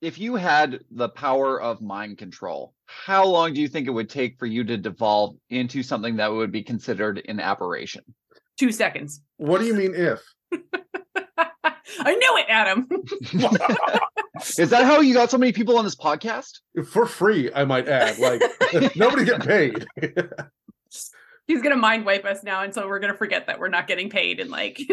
if you had the power of mind control, how long do you think it would take for you to devolve into something that would be considered an aberration? Two seconds. What do you mean if? I knew it, Adam. Is that how you got so many people on this podcast? For free, I might add. Like nobody get paid. He's gonna mind wipe us now, and so we're gonna forget that we're not getting paid. And like,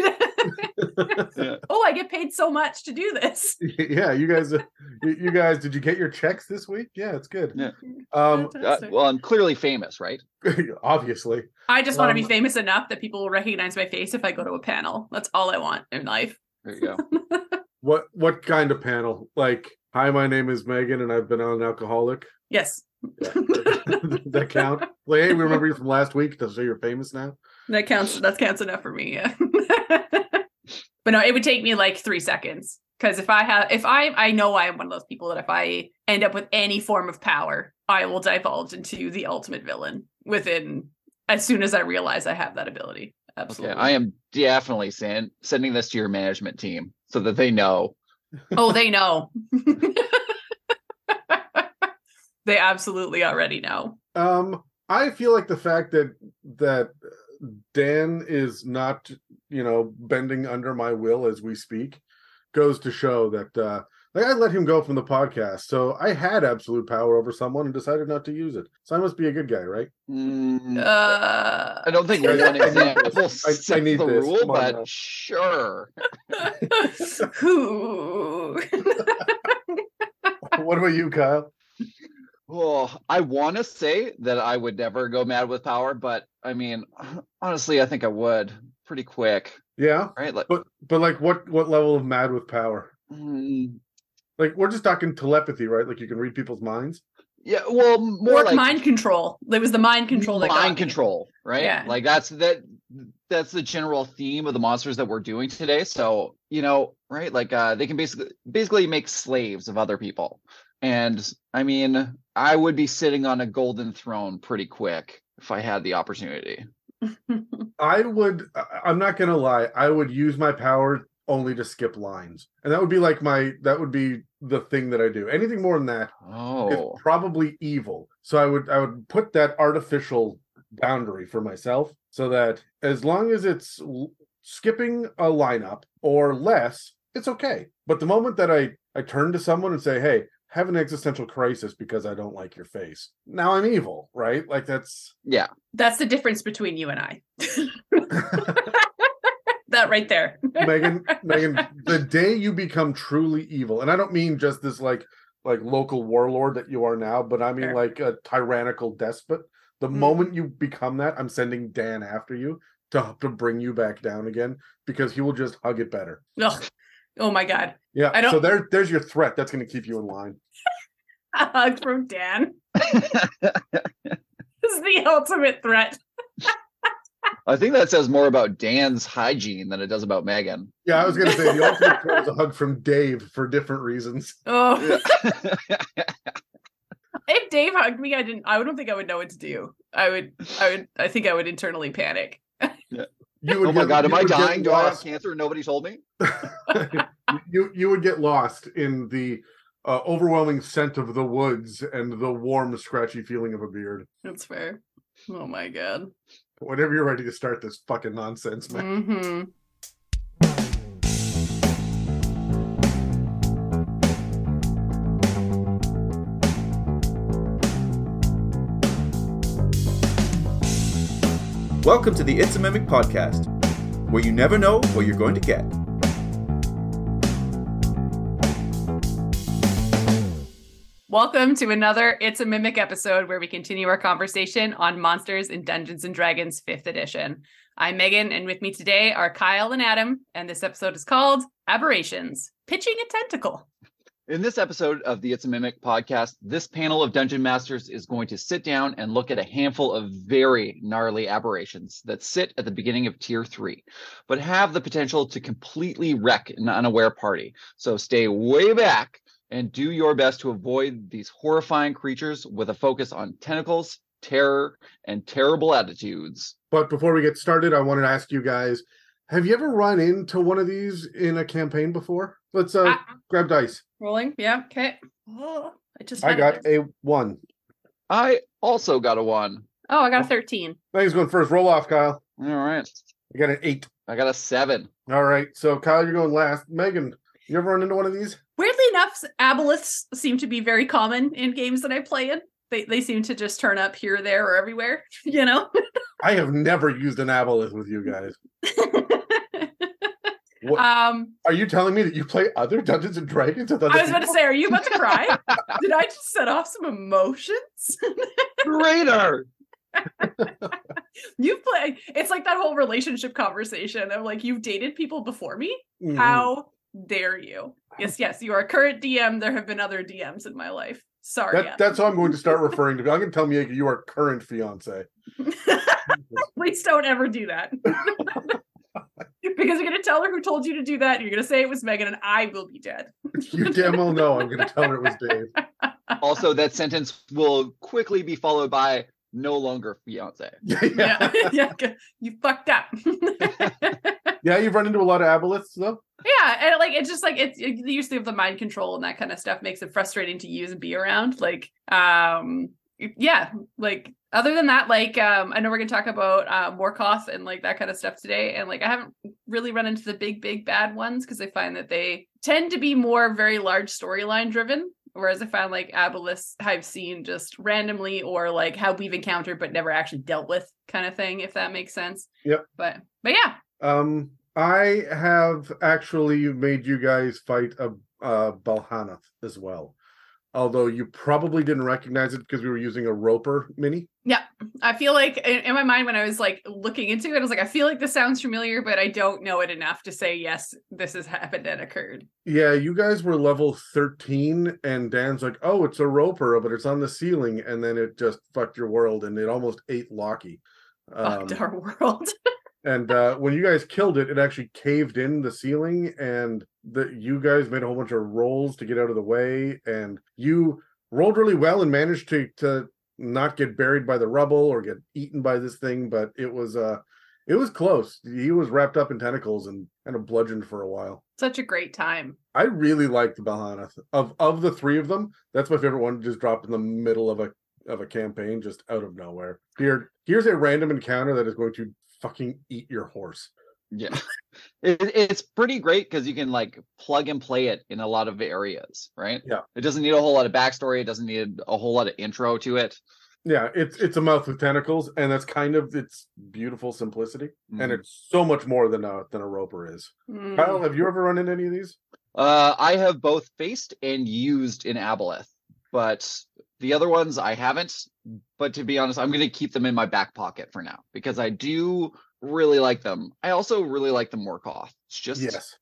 oh, I get paid so much to do this. yeah, you guys, uh, you you guys, did you get your checks this week? Yeah, it's good. Yeah. Um, Uh, well, I'm clearly famous, right? obviously. I just want to be um, famous enough that people will recognize my face if I go to a panel. That's all I want in life. There you go. What what kind of panel? Like, hi, my name is Megan, and I've been on an alcoholic. Yes, that count? Like, hey, we remember you from last week. So you're famous now. that counts. That counts enough for me. Yeah. but no, it would take me like three seconds because if I have, if I, I know I am one of those people that if I end up with any form of power, I will divulge into the ultimate villain within as soon as I realize I have that ability. Okay, Absolutely. I am definitely send, sending this to your management team so that they know. Oh, they know. they absolutely already know. Um, I feel like the fact that that Dan is not, you know, bending under my will as we speak, goes to show that uh like I let him go from the podcast, so I had absolute power over someone and decided not to use it. So I must be a good guy, right? Mm, Uh, I don't think I- one I need example this. I- I sets need the this. rule, Come but now. sure. Who? what about you, Kyle? Well, I want to say that I would never go mad with power, but I mean, honestly, I think I would pretty quick, Yeah, right? Like, but but like what what level of mad with power? mm, Like we're just talking telepathy, right? Like you can read people's minds. yeah, well, more More like mind control. It was the mind control that got mind me. control, right? Yeah. Like that's that that's the general theme of the monsters that we're doing today. So, you know, right? Like uh they can basically basically make slaves of other people. And I mean, I would be sitting on a golden throne pretty quick if I had the opportunity. I would. I'm not gonna lie. I would use my power only to skip lines, and that would be like my. That would be the thing that I do. Anything more than that Oh. is probably evil. So I would. I would put that artificial boundary for myself, so that as long as it's l- skipping a lineup or less, it's okay. But the moment that I I turn to someone and say, "Hey." Have an existential crisis because I don't like your face. Now I'm evil, right? Like that's Yeah. That's the difference between you and I. that right there. Megan, Megan, the day you become truly evil, and I don't mean just this like like local warlord that you are now, but I mean Sure. like a tyrannical despot. The Mhm. moment you become that, I'm sending Dan after you to to bring you back down again because he will just hug it better. Ugh. Oh my god. Yeah. I don't- So there, there's your threat. That's going to keep you in line. A hug from Dan. this is the ultimate threat. I think that says more about Dan's hygiene than it does about Megan. Yeah, I was going to say the ultimate threat is a hug from Dave for different reasons. Oh, if Dave hugged me, I didn't. I don't think I would know what to do. I would. I would. I think I would internally panic. You would oh my get- god, am I dying? Do I have cancer and nobody told me? you you would get lost in the uh, overwhelming scent of the woods and the warm, scratchy feeling of a beard. That's fair. Oh my god. Whenever you're ready to start this fucking nonsense, man. hmm Welcome to the It's a Mimic podcast, where you never know what you're going to get. Welcome to another It's a Mimic episode where we continue our conversation on Monsters in Dungeons and Dragons 5th edition. I'm Megan, and with me today are Kyle and Adam, and this episode is called Aberrations Pitching a Tentacle. In this episode of the It's a Mimic podcast, this panel of dungeon masters is going to sit down and look at a handful of very gnarly aberrations that sit at the beginning of tier three, but have the potential to completely wreck an unaware party. So stay way back and do your best to avoid these horrifying creatures with a focus on tentacles, terror, and terrible attitudes. But before we get started, I wanted to ask you guys: Have you ever run into one of these in a campaign before? Let's uh Ah. grab dice. Rolling. Yeah. Okay. Oh, I just. I got a one. I also got a one. Oh, I got a thirteen. Thanks going first. Roll off, Kyle. All right. I got an eight. I got a seven. All right. So Kyle, you're going last. Megan, you ever run into one of these? Weirdly enough, aboleths seem to be very common in games that I play in. They they seem to just turn up here, there, or everywhere. You know. I have never used an aboleth with you guys. What, um, are you telling me that you play other Dungeons and Dragons? with other I was about to say, are you about to cry? Did I just set off some emotions? Greater. You've played. It's like that whole relationship conversation of like you've dated people before me. Mhm. How dare you? Yes, yes, you are a current DM. There have been other DMs in my life. Sorry. That, that's how I'm going to start referring to. I'm going to tell Mieke you are current fiance. Please don't ever do that. because you're gonna tell her who told you to do that. and You're gonna say it was Megan, and I will be dead. You damn well know I'm going to tell her it was Dave. Also, that sentence will quickly be followed by no longer fiance. Yeah, yeah. yeah, yeah. You fucked up. Yeah, you've run into a lot of aboleths though. yeah, and like it's just like it's it, the use of the mind control and that kind of stuff makes it frustrating to use and be around. Like, um, yeah, like other than that, like um, I know we're gonna talk about uh, Morkoth and like that kind of stuff today, and like I haven't really run into the big, big bad ones because I find that they tend to be more very large storyline driven. Whereas I find like aboleths I've seen just randomly or like how we've encountered but never actually dealt with kind of thing, if that makes sense. Yep. But but yeah, Um, I have actually made you guys fight a uh, Balhannoth as well. Although you probably didn't recognize it because we were using a Roper mini. Yeah, I feel like in, in my mind when I was like looking into it, I was like, I feel like this sounds familiar, but I don't know it enough to say yes, this has happened and occurred. Yeah, you guys were level 13, and Dan's like, oh, it's a Roper, but it's on the ceiling. And then it just fucked your world and it almost ate Loki. Um, Fucked our world. And uh, when you guys killed it, it actually caved in the ceiling, and that you guys made a whole bunch of rolls to get out of the way, and you rolled really well and managed to to not get buried by the rubble or get eaten by this thing, but it was uh it was close. He was wrapped up in tentacles and kind of bludgeoned for a while. Such a great time. I really liked the Balhannoth. Of of the three of them, that's my favorite one. Just dropped in the middle of a of a campaign, just out of nowhere. Here, here's a random encounter that is going to fucking eat your horse. Yeah. It, it's pretty great because you can like plug and play it in a lot of areas, right? Yeah. It doesn't need a whole lot of backstory. It doesn't need a whole lot of intro to it. Yeah, it's it's a mouth with tentacles, and that's kind of its beautiful simplicity. And Mhm. it's so much more than a than a roper is. Mm. Kyle, have you ever run into any of these? Uh, I have both faced and used in Aboleth, but the other ones I haven't. But to be honest, I'm going to keep them in my back pocket for now because I do really like them. I also really like the Morkoth. It's just Yes.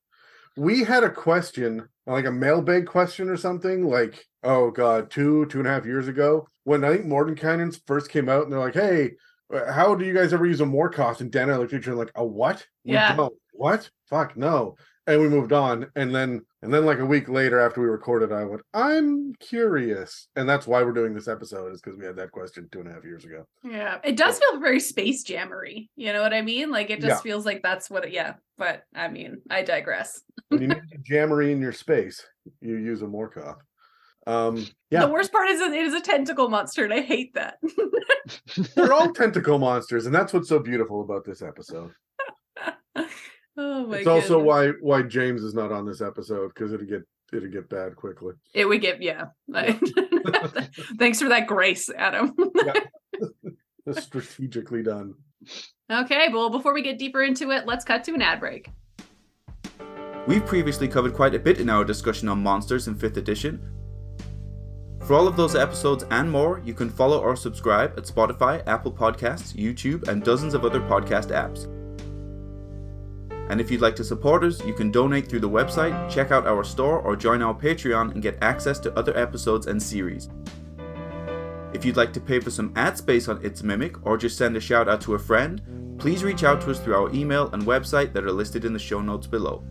We had a question, like a mailbag question or something, like, oh god, two, two and a half years ago, when I think Mordenkainen's first came out, and they're like, hey, uh, how do you guys ever use a Morkoth? And Dan and I looked at each other like, a what? We Yeah. don't. What? Fuck no. And we moved on. And then and then like a week later after we recorded, I went, I'm curious. And that's why we're doing this episode, is because we had that question two and a half years ago. Yeah, it does feel very space jammery. You know what I mean? Like it just Yeah. feels like that's what. It, yeah, but I mean, I digress. When you need jammery in your space, you use a Morkoth. Um yeah. The worst part is it is a tentacle monster, and I hate that. They're all tentacle monsters, and that's what's so beautiful about this episode. oh my it's also why why James is not on this episode because it'd get it'd get bad quickly. it would get yeah. Thanks for that grace, Adam. It's strategically done. okay, well, before we get deeper into it, let's cut to an ad break. We've previously covered quite a bit in our discussion on monsters in 5th edition. For all of those episodes and more, you can follow or subscribe at Spotify, Apple Podcasts, YouTube, and dozens of other podcast apps. And if you'd like to support us, you can donate through the website, check out our store, or join our Patreon and get access to other episodes and series. If you'd like to pay for some ad space on It's Mimic or just send a shout out to a friend, please reach out to us through our email and website that are listed in the show notes below.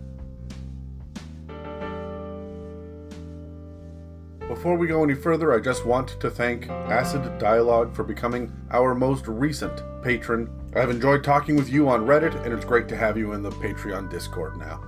Before we go any further, I just want to thank Acid Dialogue for becoming our most recent patron. I've enjoyed talking with you on Reddit, and it's great to have you in the Patreon Discord now.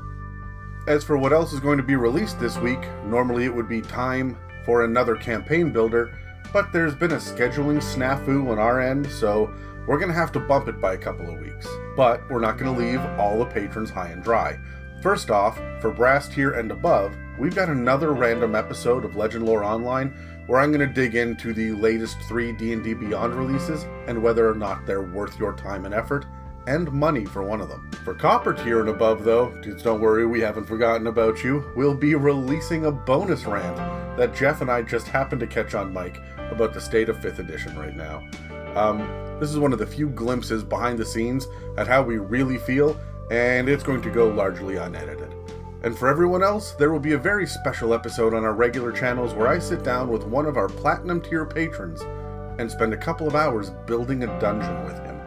as for what else is going to be released this week, normally it would be time for another campaign builder, but there's been a scheduling snafu on our end, so we're going to have to bump it by a couple of weeks. But we're not going to leave all the patrons high and dry. First off, for brass tier and above, we've got another random episode of Legend Lore Online where I'm going to dig into the latest 3 D&D Beyond releases and whether or not they're worth your time and effort and money for one of them. For copper tier and above though, just don't worry, we haven't forgotten about you. We'll be releasing a bonus rant that Jeff and I just happened to catch on mic about the state of 5th edition right now. Um, this is one of the few glimpses behind the scenes at how we really feel, and it's going to go largely unedited. And for everyone else, there will be a very special episode on our regular channels where I sit down with one of our platinum tier patrons and spend a couple of hours building a dungeon with him.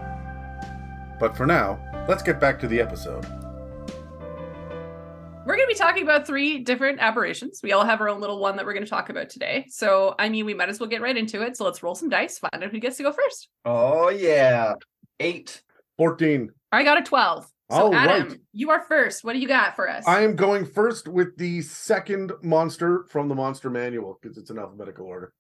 But for now, let's get back to the episode. We're going to be talking about three different aberrations. We all have our own little one that we're going to talk about today. So, I mean, we might as well get right into it. So, let's roll some dice, find out who gets to go first. Oh yeah. Eight. 14. I got a 12. So, All Adam, right. you are first. What do you got for us? I am going first with the second monster from the monster manual because it's in alphabetical order.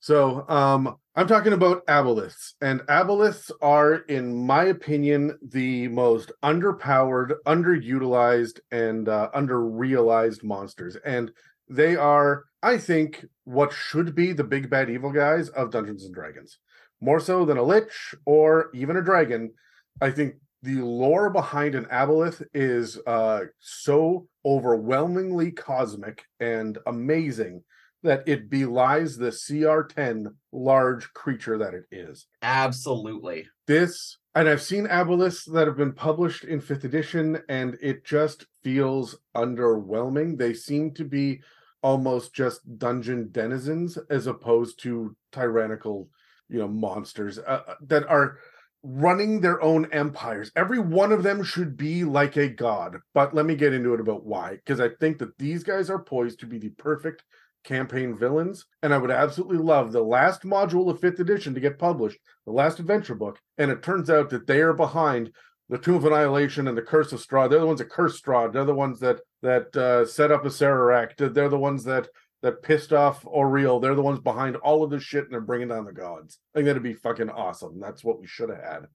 So um, I'm talking about aboleths, and aboleths are, in my opinion, the most underpowered, underutilized, and uh, underrealized monsters. And they are, I think, what should be the big bad evil guys of Dungeons and Dragons. More so than a lich or even a dragon. I think the lore behind an aboleth is uh, so overwhelmingly cosmic and amazing that it belies the CR10 large creature that it is. Absolutely. This, and I've seen aboleths that have been published in fifth edition, and it just feels underwhelming. They seem to be almost just dungeon denizens as opposed to tyrannical, you know, monsters uh, that are running their own empires. Every one of them should be like a god. But let me get into it about why, because I think that these guys are poised to be the perfect campaign villains. And I would absolutely love the last module of fifth edition to get published, the last adventure book. And it turns out that they are behind the Tomb of Annihilation and the Curse of Strahd. They're the ones that cursed Strahd. They're the ones that that uh, set up Acererak. They're the ones that that pissed off Auril. They're the ones behind all of this shit, and they're bringing down the gods. I think that'd be fucking awesome. That's what we should have had.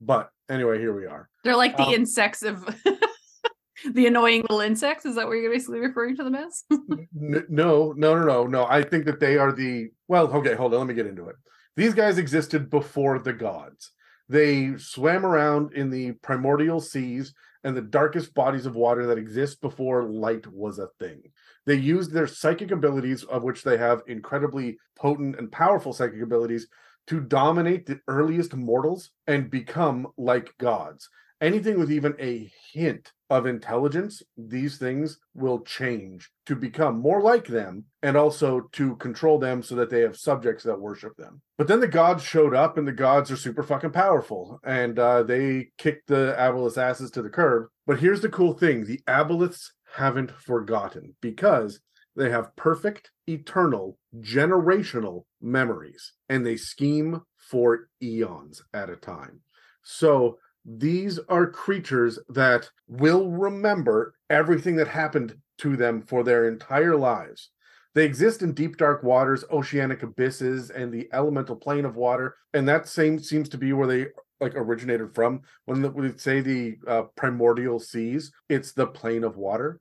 But anyway, here we are. They're like the Um, insects of the annoying little insects. Is that what you're basically referring to them as? N- no, no, no, no, no. I think that they are the well. Okay, hold on. Let me get into it. These guys existed before the gods. They swam around in the primordial seas and the darkest bodies of water that exist before light was a thing. They use their psychic abilities, of which they have incredibly potent and powerful psychic abilities, to dominate the earliest mortals and become like gods. Anything with even a hint of intelligence, these things will change to become more like them and also to control them so that they have subjects that worship them. But then the gods showed up and the gods are super fucking powerful and uh, they kicked the aboleths' asses to the curb. But here's the cool thing the aboleths haven't forgotten because they have perfect, eternal, generational memories and they scheme for eons at a time. So these are creatures that will remember everything that happened to them for their entire lives. They exist in deep dark waters, oceanic abysses, and the elemental plane of water, and that same seems to be where they like originated from. When the, we say the uh, primordial seas, it's the plane of water,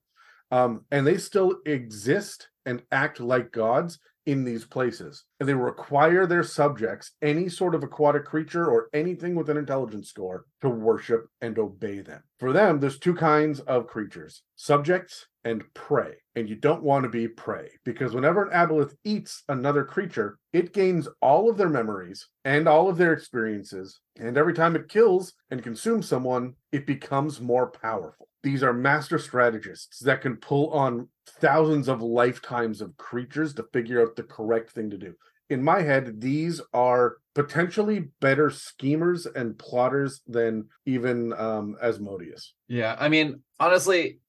um, and they still exist and act like gods in these places. And they require their subjects, any sort of aquatic creature or anything with an intelligence score, to worship and obey them. For them, there's two kinds of creatures subjects and prey. And you don't want to be prey because whenever an aboleth eats another creature, it gains all of their memories and all of their experiences. And every time it kills and consumes someone, it becomes more powerful. These are master strategists that can pull on thousands of lifetimes of creatures to figure out the correct thing to do. In my head, these are potentially better schemers and plotters than even um, Asmodeus. Yeah, I mean, honestly,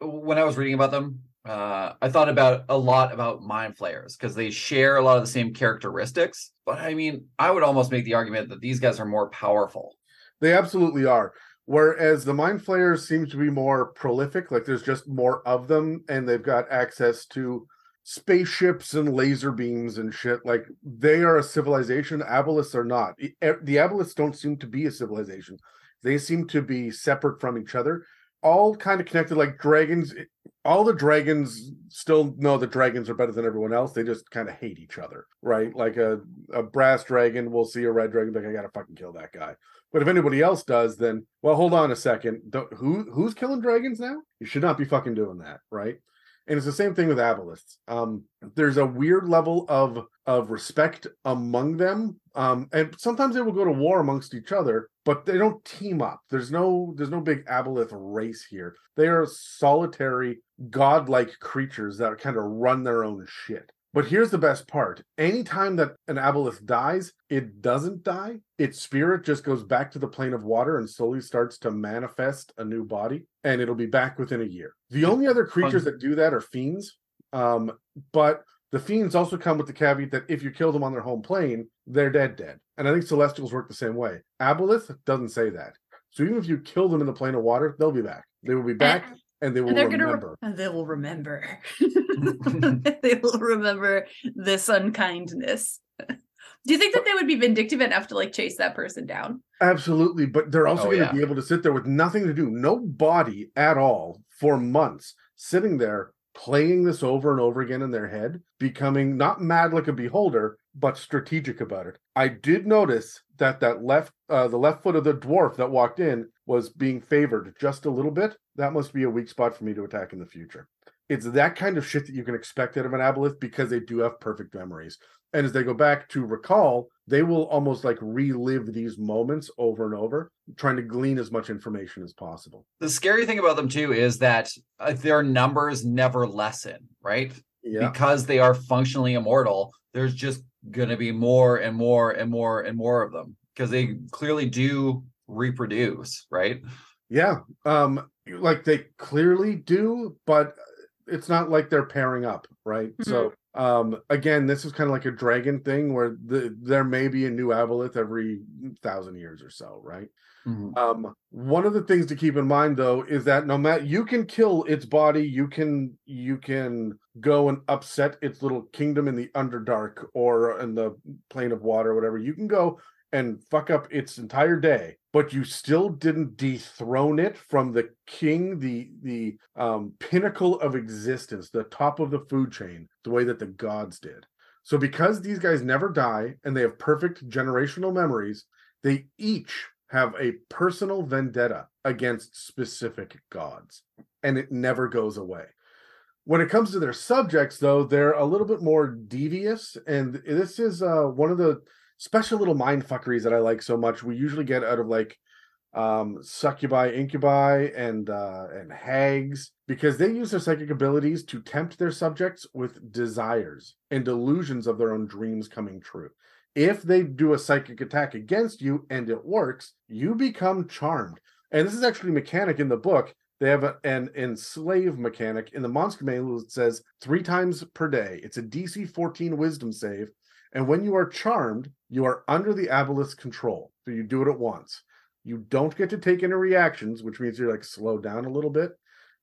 when I was reading about them, uh, I thought about a lot about mind flayers because they share a lot of the same characteristics. But I mean, I would almost make the argument that these guys are more powerful. They absolutely are. Whereas the mind flayers seem to be more prolific, like there's just more of them, and they've got access to spaceships and laser beams and shit. Like they are a civilization. Aboleths are not. The Aboleths don't seem to be a civilization. They seem to be separate from each other, all kind of connected. Like dragons, all the dragons still know that dragons are better than everyone else. They just kind of hate each other, right? Like a, a brass dragon will see a red dragon, like I gotta fucking kill that guy. But if anybody else does, then well, hold on a second. Don't- who who's killing dragons now? You should not be fucking doing that, right? And it's the same thing with aboleths. Um, there's a weird level of of respect among them, um, and sometimes they will go to war amongst each other, but they don't team up. There's no there's no big aboleth race here. They are solitary, godlike creatures that kind of run their own shit. But here's the best part. Anytime that an aboleth dies, it doesn't die. Its spirit just goes back to the plane of water and slowly starts to manifest a new body, and it'll be back within a year. The only other creatures that do that are fiends. Um, but the fiends also come with the caveat that if you kill them on their home plane, they're dead, dead. And I think celestials work the same way. Aboleth doesn't say that. So even if you kill them in the plane of water, they'll be back. They will be back and they will and they're gonna remember. re- and they will remember. they will remember this unkindness. Do you think that they would be vindictive enough to like chase that person down? Absolutely, but they're also Oh, going to yeah. be able to sit there with nothing to do, no body at all for months, sitting there playing this over and over again in their head, becoming not mad like a beholder, but strategic about it. I did notice that that left, uh, the left foot of the dwarf that walked in was being favored just a little bit. That must be a weak spot for me to attack in the future. It's that kind of shit that you can expect out of an aboleth because they do have perfect memories. And as they go back to recall, they will almost like relive these moments over and over, trying to glean as much information as possible. The scary thing about them too is that uh, their numbers never lessen, right? Yeah. Because they are functionally immortal, there's just going to be more and more and more and more of them because they clearly do reproduce, right? Yeah. Um, like they clearly do, but it's not like they're pairing up, right? So um again, this is kind of like a dragon thing where the, there may be a new aboleth every thousand years or so, right? Um, one of the things to keep in mind though is that no matter you can kill its body, you can you can go and upset its little kingdom in the underdark or in the plane of water, or whatever. You can go and fuck up its entire day, but you still didn't dethrone it from the king, the the um, pinnacle of existence, the top of the food chain, the way that the gods did. So because these guys never die and they have perfect generational memories, they each have a personal vendetta against specific gods, and it never goes away. When it comes to their subjects, though, they're a little bit more devious, and this is uh, one of the special little mind fuckeries that I like so much. We usually get out of like um succubi incubi and uh and hags because they use their psychic abilities to tempt their subjects with desires and delusions of their own dreams coming true. If they do a psychic attack against you and it works you become charmed. And this is actually a mechanic in the book. They have a, an enslave mechanic in the monster manual it says three times per day. It's a dc 14 wisdom save and when you are charmed you are under the aboleth's control so you do it at once you don't get to take any reactions, which means you're like slow down a little bit,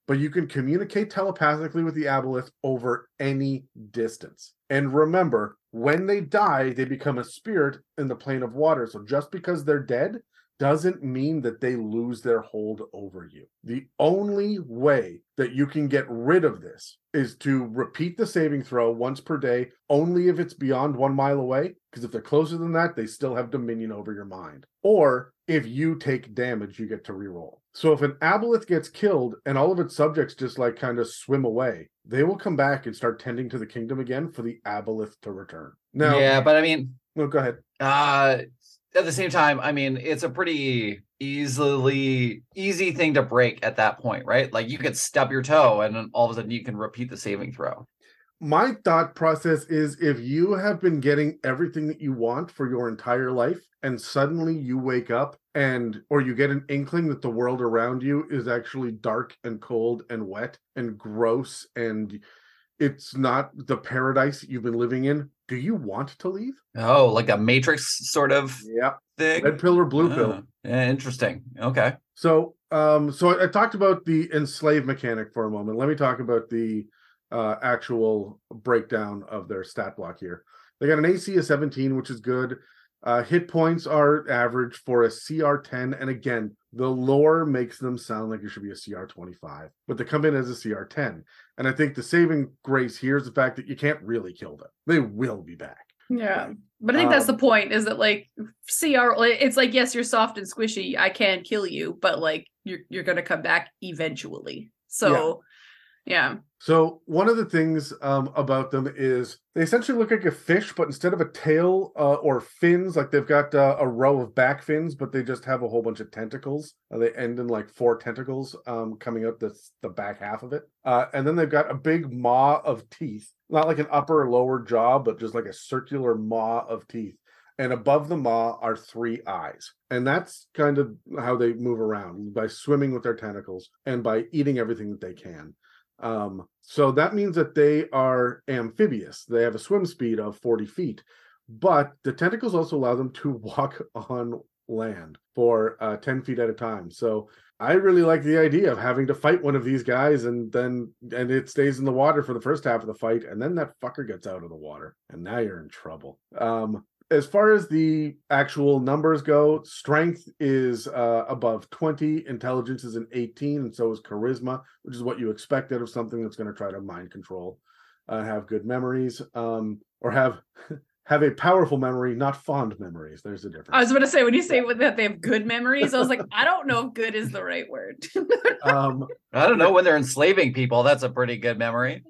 but you can communicate telepathically with the aboleth over any distance. And remember, when they die, they become a spirit in the plane of water. So just because they're dead doesn't mean that they lose their hold over you. The only way that you can get rid of this is to repeat the saving throw once per day, only if it's beyond one mile away. Because if they're closer than that, they still have dominion over your mind. Or if you take damage, you get to reroll. So if an aboleth gets killed and all of its subjects just like kind of swim away, they will come back and start tending to the kingdom again for the aboleth to return. Now, yeah, but I mean, no, go ahead. uh at the same time, I mean, it's a pretty easily easy thing to break at that point, right? Like you could stub your toe and then all of a sudden you can repeat the saving throw. my thought process is if you have been getting everything that you want for your entire life and suddenly you wake up and or you get an inkling that the world around you is actually dark and cold and wet and gross and it's not the paradise you've been living in, do you want to leave? Oh, like a matrix sort of Yeah. thing. Red pill or blue pill. Ah, yeah, interesting. Okay. So, um, so I, I talked about the enslave mechanic for a moment. Let me talk about the uh, actual breakdown of their stat block here. They got an AC of 17, which is good. Uh, hit points are average for a CR10, and again, the lore makes them sound like it should be a CR25, but they come in as a CR10. And I think the saving grace here is the fact that you can't really kill them; they will be back. Yeah. But I think that's the Um, point is that like CR it's like yes you're soft and squishy I can kill you but like you're you're going to come back eventually. So yeah. So one of the things um, about them is they essentially look like a fish, but instead of a tail uh, or fins, like they've got uh, a row of back fins, but they just have a whole bunch of tentacles. Uh, they end in like four tentacles um, coming out the the back half of it, uh, and then they've got a big maw of teeth, not like an upper or lower jaw, but just like a circular maw of teeth. And above the maw are three eyes, and that's kind of how they move around by swimming with their tentacles and by eating everything that they can. Um, so that means that they are amphibious. They have a swim speed of 40 feet, but the tentacles also allow them to walk on land for uh, 10 feet at a time. So I really like the idea of having to fight one of these guys and then and it stays in the water for the first half of the fight and then that fucker gets out of the water and now you're in trouble. Um as far as the actual numbers go, strength is uh, above 20, intelligence is an 18, and so is charisma, which is what you expect out of something that's going to try to mind control, uh, have good memories, um, or have have a powerful memory, not fond memories. There's a difference. I was going to say when you say that they have good memories I was like I don't know if good is the right word. um, I don't know when they're enslaving people. That's a pretty good memory.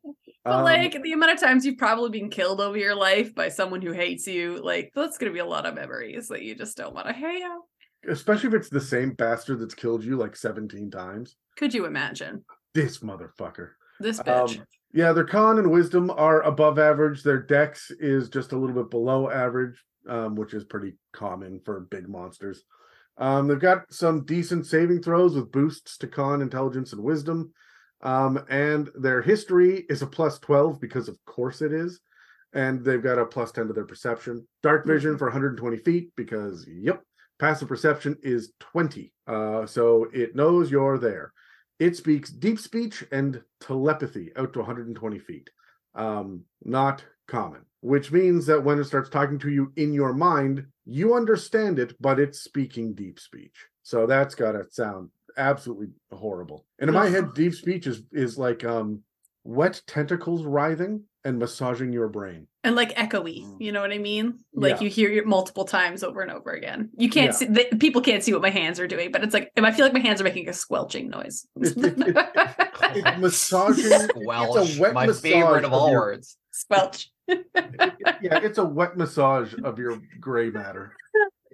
But um, like the amount of times you've probably been killed over your life by someone who hates you, like that's gonna be a lot of memories that you just don't want to hang out. especially if it's the same bastard that's killed you like 17 times. Could you imagine This motherfucker. this bitch? Um, yeah, their con and wisdom are above average. Their dex is just a little bit below average, um, which is pretty common for big monsters. Um, they've got some decent saving throws with boosts to con, intelligence, and wisdom. Um, and their history is a plus 12 because, of course, it is. And they've got a plus 10 to their perception. Dark vision for 120 feet because, yep, passive perception is 20. Uh, so it knows you're there. It speaks deep speech and telepathy out to 120 feet. Um, not common, which means that when it starts talking to you in your mind, you understand it, but it's speaking deep speech. So that's got to sound absolutely horrible. And in my head, deep speech is is like um wet tentacles writhing and massaging your brain. and like echoey, you know what I mean? Like Yeah. you hear it multiple times over and over again. You can't Yeah. see the, people can't see what my hands are doing, but it's like I feel like my hands are making a squelching noise. It's massaging. Welsh, wet my massage favorite of of all your- words. Squelch. yeah, it's a wet massage of your gray matter.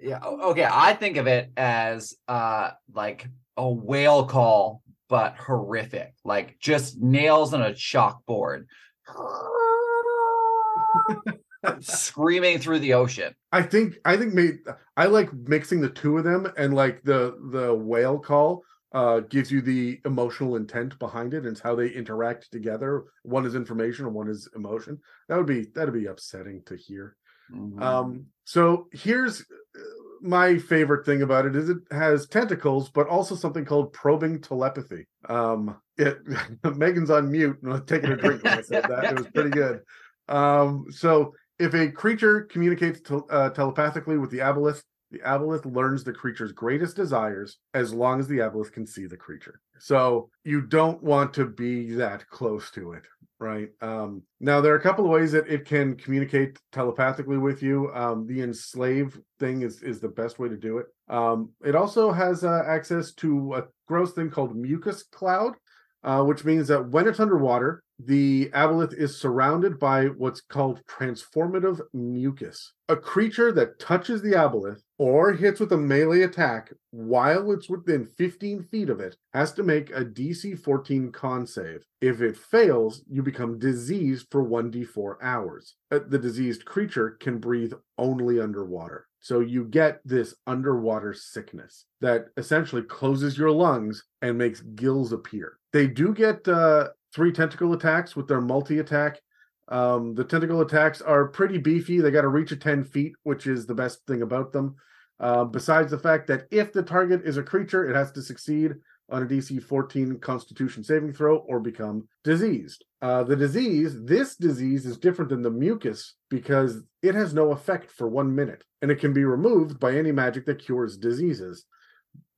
Yeah. Okay. I think of it as uh like a whale call, but horrific. Like just nails on a chalkboard. Screaming through the ocean. I think I think may, I like mixing the two of them and like the the whale call uh gives you the emotional intent behind it and it's how they interact together. One is information and one is emotion. That would be that'd be upsetting to hear. Mhm. Um so here's my favorite thing about it is it has tentacles but also something called probing telepathy. Um it Megan's on mute taking a drink when I said that. It was pretty good. Um so if a creature communicates tel- uh, telepathically with the aboleth, the aboleth learns the creature's greatest desires as long as the aboleth can see the creature. So you don't want to be that close to it, right? Um, now there are a couple of ways that it can communicate telepathically with you. Um, the enslave thing is is the best way to do it. Um, it also has uh, access to a gross thing called mucus cloud, uh, which means that when it's underwater, the aboleth is surrounded by what's called transformative mucus. A creature that touches the aboleth or hits with a melee attack while it's within 15 feet of it has to make a DC 14 con save. If it fails, you become diseased for 1d4 hours. Uh, The diseased creature can breathe only underwater. So you get this underwater sickness that essentially closes your lungs and makes gills appear. They do get uh, three tentacle attacks with their multi attack. Um, the tentacle attacks are pretty beefy. They got to reach a 10 feet, which is the best thing about them. Uh, besides the fact that if the target is a creature, it has to succeed on a DC 14 Constitution saving throw or become diseased. Uh, the disease, this disease is different than the mucus because it has no effect for one minute and it can be removed by any magic that cures diseases.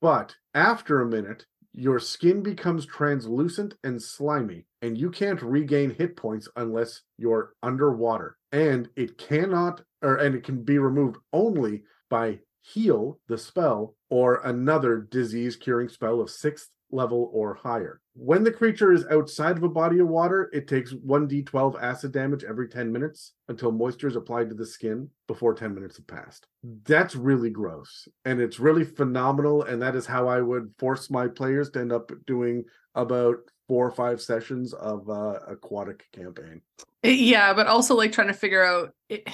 But after a minute, your skin becomes translucent and slimy, and you can't regain hit points unless you're underwater. And it cannot, or and it can be removed only by heal the spell or another disease curing spell of sixth level or higher. When the creature is outside of a body of water, it takes 1d12 acid damage every 10 minutes until moisture is applied to the skin before 10 minutes have passed. That's really gross and it's really phenomenal. And that is how I would force my players to end up doing about four or five sessions of uh, aquatic campaign. Yeah, but also like trying to figure out. It,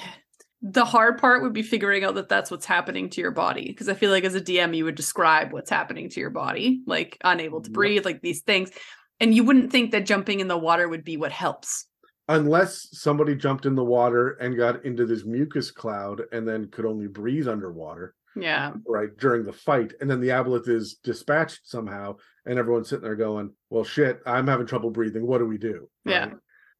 the hard part would be figuring out that that's what's happening to your body because i feel like as a dm you would describe what's happening to your body like unable to breathe like these things and you wouldn't think that jumping in the water would be what helps Unless somebody jumped in the water and got into this mucus cloud and then could only breathe underwater. yeah right during the fight and then the aboleth is dispatched somehow and everyone's sitting there going well shit i'm having trouble breathing what do we do Yeah.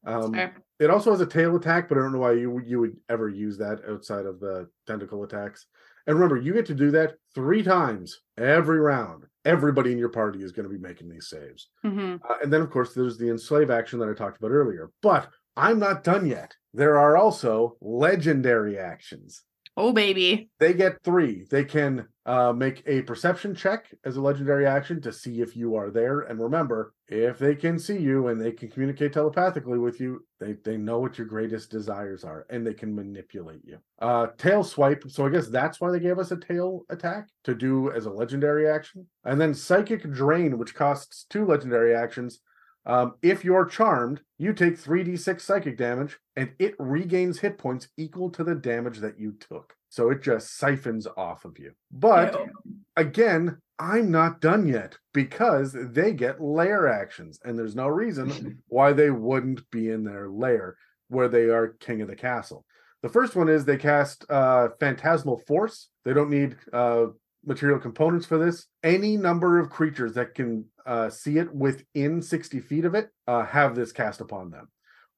Right? um fair. It also has a tail attack but i don't know why you would- you would ever use that outside of the tentacle attacks and remember you get to do that three times every round everybody in your party is going to be making these saves hmm uh, and then, of course, there's the enslave action that I talked about earlier. But I'm not done yet. There are also legendary actions. oh baby They get three. They can uh, make a perception check as a legendary action to see if you are there. And remember, if they can see you and they can communicate telepathically with you, they, they know what your greatest desires are and they can manipulate you. Uh, tail swipe. So I guess that's why they gave us a tail attack to do as a legendary action. And then psychic drain, which costs two legendary actions. Um, if you're charmed, you take 3d6 psychic damage and it regains hit points equal to the damage that you took. So it just siphons off of you. But Ew. again, I'm not done yet because they get lair actions, and there's no reason why they wouldn't be in their lair where they are king of the castle. The first one is they cast uh, Phantasmal Force. They don't need uh, material components for this. Any number of creatures that can uh, see it within 60 feet of it uh, have this cast upon them.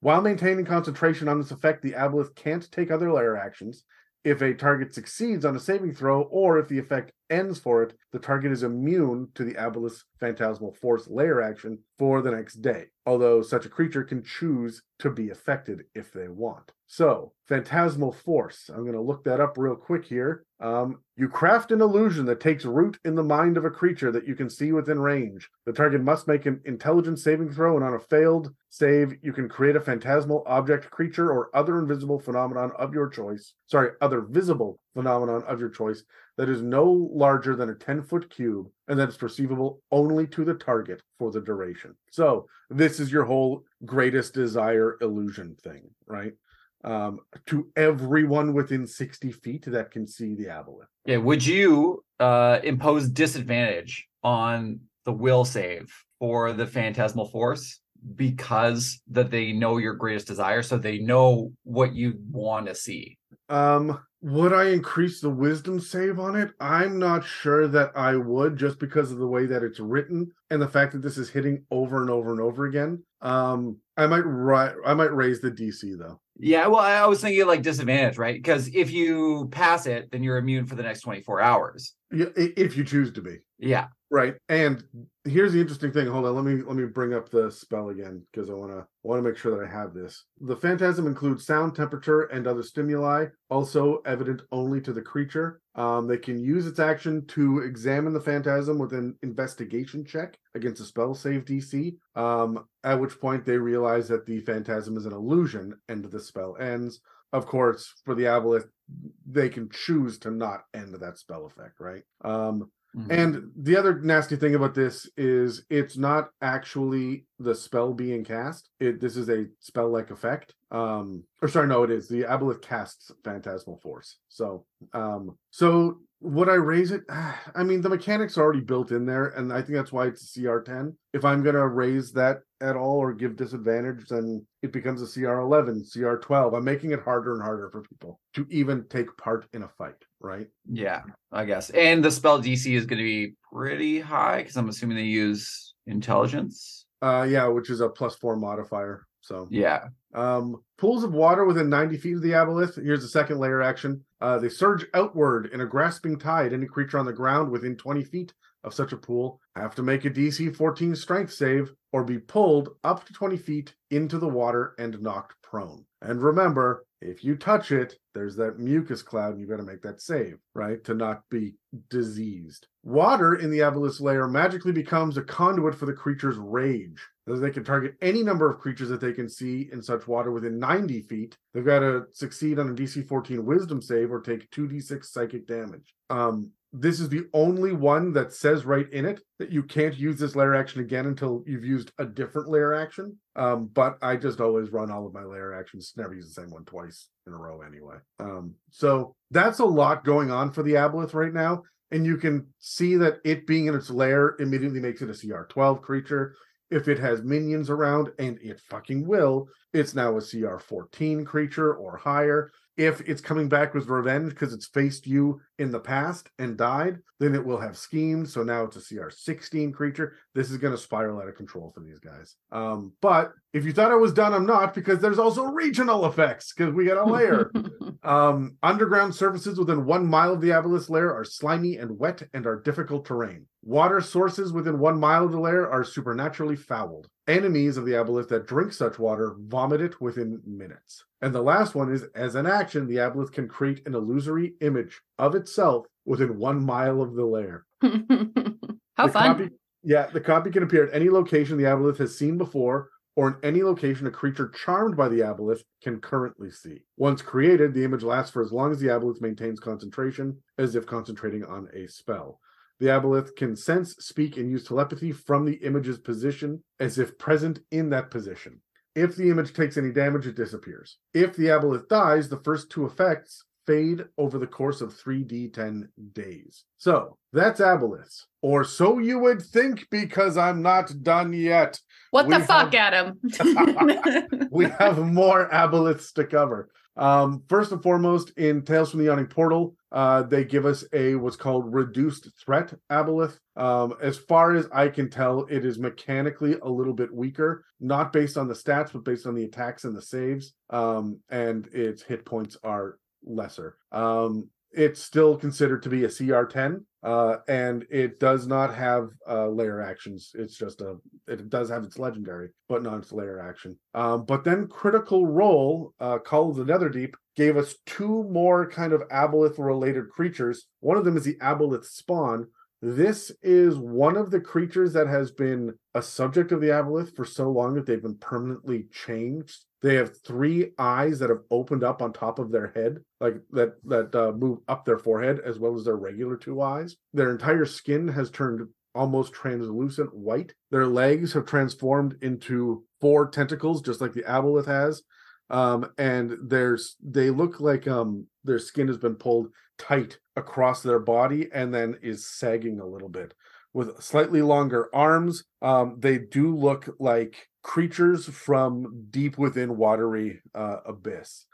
While maintaining concentration on this effect, the aboleth can't take other lair actions. If a target succeeds on a saving throw, or if the effect ends for it, the target is immune to the aboleth's phantasmal force lair action for the next day. Although such a creature can choose to be affected if they want. So, phantasmal force. I'm going to look that up real quick here. Um, you craft an illusion that takes root in the mind of a creature that you can see within range. The target must make an intelligence saving throw, and on a failed save, you can create a phantasmal object, creature, or other invisible phenomenon of your choice. Sorry, other visible phenomenon of your choice that is no larger than a 10 foot cube and that is perceivable only to the target for the duration. So, this is your whole greatest desire illusion thing, right? Um, to everyone within 60 feet that can see the aboleth. Yeah, would you uh impose disadvantage on the will save for the phantasmal force because that they know your greatest desire, so they know what you want to see? Um, would I increase the wisdom save on it? I'm not sure that I would just because of the way that it's written and the fact that this is hitting over and over and over again. Um, I might ri- I might raise the DC though. Yeah, well, I was thinking like disadvantage, right? Because if you pass it, then you're immune for the next 24 hours. Yeah, if you choose to be. Yeah. Right. And here's the interesting thing. Hold on, let me let me bring up the spell again because I want to want to make sure that I have this. The phantasm includes sound, temperature, and other stimuli, also evident only to the creature. Um, they can use its action to examine the phantasm with an investigation check against a spell save DC. Um, at which point they realize that the phantasm is an illusion and the spell ends. Of course, for the aboleth, they can choose to not end that spell effect, right? Um, Mhm. and the other nasty thing about this is it's not actually the spell being cast. It this is a spell like effect. Um or sorry, no, it is. The aboleth casts phantasmal force. So um so would I raise it? I mean, the mechanics are already built in there, and I think that's why it's a CR10. If I'm gonna raise that at all or give disadvantage, then it becomes a CR11, CR12. I'm making it harder and harder for people to even take part in a fight, right? Yeah, I guess. And the spell DC is going to be pretty high because I'm assuming they use intelligence. Uh, yeah, which is a plus four modifier. So Yeah. Um, pools of water within 90 feet of the aboleth. Here's the second lair action. Uh, they surge outward in a grasping tide. Any creature on the ground within 20 feet of such a pool have to make a DC 14 strength save or be pulled up to 20 feet into the water and knocked prone. And remember, if you touch it, there's that mucus cloud, and you've got to make that save, right? To not be diseased. Water in the aboleth's lair magically becomes a conduit for the creature's rage. As they can target any number of creatures that they can see in such water within 90 feet. They've got to succeed on a DC 14 wisdom save or take 2d6 psychic damage. Um, this is the only one that says right in it that you can't use this lair action again until you've used a different lair action. Um, but I just always run all of my lair actions, never use the same one twice in a row anyway. Um, so that's a lot going on for the aboleth right now. And you can see that it being in its lair immediately makes it a CR12 creature. If it has minions around, and it fucking will, it's now a CR14 creature or higher. If it's coming back with revenge because it's faced you in the past and died, then it will have schemes. So now it's a CR16 creature. This is going to spiral out of control for these guys. Um, but if you thought I was done, I'm not because there's also regional effects because we got a lair. Um, underground surfaces within one mile of the aboleth's lair are slimy and wet and are difficult terrain. Water sources within one mile of the lair are supernaturally fouled. Enemies of the aboleth that drink such water vomit it within minutes. And the last one is as an action, the aboleth can create an illusory image of itself within one mile of the lair. How The fun. Copy, yeah, the copy can appear at any location the aboleth has seen before, or in any location a creature charmed by the aboleth can currently see. Once created, the image lasts for as long as the aboleth maintains concentration, as if concentrating on a spell. The aboleth can sense, speak, and use telepathy from the image's position as if present in that position. If the image takes any damage, it disappears. If the aboleth dies, the first two effects fade over the course of 3d10 days. So that's aboleths. Or so you would think, because I'm not done yet. what the we fuck, Adam? We have more aboleths to cover. Um, first and foremost, in Tales from the Yawning Portal, uh, they give us a what's called reduced threat aboleth. Um, as far as I can tell, it is mechanically a little bit weaker, not based on the stats, but based on the attacks and the saves. Um, and its hit points are lesser. Um, it's still considered to be a CR10, uh, and it does not have uh, lair actions. It's just a it does have its legendary, but not its lair action. Um, but then Critical Role, uh, Call of the Netherdeep, gave us two more kind of aboleth related creatures. One of them is the aboleth spawn. This is one of the creatures that has been a subject of the aboleth for so long that they've been permanently changed. They have three eyes that have opened up on top of their head, like that that uh, move up their forehead as well as their regular two eyes. Their entire skin has turned almost translucent white. Their legs have transformed into four tentacles, just like the aboleth has. Um, and there's they look like um their skin has been pulled tight across their body and then is sagging a little bit with slightly longer arms. Um, they do look like creatures from deep within watery uh, abyss.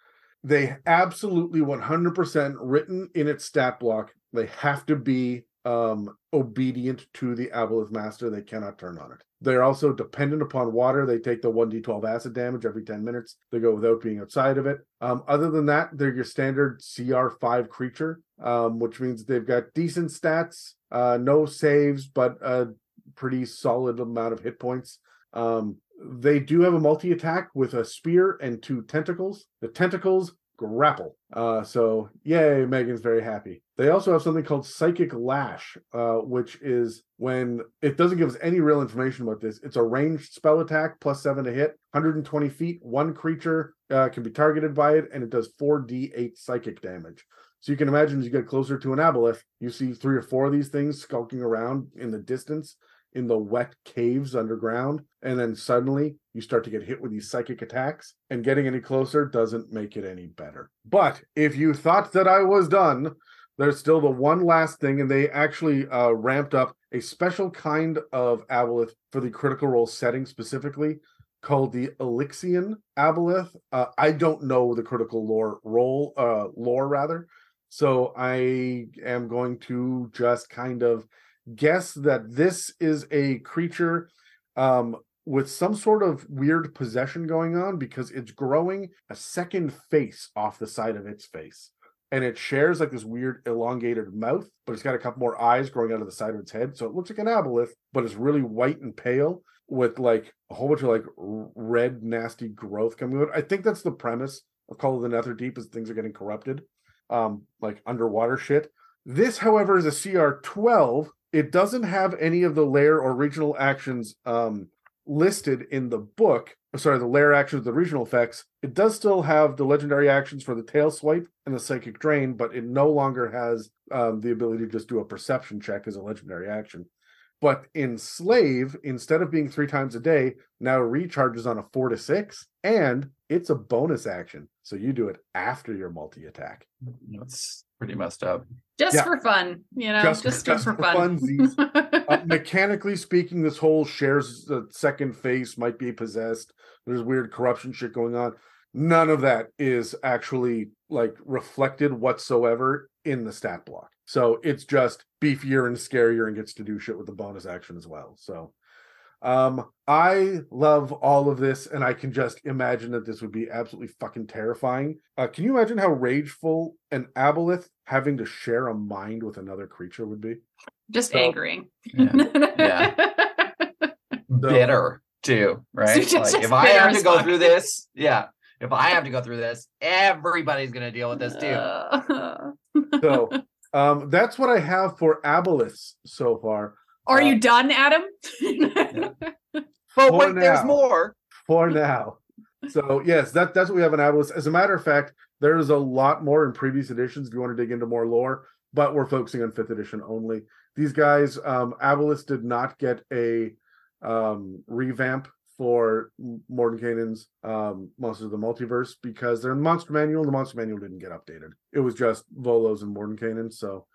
They absolutely 100% written in its stat block. They have to be um, obedient to the Aboleth Master. They cannot turn on it. They're also dependent upon water. They take the 1d12 acid damage every 10 minutes. They go without being outside of it. Um, other than that, they're your standard CR5 creature, um, which means they've got decent stats, uh, no saves, but a pretty solid amount of hit points. Um, they do have a multi attack with a spear and two tentacles. The tentacles grapple. Uh, so yay, Megan's very happy. They also have something called Psychic Lash, uh, which is when it doesn't give us any real information about this. It's a ranged spell attack plus seven to hit, 120 feet. One creature uh, can be targeted by it, and it does 4d8 psychic damage. So you can imagine as you get closer to an aboleth, you see three or four of these things skulking around in the distance in the wet caves underground. And then suddenly you start to get hit with these psychic attacks, and getting any closer doesn't make it any better. But if you thought that I was done, there's still the one last thing, and they actually uh, ramped up a special kind of aboleth for the critical role setting specifically called the Elixian aboleth. Uh, I don't know the critical lore role uh, lore rather, so I am going to just kind of guess that this is a creature um, with some sort of weird possession going on because it's growing a second face off the side of its face and it shares like this weird elongated mouth, but it's got a couple more eyes growing out of the side of its head. So it looks like an aboleth, but it's really white and pale with like a whole bunch of like red, nasty growth coming out. I think that's the premise of Call of the Netherdeep is things are getting corrupted, um, like underwater shit. This, however, is a CR 12. It doesn't have any of the lair or regional actions um, listed in the book. Sorry, the lair actions, the regional effects. It does still have the legendary actions for the tail swipe and the psychic drain, but it no longer has um, the ability to just do a perception check as a legendary action. But Enslave, instead of being three times a day, now recharges on a four to six, and it's a bonus action. So you do it after your multi attack. That's pretty messed up. Just Yeah. for fun, you know, Just- just, just for for fun. funsies. Uh, mechanically speaking, this whole shares the second face might be possessed. There's weird corruption shit going on. None of that is actually like reflected whatsoever in the stat block. So it's just beefier and scarier and gets to do shit with the bonus action as well. So um I love all of this and I can just imagine that this would be absolutely fucking terrifying. Uh can you imagine how rageful an aboleth having to share a mind with another creature would be? just So- angering. Yeah. yeah. Bitter too, right? just- like just if I have to go fuck. through this, yeah. If I have to go through this, everybody's gonna deal with this too. Uh, So um that's what I have for aboleths so far. Are Uh, you done, Adam? Oh For wait, there's more. for now. So yes, that that's what we have in Aboleth. As a matter of fact, there's a lot more in previous editions if you want to dig into more lore, but we're focusing on fifth edition only. These guys, um, Aboleth did not get a um revamp for Mordenkainen's um Monsters of the Multiverse because they're in the monster manual, and the monster manual didn't get updated. It was just Volos and Mordenkainen. So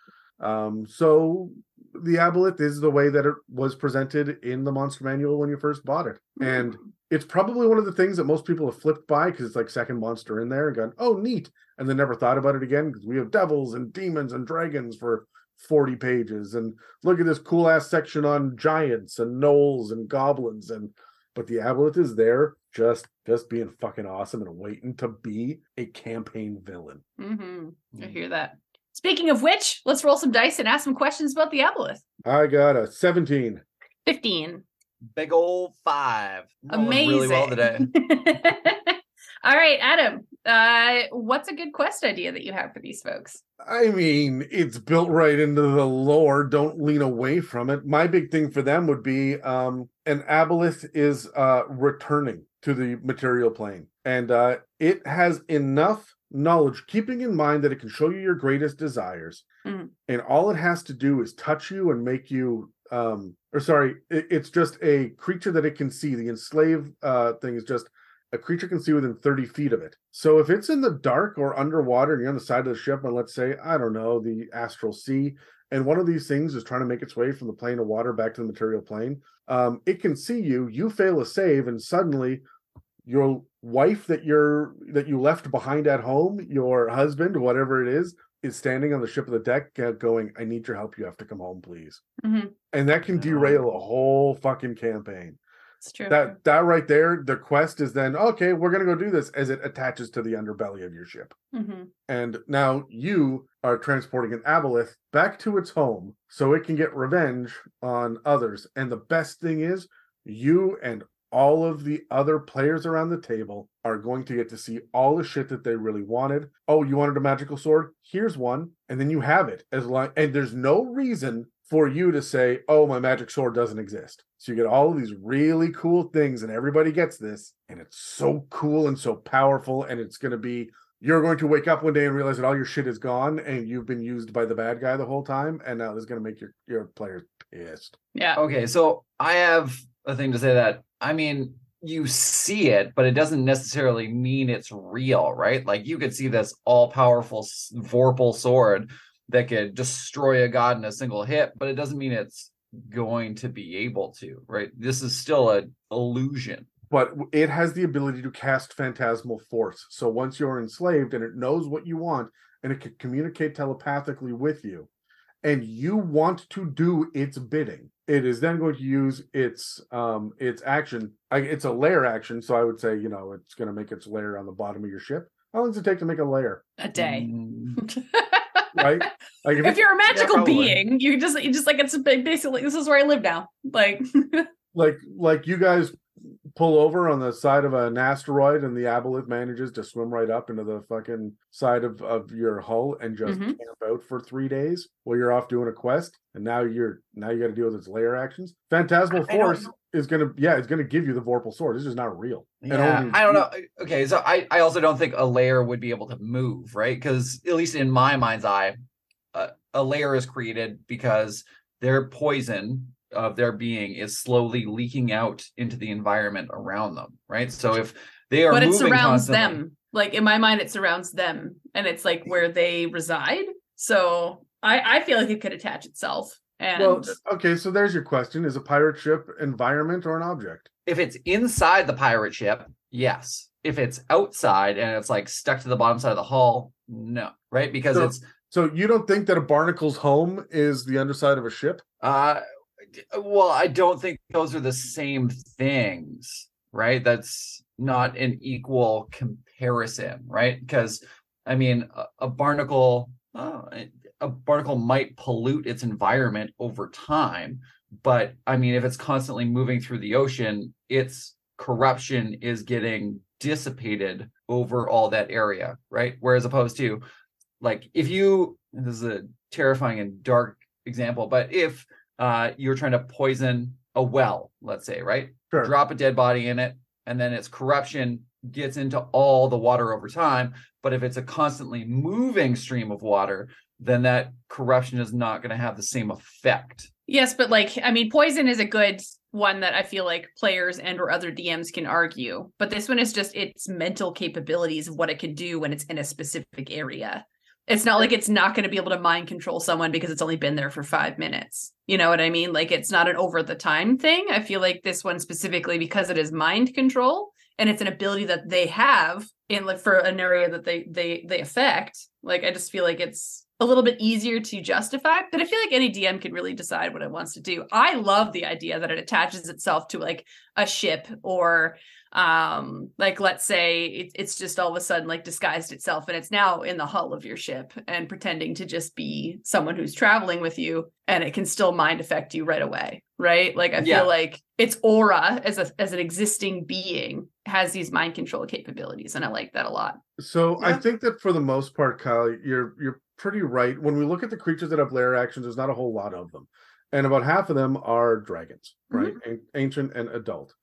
um so the Aboleth is the way that it was presented in the monster manual when you first bought it. And it's probably one of the things that most people have flipped by because it's like second monster in there and gone, oh, neat. And then never thought about it again because we have devils and demons and dragons for 40 pages. And look at this cool ass section on giants and gnolls and goblins. And but the aboleth is there just just being fucking awesome and waiting to be a campaign villain. Mm-hmm. I hear that. Speaking of which, let's roll some dice and ask some questions about the aboleth. I got a 17. 15. Big old five. Rolling Amazing. Really well today. All right, Adam. Uh, what's a good quest idea that you have for these folks? I mean, it's built right into the lore. Don't lean away from it. My big thing for them would be um an aboleth is uh returning to the material plane. And uh it has enough knowledge, keeping in mind that it can show you your greatest desires. Mhm. And all it has to do is touch you and make you um or sorry, it- it's just a creature that it can see. The enslave uh thing is just a creature can see within 30 feet of it. So if it's in the dark or underwater and you're on the side of the ship, and let's say, I don't know, the astral sea, and one of these things is trying to make its way from the plane of water back to the material plane, um, it can see you, you fail a save, and suddenly your wife that you're that you left behind at home, your husband, whatever it is, is standing on the ship of the deck uh, going, I need your help. You have to come home, please. Mhm. And that can derail a whole fucking campaign It's true. that that right there the quest is then okay we're going to go do this as it attaches to the underbelly of your ship Mhm. and now you are transporting an aboleth back to its home so it can get revenge on others and the best thing is you and all of the other players around the table are going to get to see all the shit that they really wanted. Oh you wanted a magical sword? Here's one and then you have it as long and there's no reason for you to say oh my magic sword doesn't exist. So you get all of these really cool things and everybody gets this and it's so cool and so powerful and it's going to be you're going to wake up one day and realize that all your shit is gone and you've been used by the bad guy the whole time and now this is going to make your your players pissed. Yeah. Okay, so I have a thing to say that I mean, you see it, but it doesn't necessarily mean it's real, right? Like you could see this all powerful Vorpal sword that could destroy a god in a single hit, but it doesn't mean it's going to be able to, right? This is still an illusion. but it has the ability to cast phantasmal force. So once you're enslaved and it knows what you want and it can communicate telepathically with you, and you want to do its bidding, it is then going to use its um its action. I, it's a lair action, so I would say you know it's going to make its lair on the bottom of your ship. How long does it take to make a lair? a day. Mm, Right? Like if you're a magical probably. being, you just you just like it's basically this is where I live now. Like like like you guys pull over on the side of an asteroid and the aboleth manages to swim right up into the fucking side of, of your hull and just Mhm. camp out for three days while you're off doing a quest and now you're now you got to deal with its lair actions phantasmal I force know. is gonna yeah it's gonna give you the vorpal sword it's just not real Yeah, only- I don't know. Okay, so I, I also don't think a lair would be able to move, right? Because at least in my mind's eye, a, a lair is created because their poison of their being is slowly leaking out into the environment around them, right? So if they are but it surrounds them. Like in my mind, it surrounds them, and it's like where they reside. So I I feel like it could attach itself. And well okay so there's your question is a pirate ship environment or an object if it's inside the pirate ship, yes. If it's outside and it's like stuck to the bottom side of the hull, no, right? Because So- it's so you don't think that a barnacle's home is the underside of a ship Uh, d- well, I don't think those are the same things, right? That's not an equal comparison, right? Because I mean, a, a barnacle, uh, a barnacle might pollute its environment over time, but I mean, if it's constantly moving through the ocean, its corruption is getting dissipated over all that area, right? Whereas opposed to like if you this is a terrifying and dark example, but if uh, you're trying to poison a well, let's say, right? Sure. Drop a dead body in it, and then its corruption gets into all the water over time. But if it's a constantly moving stream of water, then that corruption is not going to have the same effect. Yes, but like I mean, poison is a good one that I feel like players and or other DMs can argue. But this one is just its mental capabilities of what it can do when it's in a specific area. It's not like it's not going to be able to mind control someone because it's only been there for five minutes. You know what I mean? Like it's not an over the time thing. I feel like this one specifically because it is mind control and it's an ability that they have in like for an area that they they they affect. Like I just feel like it's a little bit easier to justify, but I feel like any DM can really decide what it wants to do. I love the idea that it attaches itself to like a ship or um like let's say it, it's just all of a sudden like disguised itself and it's now in the hull of your ship and pretending to just be someone who's traveling with you and it can still mind affect you right away right like i Yeah. feel like its aura as a as an existing being has these mind control capabilities and i like that a lot So I think that for the most part, Kyle, you're you're pretty right. When we look at the creatures that have lair actions, there's not a whole lot of them, and about half of them are dragons, right? An- Ancient and adult.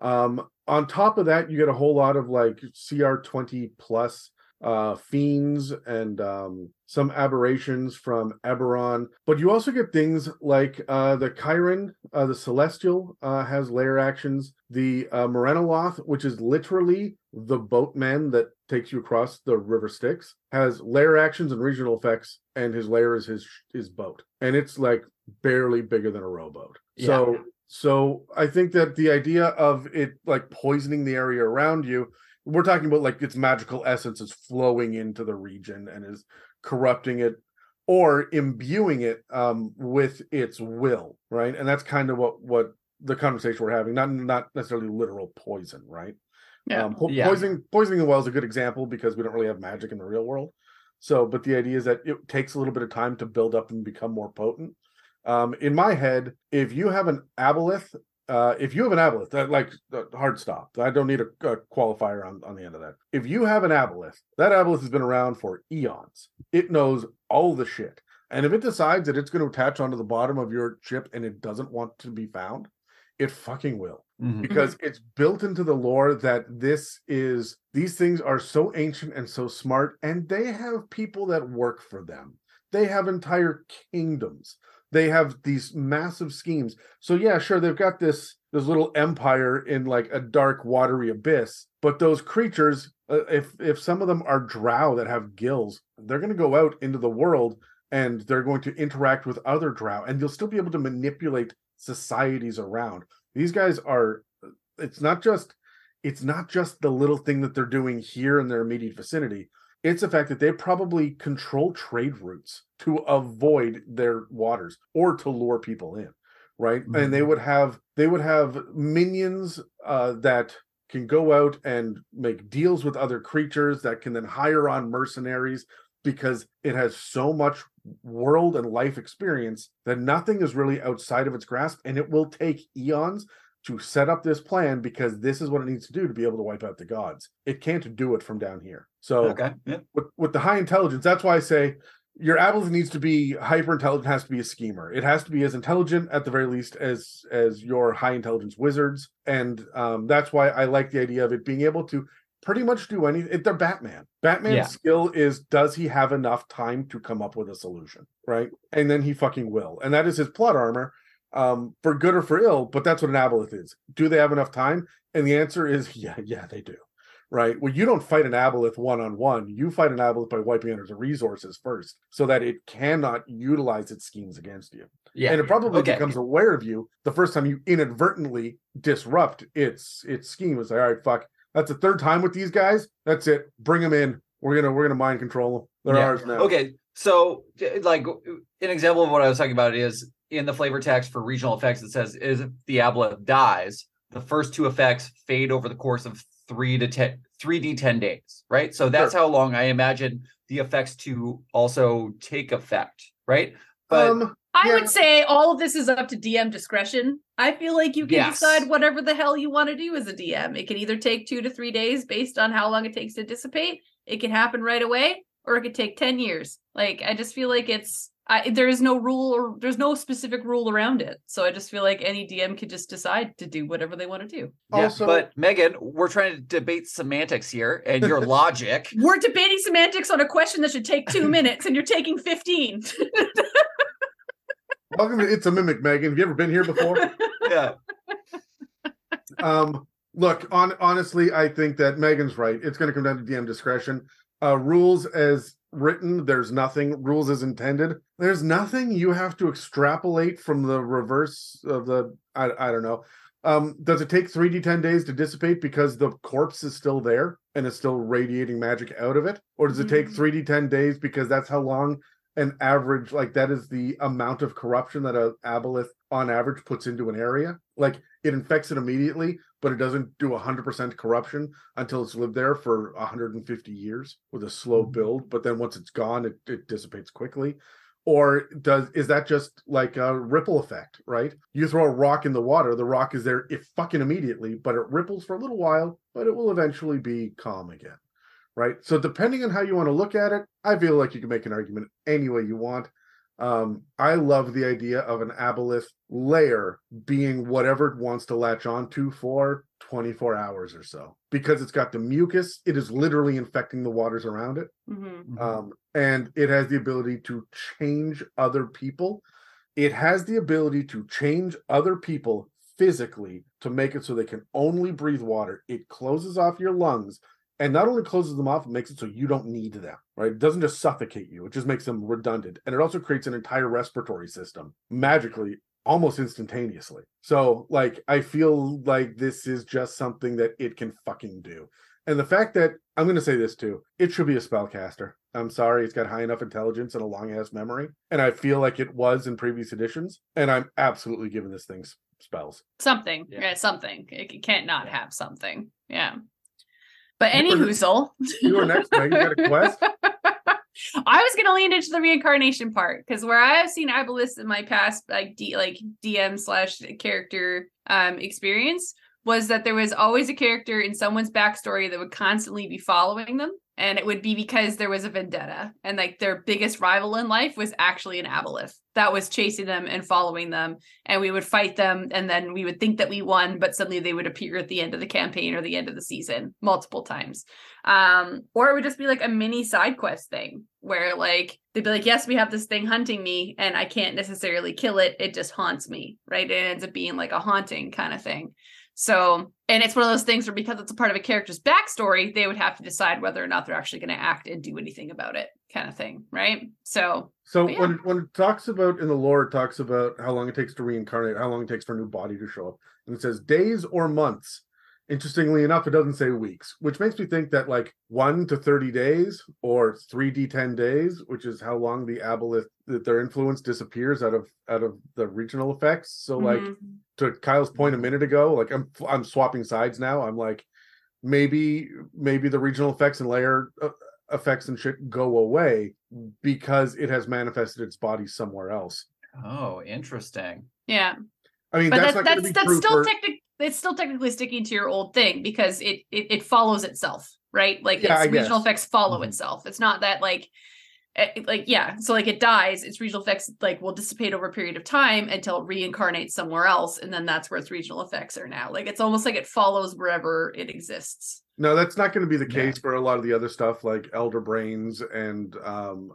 Um, on top of that, you get a whole lot of like CR twenty plus uh fiends and um some aberrations from Eberron, but you also get things like uh the Chiron, uh the Celestial uh has lair actions, the uh Merrenoloth, which is literally the boatman that takes you across the river Styx, has lair actions and regional effects, and his lair is his his boat. And it's like barely bigger than a rowboat. So so I think that the idea of it like poisoning the area around you, we're talking about like its magical essence is flowing into the region and is corrupting it or imbuing it um with its will, right? And that's kind of what what the conversation we're having, not not necessarily literal poison, right? Yeah. Um, po- Yeah. poisoning poisoning the well is a good example because we don't really have magic in the real world. So, but the idea is that it takes a little bit of time to build up and become more potent. Um, in my head, if you have an aboleth, uh, if you have an aboleth, that like uh, hard stop. I don't need a, a qualifier on, on the end of that. If you have an aboleth, that aboleth has been around for eons. It knows all the shit. And if it decides that it's going to attach onto the bottom of your ship and it doesn't want to be found, it fucking will Mhm. because it's built into the lore that this is these things are so ancient and so smart and they have people that work for them they have entire kingdoms they have these massive schemes. So yeah sure they've got this this little empire in like a dark watery abyss but those creatures uh, if if some of them are drow that have gills they're going to go out into the world and they're going to interact with other drow and you'll still be able to manipulate societies around. These guys are it's not just it's not just the little thing that they're doing here in their immediate vicinity it's the fact that they probably control trade routes to avoid their waters or to lure people in right? Mm-hmm. and they would have they would have minions uh that can go out and make deals with other creatures that can then hire on mercenaries because it has so much world and life experience that nothing is really outside of its grasp and it will take eons to set up this plan because this is what it needs to do to be able to wipe out the gods. It can't do it from down here so Okay. Yeah. with, with the high intelligence that's why i say your aboleth needs to be hyper intelligent has to be a schemer. It has to be as intelligent at the very least as as your high intelligence wizards. And um, that's why i like the idea of it being able to pretty much do anything they're batman. Batman's Yeah. skill is does he have enough time to come up with a solution right? And then he fucking will. And that is his plot armor um, for good or for ill but that's what an aboleth is. Do they have enough time? And the answer is yeah yeah they do right? Well, you don't fight an aboleth one on one. You fight an aboleth by wiping out its resources first, so that it cannot utilize its schemes against you. Yeah. And it probably Okay. becomes aware of you the first time you inadvertently disrupt its its scheme. It's like, all right, fuck, that's the third time with these guys. That's it. Bring them in. We're gonna we're gonna mind control them. They're Yeah. ours now. Okay, so like an example of what I was talking about is in the flavor text for regional effects. It says is if the aboleth dies, the first two effects fade over the course of three to ten, three d ten days, right? So that's how long I imagine the effects to also take effect, right? But um, I Yeah. would say all of this is up to DM discretion. I feel like you can Yes. decide whatever the hell you want to do as a DM. It can either take two to three days based on how long it takes to dissipate. It can happen right away, or it could take 10 years. Like, I just feel like it's, I, there is no rule or there's no specific rule around it. So I just feel like any DM could just decide to do whatever they want to do. yeah, Also- but Megan, we're trying to debate semantics here and your logic. We're debating semantics on a question that should take two minutes and you're taking 15. welcome to It's a Mimic, Megan. Have you ever been here before? Yeah. um look on honestly i think that megan's right it's going to come down to dm discretion uh rules as written there's nothing rules as intended. There's nothing you have to extrapolate from the reverse of the i, I don't know. Um does it take 3d10 days to dissipate because the corpse is still there and it's still radiating magic out of it? Or does it take Mhm. 3d10 days because that's how long an average like that is the amount of corruption that a aboleth on average puts into an area like it infects it immediately but it doesn't do 100% corruption until it's lived there for 150 years with a slow Mhm. build but then once it's gone it, it dissipates quickly. Or does is that just like a ripple effect right? You throw a rock in the water the rock is there if fucking immediately but it ripples for a little while but it will eventually be calm again right? So depending on how you want to look at it i feel like you can make an argument any way you want um i love the idea of an aboleth lair being whatever it wants to latch onto for 24 hours or so because it's got the mucus it is literally infecting the waters around it Mhm. um, and it has the ability to change other people. It has the ability to change other people physically to make it so they can only breathe water. It closes off your lungs and not only closes them off, it makes it so you don't need them, right? It doesn't just suffocate you, it just makes them redundant. And it also creates an entire respiratory system magically, almost instantaneously. So, like, I feel like this is just something that it can fucking do. And the fact that I'm going to say this too, it should be a spellcaster. I'm sorry, it's got high enough intelligence and a long ass memory, and I feel like it was in previous editions. And I'm absolutely giving this thing spells. Something. Yeah. Yeah, something. It can't not Yeah. have something. Yeah. But any were- hoozle. You are next, Meg. You got a quest? I was gonna lean into the reincarnation part because where I have seen Aboleth in my past like D like DM slash character um experience was that there was always a character in someone's backstory that would constantly be following them. And it would be because there was a vendetta. And like their biggest rival in life was actually an Aboleth that was chasing them and following them. And we would fight them. And then we would think that we won, but suddenly they would appear at the end of the campaign or the end of the season multiple times um or it would just be like a mini side quest thing where like they'd be like yes we have this thing hunting me and i can't necessarily kill it it just haunts me right it ends up being like a haunting kind of thing so and it's one of those things where because it's a part of a character's backstory they would have to decide whether or not they're actually going to act and do anything about it kind of thing, right? So So yeah. when when it talks about in the lore, it talks about how long it takes to reincarnate, how long it takes for a new body to show up, and it says days or months. Interestingly enough, it doesn't say weeks, which makes me think that like one to thirty days or three d ten days, which is how long the aboleth that their influence disappears out of out of the regional effects. So like mhm. to Kyle's point a minute ago, like I'm I'm swapping sides now. I'm like maybe maybe the regional effects and lair uh, effects and shit go away because it has manifested its body somewhere else. Oh, interesting. yeah. I mean, but that's that, not that's that's still for. technic it's still technically sticking to your old thing because it it, it follows itself right like Yeah, its I regional guess. effects follow Mhm. itself it's not that like eh, like yeah so like it dies its regional effects like will dissipate over a period of time until it reincarnates somewhere else and then that's where its regional effects are now like it's almost like it follows wherever it exists no, that's not going to be the Yeah. case for a lot of the other stuff like elder brains and um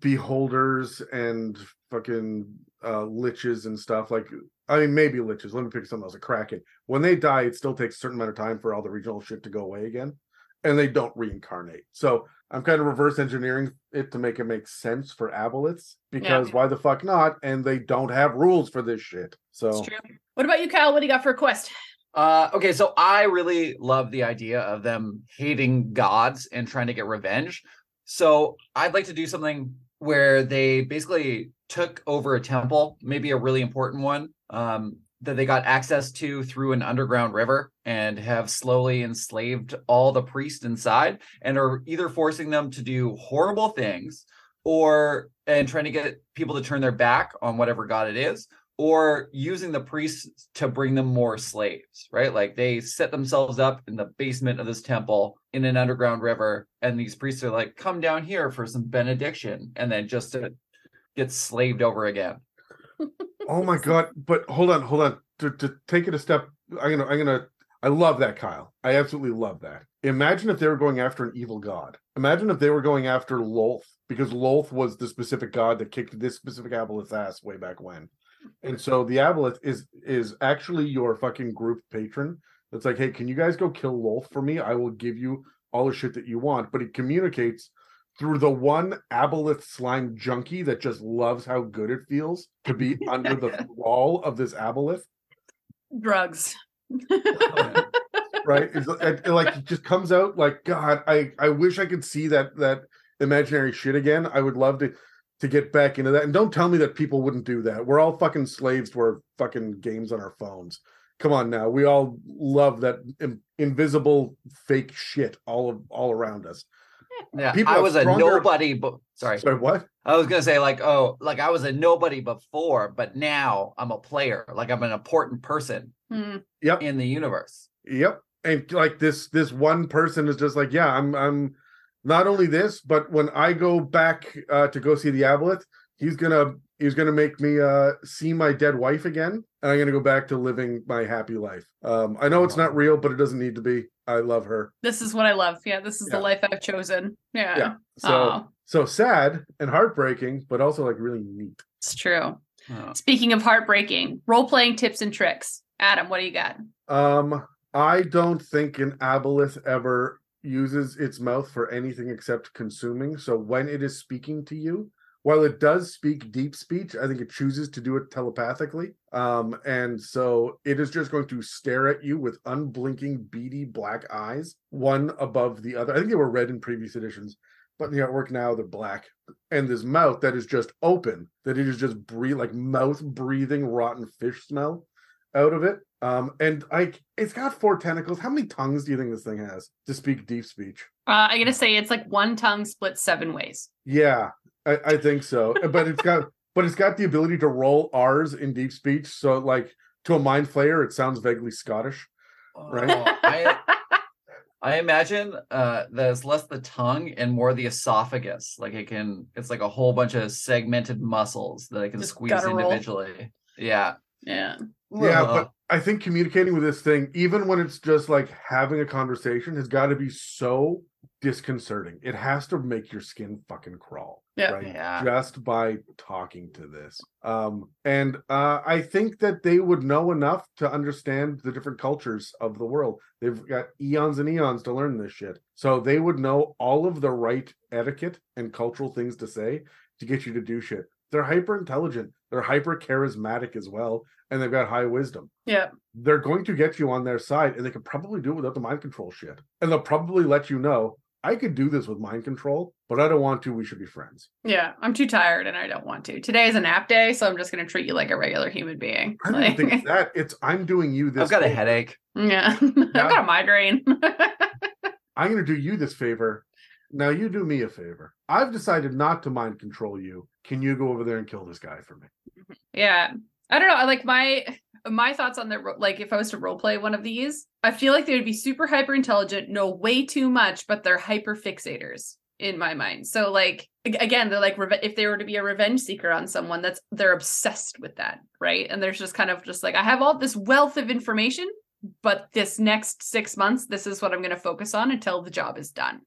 beholders and fucking uh liches and stuff like I mean maybe liches. Let me pick something else. A kraken. When they die, it still takes a certain amount of time for all the regional shit to go away again, and they don't reincarnate. So I'm kind of reverse engineering it to make it make sense for aboleths because why the fuck not? And they don't have rules for this shit. So true what about you kyle what do you got for a quest Uh, okay, so I really love the idea of them hating gods and trying to get revenge. So I'd like to do something where they basically took over a temple, maybe a really important one, um, that they got access to through an underground river and have slowly enslaved all the priests inside and are either forcing them to do horrible things or and trying to get people to turn their back on whatever god it is or using the priests to bring them more slaves, right? Like they set themselves up in the basement of this temple in an underground river, and these priests are like, come down here for some benediction, and then just to get slaved over again. Oh my god! But hold on, hold on. To to take it a step, I'm gonna I'm gonna. I love that, Kyle. I absolutely love that. Imagine if they were going after an evil god. Imagine if they were going after Lolth, because Lolth was the specific god that kicked this specific aboleth's ass way back when. And so the aboleth is is actually your fucking group patron. That's like, hey, can you guys go kill Lolth for me? I will give you all the shit that you want. But it communicates through the one aboleth slime junkie that just loves how good it feels to be under the thrall of this aboleth, drugs right? It's, it, it, like it just comes out like God. I I wish I could see that that imaginary shit again. I would love to to get back into that. And don't tell me that people wouldn't do that. We're all fucking slaves to our fucking games on our phones. Come on now. We all love that in- invisible fake shit all of, all around us. Yeah, People I have was a nobody, but sorry, Sorry, what? I was gonna say like, oh, like I was a nobody before, but now I'm a player. Like I'm an important person Hmm. in the universe. Yep. And like this this one person is just like, yeah, I'm I'm not only this, but when I go back uh to go see the aboleth, he's gonna he's gonna make me uh see my dead wife again, and I'm gonna go back to living my happy life. Um I know it's not real, but it doesn't need to be. I love her. this is what i love yeah this is Yeah. the life i've chosen yeah, Yeah. So Aw, so sad and heartbreaking, but also like really neat. it's true Oh. speaking of heartbreaking role-playing tips and tricks adam what do you got Um, I don't think an aboleth ever uses its mouth for anything except consuming. So when it is speaking to you, while it does speak deep speech, I think it chooses to do it telepathically. Um, and so it is just going to stare at you with unblinking, beady black eyes, one above the other. I think they were red in previous editions, but in the artwork now they're black. And this mouth that is just open, that it is just breathe like mouth breathing rotten fish smell out of it. Um, and like it's got four tentacles. How many tongues do you think this thing has to speak deep speech? uh, i gotta say it's like one tongue split seven ways Yeah, I, I think so. but it's got but it's got the ability to roll R's in deep speech. So like to a mind flayer, it sounds vaguely Scottish. Right. Oh, I, I imagine uh, that it's less the tongue and more the esophagus. Like it can, it's like a whole bunch of segmented muscles that it can Just squeeze guttural. individually. Yeah. yeah Yeah, Ugh. but I think communicating with this thing, even when it's just like having a conversation, has got to be so disconcerting. It has to make your skin fucking crawl. Yeah. Right. Yeah. Just by talking to this. Um, and uh, I think that they would know enough to understand the different cultures of the world. They've got eons and eons to learn this shit. So they would know all of the right etiquette and cultural things to say to get you to do shit. They're hyper intelligent. They're hyper charismatic as well. And they've got high wisdom Yeah. they're going to get you on their side and they can probably do it without the mind control shit. And they'll probably let you know, I could do this with mind control, but I don't want to. We should be friends. Yeah. I'm too tired and I don't want to. Today is a nap day, so I'm just gonna treat you like a regular human being. I don't Like- think it's that. It's I'm doing you this. I've got a headache. yeah. I've got a migraine. I'm going to do you this favor. Now you do me a favor. I've decided not to mind control you. Can you go over there and kill this guy for me? yeah. I don't know. I like my my thoughts on the like if I was to role play one of these, I feel like they would be super hyper intelligent, know way too much, but they're hyper fixators in my mind. So like again, they're like if they were to be a revenge seeker on someone, that's they're obsessed with that, right? And there's just kind of just like I have all this wealth of information, but this next six months, this is what I'm going to focus on until the job is done.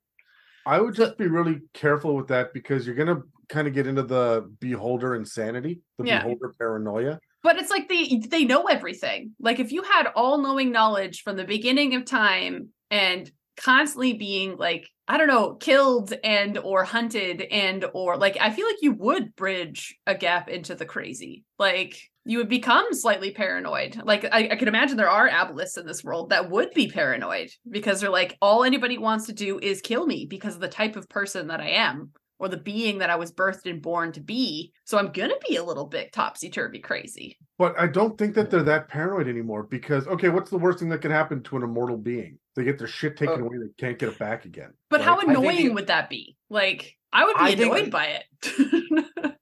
I would just be really careful with that because you're going to kind of get into the beholder insanity, the Yeah. beholder paranoia. But it's like they they know everything. Like if you had all knowing knowledge from the beginning of time and constantly being like I don't know killed and or hunted and or like I feel like you would bridge a gap into the crazy. Like you would become slightly paranoid. Like I, I can imagine there are abolitists in this world that would be paranoid because they're like all anybody wants to do is kill me because of the type of person that I am or the being that I was birthed and born to be. So I'm gonna be a little bit topsy turvy crazy. But I don't think that they're that paranoid anymore because okay, what's the worst thing that can happen to an immortal being? They get their shit taken Uh, away, they can't get it back again. But how right? think annoying the- would that be? Like, I would be I think- annoyed by it.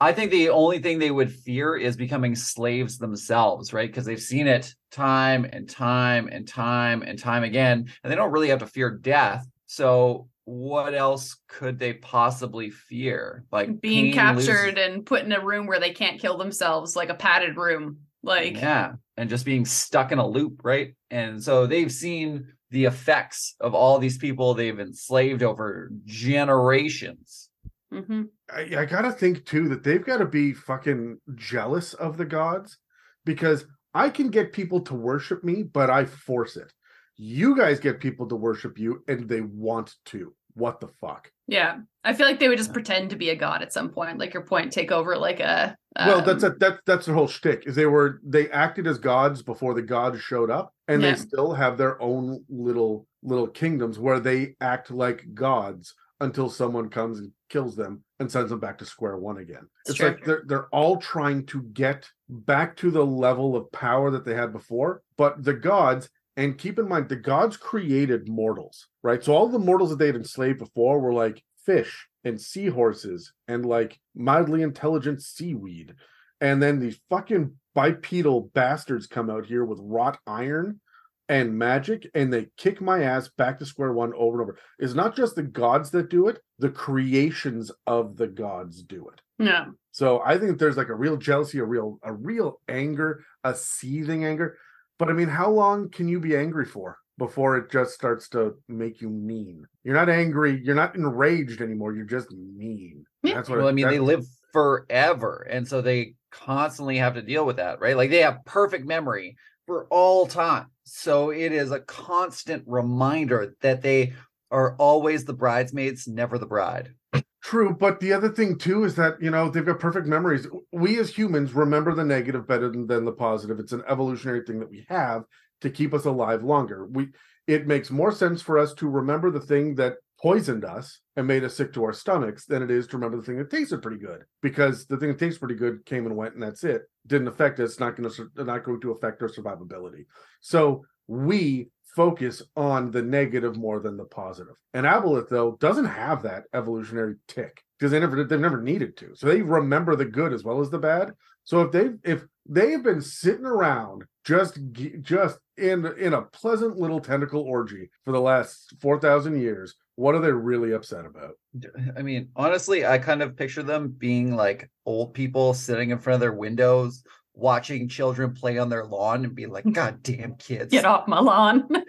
I think the only thing they would fear is becoming slaves themselves, right? Because they've seen it time and time and time and time again, and they don't really have to fear death. So, what else could they possibly fear? Like Being Cain loses- captured and put in a room where they can't kill themselves, like a padded room. Like, yeah, and just being stuck in a loop, right? And so they've seen the effects of all these people they've enslaved over generations. mhm. I, I gotta think too that they've got to be fucking jealous of the gods because I can get people to worship me, but I force it. You guys get people to worship you and they want to. What the fuck? yeah. I feel like they would just pretend to be a god at some point, like your point, take over like a. well, that's um, a, that's that's their whole shtick. Is they were they acted as gods before the gods showed up, and Yeah. they still have their own little little kingdoms where they act like gods until someone comes and kills them and sends them back to square one again. It's It's like they're they're all trying to get back to the level of power that they had before, but the gods. And keep in mind, the gods created mortals, right? So all the mortals that they had enslaved before were like fish and seahorses and like mildly intelligent seaweed. And then these fucking bipedal bastards come out here with wrought iron and magic and they kick my ass back to square one over and over. It's not just the gods that do it, the creations of the gods do it. Yeah. So I think there's like a real jealousy, a real a real anger, a seething anger. But I mean, how long can you be angry for before it just starts to make you mean? You're not angry, you're not enraged anymore, you're just mean. Yeah. That's what Well, I mean, they live forever, and so they constantly have to deal with that, right? Like they have perfect memory for all time. So it is a constant reminder that they are always the bridesmaids, never the bride. True, but the other thing too is that you know they've got perfect memories. We as humans remember the negative better than, than the positive. It's an evolutionary thing that we have to keep us alive longer. We it makes more sense for us to remember the thing that poisoned us and made us sick to our stomachs than it is to remember the thing that tasted pretty good because the thing that tastes pretty good came and went and that's it. Didn't affect us. Not going to not going to affect our survivability. So we focus on the negative more than the positive. And Aboleth, though, doesn't have that evolutionary tick because they never they've never needed to. So they remember the good as well as the bad. So if they if they have been sitting around just just in in a pleasant little tentacle orgy for the last four thousand years, what are they really upset about? i mean, honestly, I kind of picture them being like old people sitting in front of their windows, watching children play on their lawn and be like, God damn kids. Get off my lawn.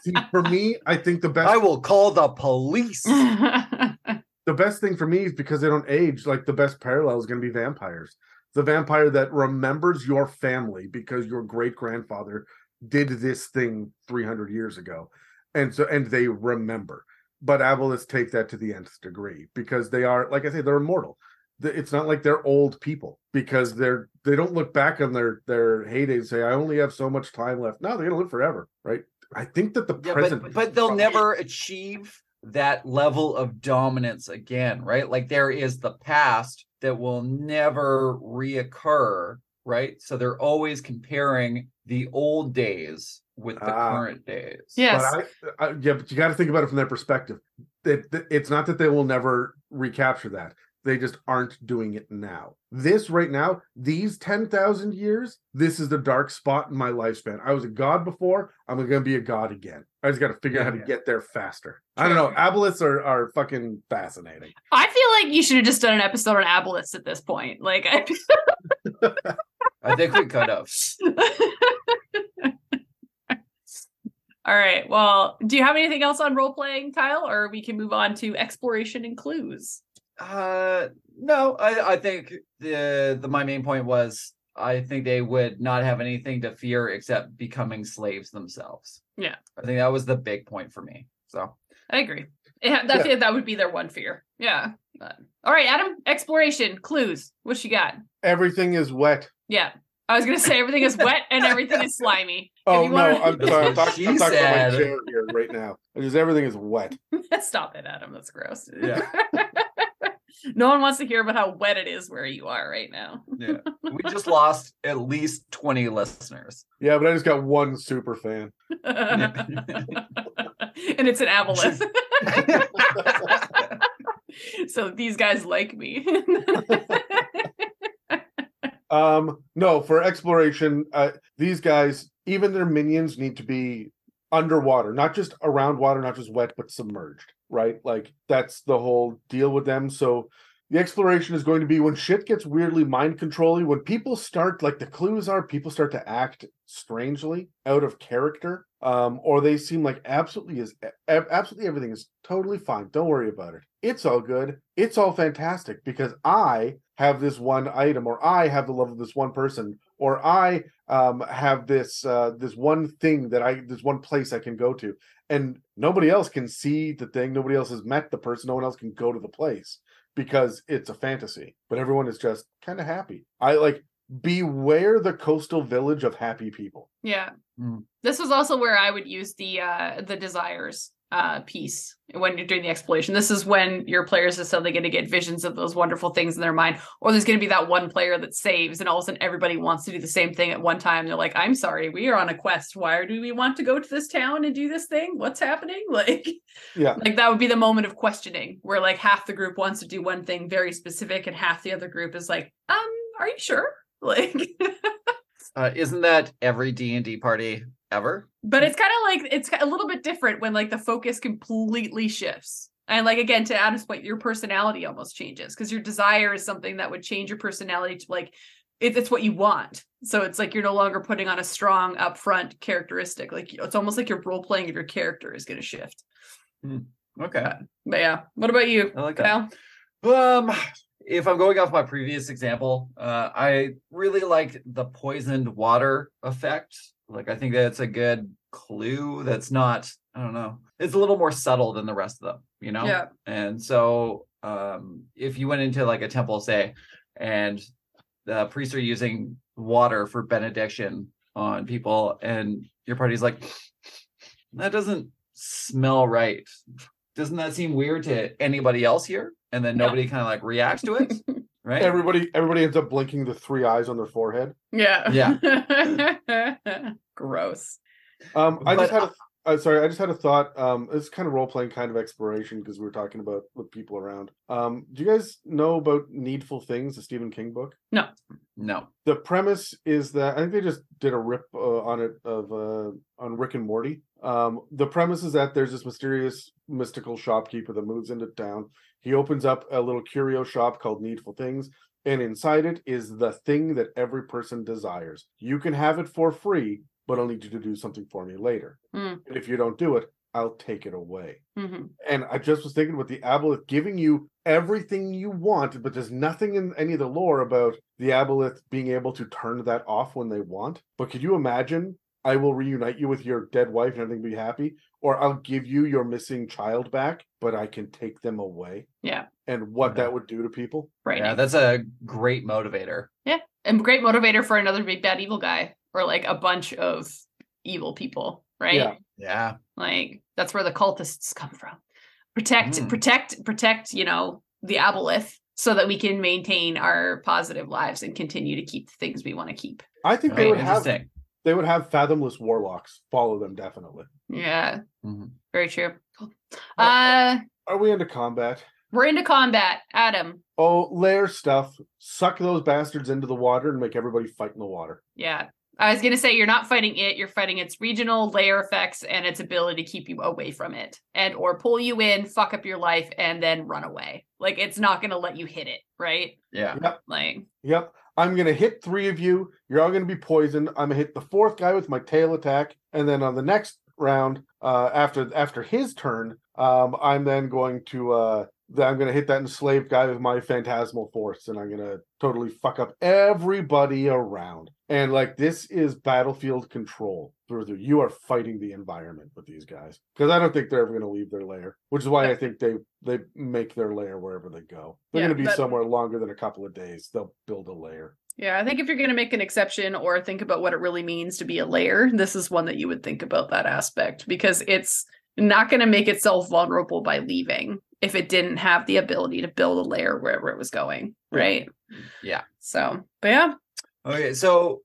See, for me, I think the best I will call the police. the best thing for me is because they don't age. Like the best parallel is going to be vampires. The vampire that remembers your family because your great grandfather did this thing 300 years ago, and so and they remember. But aboleths take that to the nth degree because they are, like I say, they're immortal. The- It's not like they're old people because they're they don't look back on their their heyday and say, "I only have so much time left." No, they're gonna live forever, right? I think that the Yeah, present, but, but they'll never achieve that level of dominance again, right? Like there is the past that will never reoccur, right? So they're always comparing the old days with the Ah. current days. yes. But I, I, yeah, but you got to think about it from their perspective. That that- it's not that they will never recapture that; they just aren't doing it now. This right now, these ten thousand years, this is the dark spot in my lifespan. I was a god before; I'm going to be a god again. I just got to figure out how to get there faster. I don't know. Aboleths are are fucking fascinating. I feel like you should have just done an episode on aboleths at this point. Like, I, I think we could have. all right. Well, do you have anything else on role playing, Kyle, or we can move on to exploration and clues? Uh no, I, I think the the my main point was I think they would not have anything to fear except becoming slaves themselves. Yeah. I think that was the big point for me. So I agree. Yeah, I think that would be their one fear. Yeah. But- all right, Adam. Exploration clues. What you got? Everything is wet. Yeah. I was gonna say everything is wet and everything is slimy. Oh you no, wanna- I'm sorry. I'm talking, I'm talking about my chair here right now. Because everything is wet. Stop it, Adam. That's gross. Yeah. no one wants to hear about how wet it is where you are right now. yeah. we just lost at least 20 listeners. Yeah, but I just got one super fan. and it's an aboleth. so these guys like me. Um, no, for exploration, uh, these guys, even their minions, need to be underwater, not just around water, not just wet, but submerged, right? Like that's the whole deal with them. So the exploration is going to be when shit gets weirdly mind controlling, when people start, like the clues are, people start to act strangely out of character, um, or they seem like absolutely is absolutely everything is totally fine. Don't worry about it. It's all good. It's all fantastic because I have this one item, or I have the love of this one person, or I um, have this uh, this one thing that I this one place I can go to, and nobody else can see the thing. Nobody else has met the person. No one else can go to the place because it's a fantasy. But everyone is just kind of happy. I like beware the coastal village of happy people. yeah. Mm. This was also where I would use the uh the desires uh piece when you're doing the exploration. This is when your players are suddenly going to get visions of those wonderful things in their mind, or there's going to be that one player that saves, and all of a sudden everybody wants to do the same thing at one time. They're like, "I'm sorry, we are on a quest. Why do we want to go to this town and do this thing? What's happening?" Like, Yeah. like that would be the moment of questioning, where like half the group wants to do one thing very specific, and half the other group is like, "Um, are you sure?" Like, Uh, isn't that every D&D party ever? but it's kind of like it's a little bit different when like the focus completely shifts and like again to adam's point your personality almost changes because your desire is something that would change your personality to like it, it's what you want so it's like you're no longer putting on a strong upfront characteristic like it's almost like your role playing of your character is going to shift Okay. but yeah what about you I like that. Um, if I'm going off my previous example, uh, I really like the poisoned water effect. Like, I think that's a good clue. That's not, I don't know, it's a little more subtle than the rest of them, you know? yeah And so, um, if you went into like a temple, say, and the priests are using water for benediction on people, and your party's like, that doesn't smell right. Doesn't that seem weird to anybody else here? And then No. nobody kind of like reacts to it, right? Everybody, everybody ends up blinking the three eyes on their forehead. yeah Yeah. gross Um, I just had a uh, sorry, I just had a thought. Um, it's kind of role playing, kind of exploration because we were talking about with people around. Um, do you guys know about Needful Things, the Stephen King book? No, no. The premise is that I think they just did a rip uh, on it of uh, on Rick and Morty. Um, the premise is that there's this mysterious mystical shopkeeper that moves into town. He opens up a little curio shop called Needful Things, and inside it is the thing that every person desires. You can have it for free, but I'll need you to do something for me later. Mm. And if you don't do it, I'll take it away. Mhm. And I just was thinking with the aboleth giving you everything you want, but there's nothing in any of the lore about the aboleth being able to turn that off when they want. But could you imagine? I will reunite you with your dead wife and everything be happy, or I'll give you your missing child back, but I can take them away. Yeah. And what Yeah. that would do to people. Right. Yeah, that's a great motivator. Yeah. And great motivator for another big bad evil guy or like a bunch of evil people, right? Yeah. Yeah. Like that's where the cultists come from. Protect, Mm. protect, protect, you know, the aboleth so that we can maintain our positive lives and continue to keep the things we want to keep. I think Oh, they would have interesting. They would have fathomless warlocks follow them definitely. Yeah, Mhm. very true. Cool. Well- Uh Are we into combat? we're into combat, Adam. Oh, lair stuff. Suck those bastards into the water and make everybody fight in the water. Yeah. I was gonna say you're not fighting it, you're fighting its regional lair effects and its ability to keep you away from it. And or pull you in, fuck up your life, and then run away. Like it's not gonna let you hit it, right? Yeah. Like Yep. I'm gonna hit three of you. You're all gonna be poisoned. I'm gonna hit the fourth guy with my tail attack, and then on the next round, uh, after after his turn, um, I'm then going to uh, I'm gonna hit that enslaved guy with my phantasmal force, and I'm gonna totally fuck up everybody around. And like this is battlefield control. Further, you are fighting the environment with these guys because I don't think they're ever gonna leave their lair, which is why I think they they make their lair wherever they go. They're Yeah, gonna be but- somewhere longer than a couple of days. They'll build a lair. Yeah, I think if you're going to make an exception or think about what it really means to be a lair, this is one that you would think about that aspect because it's not going to make itself vulnerable by leaving if it didn't have the ability to build a lair wherever it was going, right? Yeah. So, but yeah, Okay, so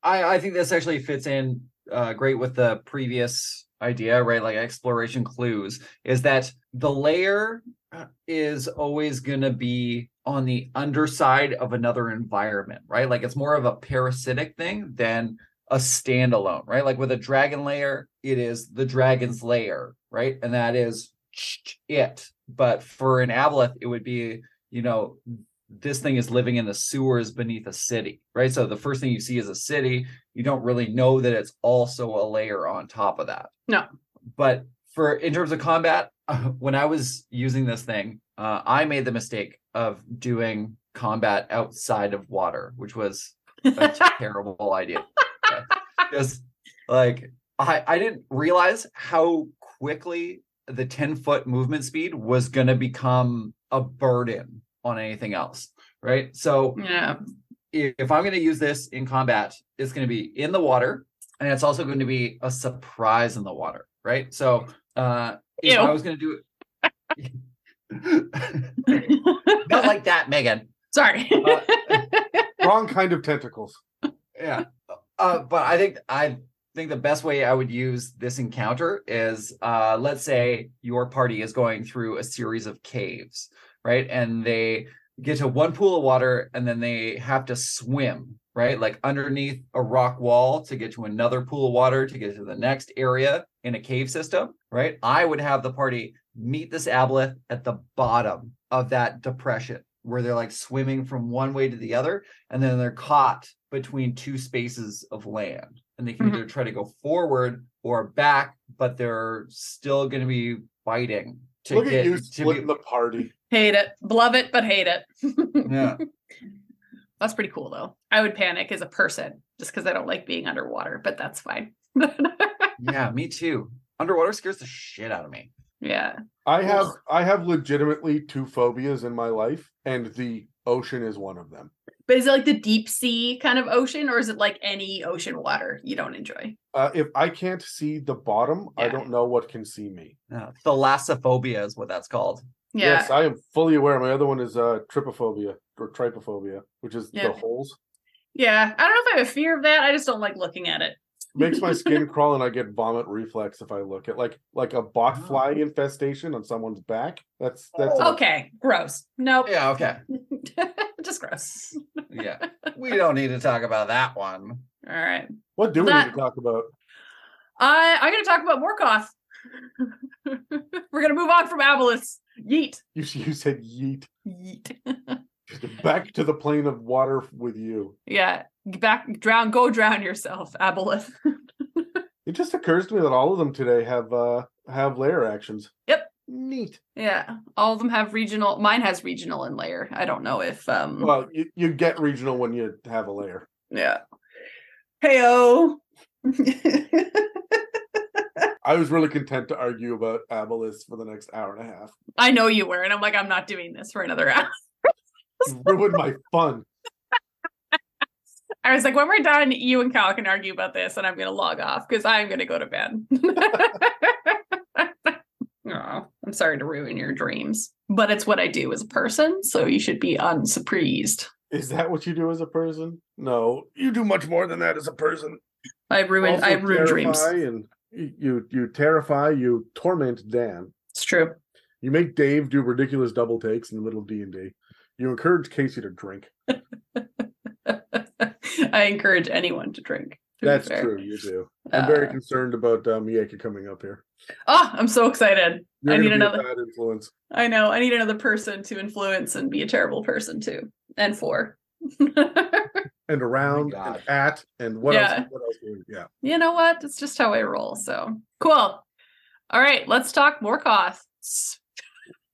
I I think this actually fits in uh, great with the previous idea, right? Like exploration clues is that the lair uh, is always going to be on the underside of another environment, right? Like it's more of a parasitic thing than a standalone, right? Like with a dragon lair, it is the dragon's lair, right? And that is it. But for an aboleth, it would be, you know, this thing is living in the sewers beneath a city, right? So the first thing you see is a city. You don't really know that it's also a lair on top of that. No. But for in terms of combat, when I was using this thing, uh, I made the mistake of doing combat outside of water, which was a terrible idea. Because like I I didn't realize how quickly the 10 foot movement speed was going to become a burden on anything else, right? So yeah, if if I'm going to use this in combat, it's going to be in the water and it's also going to be a surprise in the water, right? So uh if Ew. I was going to do it not like that, Megan. sorry. Uh, Wrong kind of tentacles. yeah uh but i think i think the best way i would use this encounter is uh let's say your party is going through a series of caves right and they get to one pool of water and then they have to swim right like underneath a rock wall to get to another pool of water to get to the next area in a cave system right i would have the party meet this aboleth at the bottom of that depression where they're like swimming from one way to the other and then they're caught between two spaces of land and they can Mhm. either try to go forward or back but they're still going to be fighting to Look get at you to splitting be, the party. Hate it. Love it, but hate it. yeah That's pretty cool though. I would panic as a person just because I don't like being underwater, but that's fine. yeah me too underwater scares the shit out of me yeah. I have Ugh. I have legitimately two phobias in my life, and the ocean is one of them. But is it like the deep sea kind of ocean, or is it like any ocean water you don't enjoy? Uh, if I can't see the bottom, I don't know what can see me. yeah. thalassophobia is what that's called Yeah. Yes, I am fully aware. My other one is uh, tripophobia or trypophobia, which is Yeah. the holes. Yeah. I don't know if I have a fear of that. I just don't like looking at it. Makes my skin crawl, and I get vomit reflex if I look at like like a bot Oh. fly infestation on someone's back. That's that's Oh. a- Okay. Gross. Nope. yeah okay just gross. yeah we don't need to talk about that one All right. what do we That- need to talk about? I I'm gonna talk about Morkoth. We're gonna move on from Aboleths. Yeet. You you said yeet Yeet. back to the plane of water with you. yeah. Back drown, go drown yourself, Aboleth. It just occurs to me that all of them today have uh have lair actions. Yep. Neat. Yeah, all of them have regional. Mine has regional and lair. I don't know if um. Well, you, you get regional when you have a lair. yeah. Heyo. I was really content to argue about Aboleth for the next hour and a half. I know you were, and I'm like, I'm not doing this for another hour. Ruined my fun. I was like, when we're done, you and Cal can argue about this, and I'm gonna log off because I'm gonna go to bed. oh, I'm sorry to ruin your dreams, but it's what I do as a person, so you should be unsurprised. Is that what you do as a person? No, you do much more than that as a person. I ruined. Also I ruined dreams. And you- you terrify, you torment Dan. It's true. You make Dave do ridiculous double takes in the middle of D and D. You encourage Casey to drink. I encourage anyone to drink. to That's true. You do. I'm very Uh, concerned about um, Miyake coming up here. Oh, I'm so excited. You're I need another- bad influence. I know. I need another person to influence and be a terrible person too. And for. And around and at and what Yeah. else? What else? do we- Yeah. you know what? It's just how I roll. So cool. All right, let's talk Morkoths.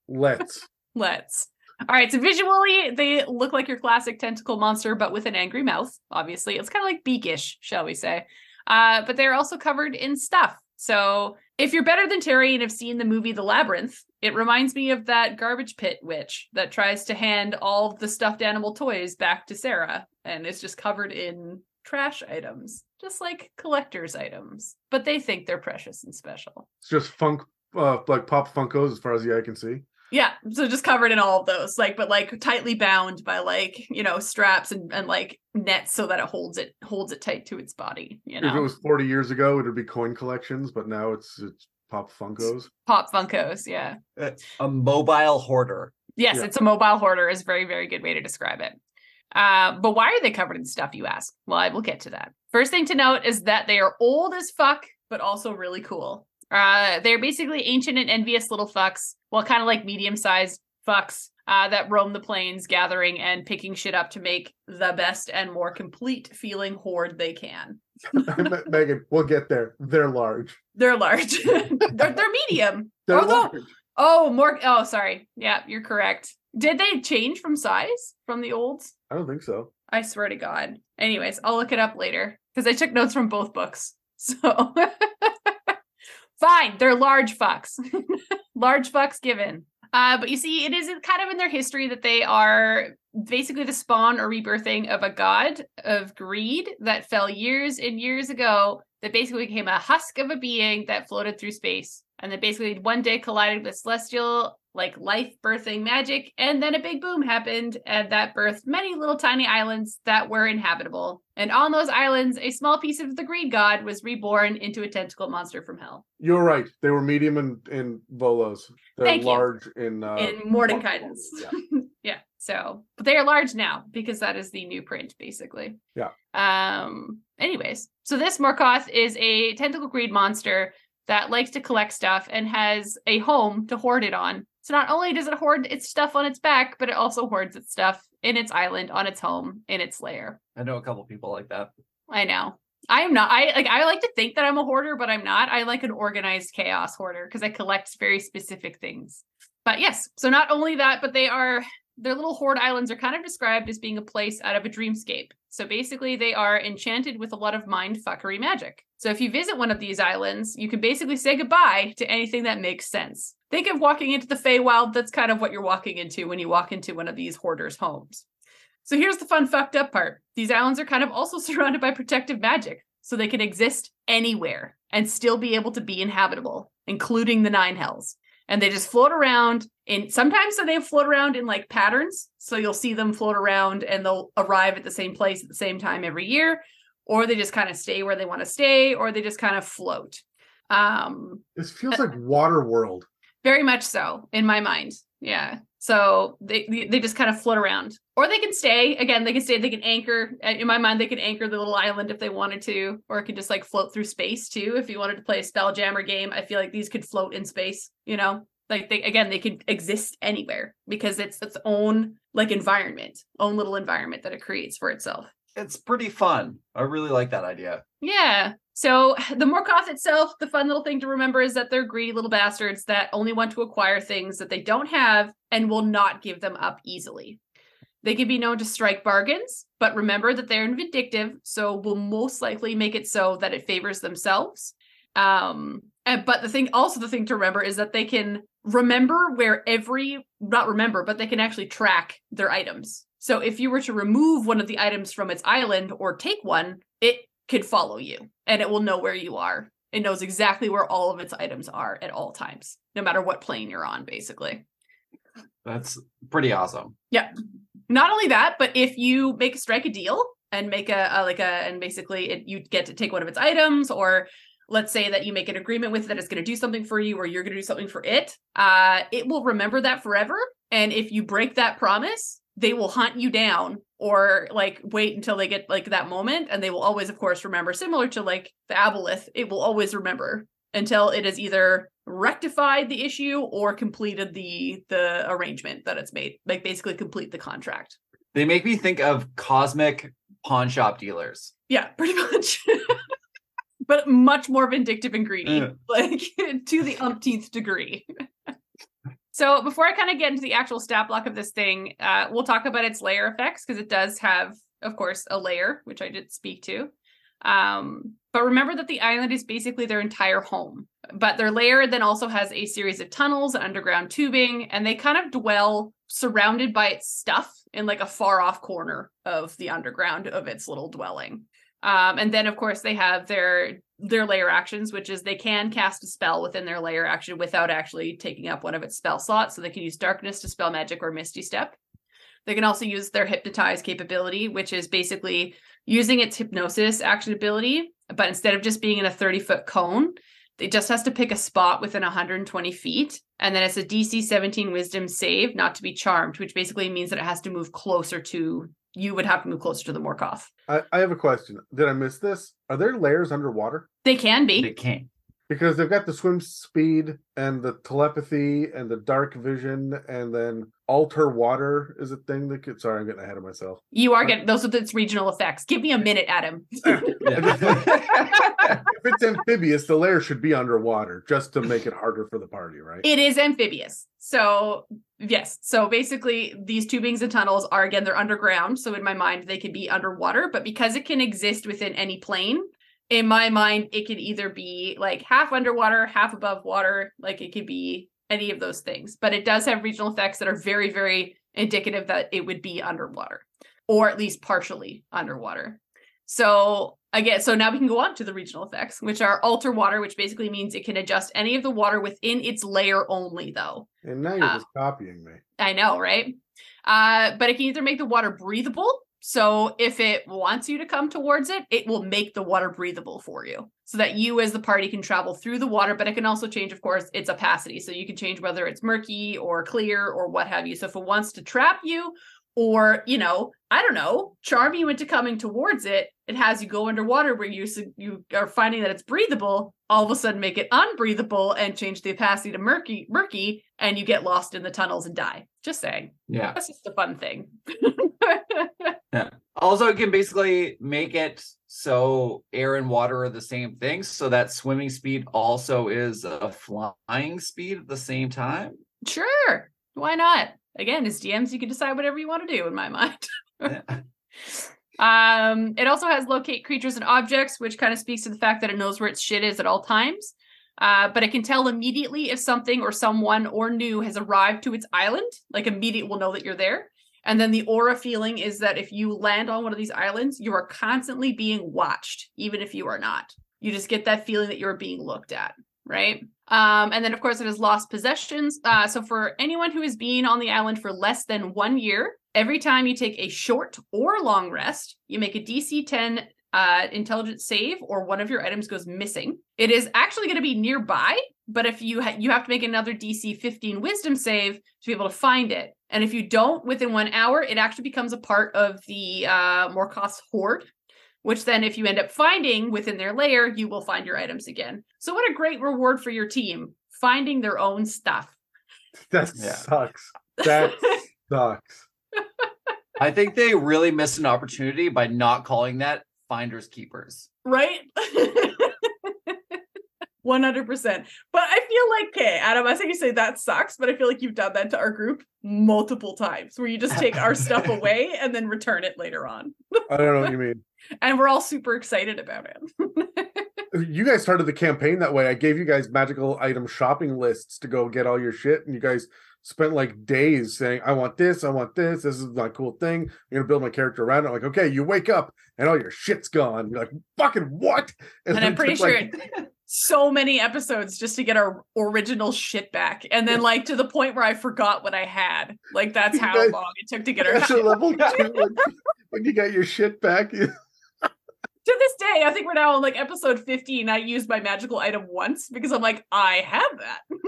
Let's. Let's. All right, so visually they look like your classic tentacle monster, but with an angry mouth. Obviously, it's kind of like beakish, shall we say? Uh, but they're also covered in stuff. So if you're better than Terry and have seen the movie The Labyrinth, it reminds me of that garbage pit witch that tries to hand all the stuffed animal toys back to Sarah, and it's just covered in trash items, just like collector's items. But they think they're precious and special. It's just funk, uh, like pop Funkos, as far as the eye can see. Yeah, so just covered in all of those, like, but like tightly bound by like you know straps and, and like nets so that it holds it holds it tight to its body. You If it was 40 years ago, it would be coin collections, but now it's it's pop Funkos. pop Funkos. Yeah, A mobile hoarder. yes, Yeah. it's a mobile hoarder is a very very good way to describe it. Uh, but why are they covered in stuff? You ask. Well, I will get to that. First thing to note is that they are old as fuck, but also really cool. Uh, they're basically ancient and envious little fucks, well, kind of like medium sized fucks uh, that roam the planes, gathering and picking shit up to make the best and more complete feeling hoard they can. Megan, we'll get there. They're large. They're large. they're, they're medium. They're Although- large. Oh, more. Oh, sorry. Yeah, you're correct. Did they change from size from the olds? I don't think so. I swear to God. Anyways, I'll look it up later because I took notes from both books. So fine, they're large fucks. large fucks given. Uh, but you see, it is kind of in their history that they are basically the spawn or rebirthing of a god of greed that fell years and years ago that basically became a husk of a being that floated through space and that basically one day collided with celestial like life birthing magic and then a big boom happened and that birthed many little tiny islands that were inhabitable and on those islands a small piece of the greed god was reborn into a tentacle monster from hell You're right. They were medium in, in Volo's. They're Thank you. large in uh in Mordenkainen's. Yeah. yeah. So, but they are large now because that is the new print, basically. Yeah. Um. Anyways, so this Morkoth is a tentacle greed monster that likes to collect stuff and has a home to hoard it on. So not only does it hoard its stuff on its back, but it also hoards its stuff in its island, on its home, in its lair. I know a couple people like that. I know. I am not. I like. I like to think that I'm a hoarder, but I'm not. I like an organized chaos hoarder because I collect very specific things. But yes, so not only that, but they are their little hoard islands are kind of described as being a place out of a dreamscape. So basically, they are enchanted with a lot of mind fuckery magic. So if you visit one of these islands, you can basically say goodbye to anything that makes sense. Think of walking into the Feywild. That's kind of what you're walking into when you walk into one of these hoarders' homes. So here's the fun fucked up part. These islands are kind of also surrounded by protective magic, so they can exist anywhere and still be able to be inhabitable, including the nine hells. And they just float around in sometimes so they float around in like patterns. So you'll see them float around and they'll arrive at the same place at the same time every year, or they just kind of stay where they want to stay, or they just kind of float. Um, This feels like Water World. very much so in my mind. Yeah. So they they just kind of float around, or they can stay. Again, they can stay. They can anchor. In my mind, they can anchor the little island if they wanted to, or it could just like float through space too. If you wanted to play a Spelljammer game, I feel like these could float in space. You know, like they again they could exist anywhere because it's its own like environment, own little environment that it creates for itself. It's pretty fun. I really like that idea. Yeah. So the Morkoth itself, the fun little thing to remember is that they're greedy little bastards that only want to acquire things that they don't have and will not give them up easily. They can be known to strike bargains, but remember that they're vindictive, so will most likely make it so that it favors themselves. Um, and, but the thing, also the thing to remember is that they can remember where every, not remember, but they can actually track their items. So if you were to remove one of the items from its island or take one, it could follow you and it will know where you are. It knows exactly where all of its items are at all times, no matter what plane you're on, basically. That's pretty awesome. Yeah. Not only that, but if you make a strike a deal and make a, a like a and basically it, you get to take one of its items or let's say that you make an agreement with it that it's going to do something for you or you're going to do something for it uh it will remember that forever and if you break that promise they will hunt you down or like wait until they get like that moment and they will always of course remember similar to like the aboleth it will always remember until it has either rectified the issue or completed the the arrangement that it's made like basically complete the contract They make me think of cosmic pawn shop dealers. yeah pretty much but much more vindictive and greedy Yeah. like to the umpteenth degree so before i kind of get into the actual stat block of this thing uh, we'll talk about its lair effects because it does have of course a lair which i did speak to. Um, but remember that the island is basically their entire home but their layer then also has a series of tunnels and underground tubing and they kind of dwell surrounded by its stuff in like a far off corner of the underground of its little dwelling um, and then of course they have their their lair actions, which is they can cast a spell within their lair action without actually taking up one of its spell slots. So they can use darkness dispel magic or misty step. They can also use their hypnotize capability, which is basically using its hypnosis action ability, but instead of just being in a 30 foot cone, it just has to pick a spot within 120 feet. And then it's a DC 17 wisdom save not to be charmed, which basically means that it has to move closer to you would have to move closer to the Morkoth. I, I have a question. Did I miss this? Are there lairs underwater? They can be. They can't. Because they've got the swim speed and the telepathy and the dark vision and then alter water is a thing that could sorry, I'm getting ahead of myself. You are uh, getting those are its regional effects. Give me a minute, Adam. If it's amphibious, the lair should be underwater just to make it harder for the party, right? It is amphibious. So yes. So basically these tubings and tunnels are again they're underground. So in my mind they could be underwater, but because it can exist within any plane, in my mind it can either be like half underwater, half above water, like it could be any of those things. But it does have regional effects that are very very indicative that it would be underwater or at least partially underwater. So again, so now we can go on to the regional effects, which are alter water, which basically means it can adjust any of the water within its lair only, though. and now you're uh, just copying me. I know, right? Uh, but it can either make the water breathable. So if it wants you to come towards it, it will make the water breathable for you so that you as the party can travel through the water. But it can also change, of course, its opacity. So you can change whether it's murky or clear or what have you. So if it wants to trap you or, you know, I don't know, charm you into coming towards it, it has you go underwater where you you are finding that it's breathable, all of a sudden make it unbreathable and change the opacity to murky, murky, and you get lost in the tunnels and die. Just saying. yeah. That's just a fun thing. yeah Also, it can basically make it so air and water are the same thing, so that swimming speed also is a flying speed at the same time. sure. Why not? Again, as DMs, you can decide whatever you want to do in my mind. Yeah. Um, it also has locate creatures and objects, which kind of speaks to the fact that it knows where its shit is at all times. Uh, but it can tell immediately if something or someone or new has arrived to its island. Like immediate will know that you're there. And then the aura feeling is that if you land on one of these islands, you are constantly being watched, even if you are not. You just get that feeling that you're being looked at, right? Um, and then of course it has lost possessions. Uh, so for anyone who has been on the island for less than one year, every time you take a short or long rest, you make a DC 10 uh, intelligence save or one of your items goes missing. It is actually going to be nearby, but if you ha- you have to make another DC 15 wisdom save to be able to find it. And if you don't within one hour, it actually becomes a part of the uh, hoard, which then, if you end up finding within their lair, you will find your items again. So, what a great reward for your team finding their own stuff. That Yeah. sucks. That sucks. I think they really missed an opportunity by not calling that finders keepers. right? 100%. But I feel like, okay, Adam, I think you say that sucks, but I feel like you've done that to our group multiple times where you just take our stuff away and then return it later on. I don't know what you mean. And we're all super excited about it. Uh, you guys started the campaign that way. I gave you guys magical item shopping lists to go get all your shit, and you guys spent like days saying, I want this, I want this, this is my cool thing. I'm gonna build my character around it. I'm like, okay, you wake up and all your shit's gone. You're like, fucking what? And then I'm pretty sure like, so many episodes just to get our original shit back. And then like to the point where I forgot what I had. Like that's how guys- long it took to get our shit level two when, when you got your shit back. to this day, I think we're now on like episode 15. I used my magical item once because I'm like, I have that.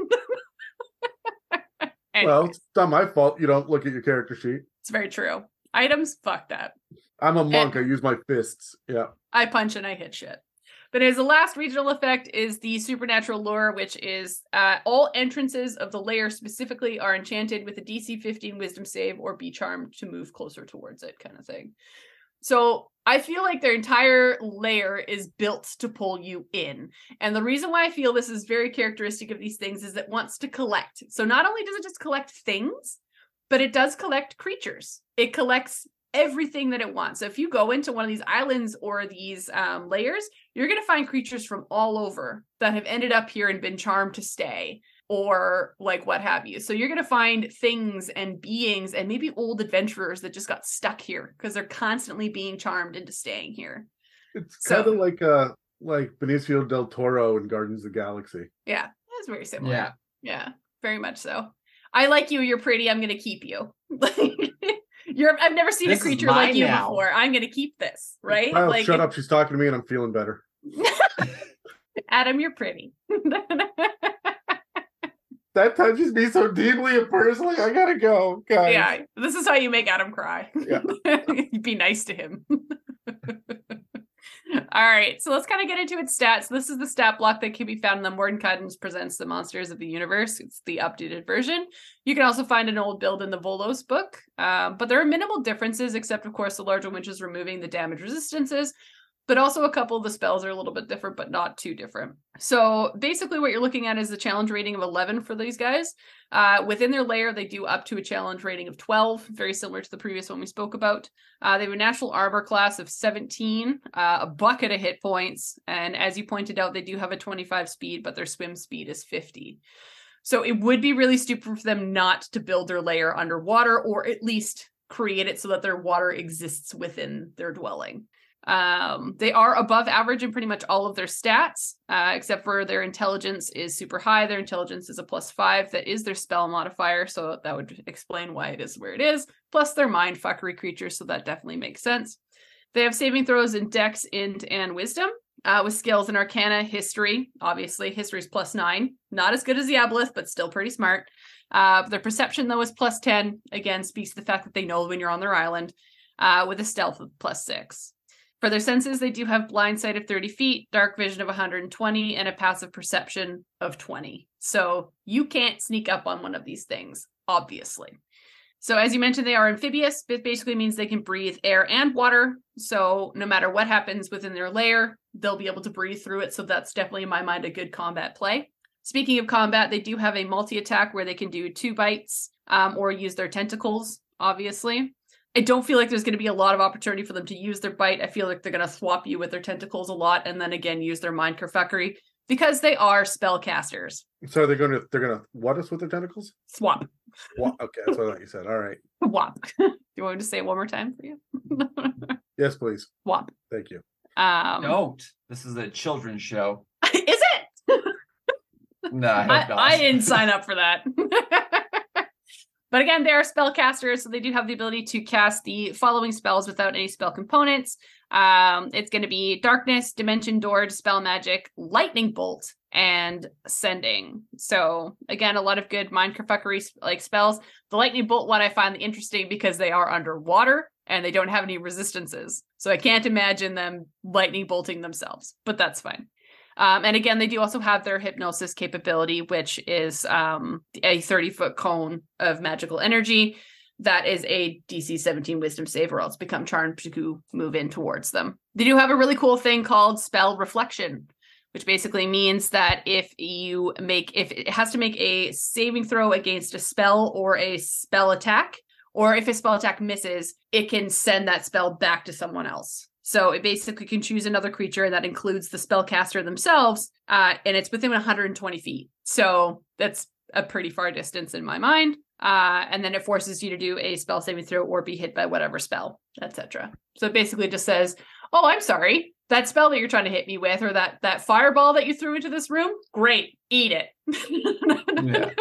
Anyway, Well, it's not my fault. You don't look at your character sheet. it's very true. Items, fuck that. I'm a eh. monk. I use my fists. Yeah. I punch and I hit shit. But as the last regional effect is the supernatural lure, which is uh, all entrances of the lair specifically are enchanted with a DC 15 wisdom save or be charmed to move closer towards it, kind of thing. So I feel like their entire lair is built to pull you in. And the reason why I feel this is very characteristic of these things is it wants to collect. So not only does it just collect things, but it does collect creatures. It collects everything that it wants. So if you go into one of these islands or these um, lairs, you're going to find creatures from all over that have ended up here and been charmed to stay or like what have you. So you're going to find things and beings and maybe old adventurers that just got stuck here because they're constantly being charmed into staying here. It's So- kind of like uh like Benicio del Toro in Guardians of the Galaxy. Yeah, that's very similar. Yeah. Yeah, very much so. I like you. You're pretty. I'm going to keep you. you're. I've never seen This a creature like you now. before. I'm going to keep this. Right? Kyle, like shut up. She's talking to me and I'm feeling better. Adam, you're pretty. That touches me so deeply and personally. I gotta go, guys. yeah, this is how you make Adam cry. Yeah. Be nice to him. All right, so let's kind of get into its stats. This is the stat block that can be found in the Mordenkainen's Presents the Monsters of the Universe. It's the updated version. You can also find an old build in the Volo's book, um, but there are minimal differences, except, of course, the larger winch is removing the damage resistances. But also, a couple of the spells are a little bit different, but not too different. So, basically, what you're looking at is the challenge rating of 11 for these guys. Uh, within their lair, they do up to a challenge rating of 12, very similar to the previous one we spoke about. Uh, they have a natural armor class of 17, uh, a bucket of hit points, and as you pointed out, they do have a 25 speed, but their swim speed is 50. So it would be really stupid for them not to build their layer underwater, or at least create it so that their water exists within their dwelling. Um, they are above average in pretty much all of their stats, uh, except for their intelligence is super high. Their intelligence is a plus five. That is their spell modifier, so that would explain why it is where it is. Plus, they're mind fuckery creatures, so that definitely makes sense. They have saving throws in Dex, Int, and Wisdom. Uh, with skills in Arcana, History. Obviously, History is plus nine. Not as good as the Aboleth, but still pretty smart. Uh, their Perception, though, is plus 10. Again, speaks to the fact that they know when you're on their island, uh, with a Stealth of plus six. For their senses, they do have blind sight of 30 feet, dark vision of 120, and a passive perception of 20. So you can't sneak up on one of these things, obviously. So, as you mentioned, they are amphibious. It basically means they can breathe air and water. So, no matter what happens within their lair, they'll be able to breathe through it. So, that's definitely, in my mind, a good combat play. Speaking of combat, they do have a multi attack where they can do two bites um, or use their tentacles, obviously. I don't feel like there's going to be a lot of opportunity for them to use their bite. I feel like they're going to swap you with their tentacles a lot and then again use their mind kerfuckery because they are spellcasters. So they're gonna they're gonna what us with their tentacles? Swap. What? Okay, that's what I thought you said. All right. Swap. Do you want me to say it one more time for you? Yes, please. Swap. Thank you. Um, Don't. This is a children's show. Is it? No, I, I. I didn't sign up for that. But again, they are spellcasters, so they do have the ability to cast the following spells without any spell components. Um, it's going to be Darkness, Dimension Door, Dispel Magic, Lightning Bolt, and Sending. So again, a lot of good mind kerfuckery like spells. The Lightning Bolt one I find interesting because they are underwater and they don't have any resistances. So I can't imagine them lightning bolting themselves, but that's fine. Um, and again, they do also have their hypnosis capability, which is um, a 30 foot cone of magical energy. that is a DC 17 wisdom save, or else become charmed to move in towards them. They do have a really cool thing called spell reflection, which basically means that if you make if it has to make a saving throw against a spell or a spell attack, or if a spell attack misses, it can send that spell back to someone else. So it basically can choose another creature that includes the spellcaster themselves, uh, and it's within 120 feet. So that's a pretty far distance in my mind. Uh, and then it forces you to do a spell saving throw or be hit by whatever spell, etc. So it basically just says, "Oh, I'm sorry, that spell that you're trying to hit me with, or that that fireball that you threw into this room, great, eat it."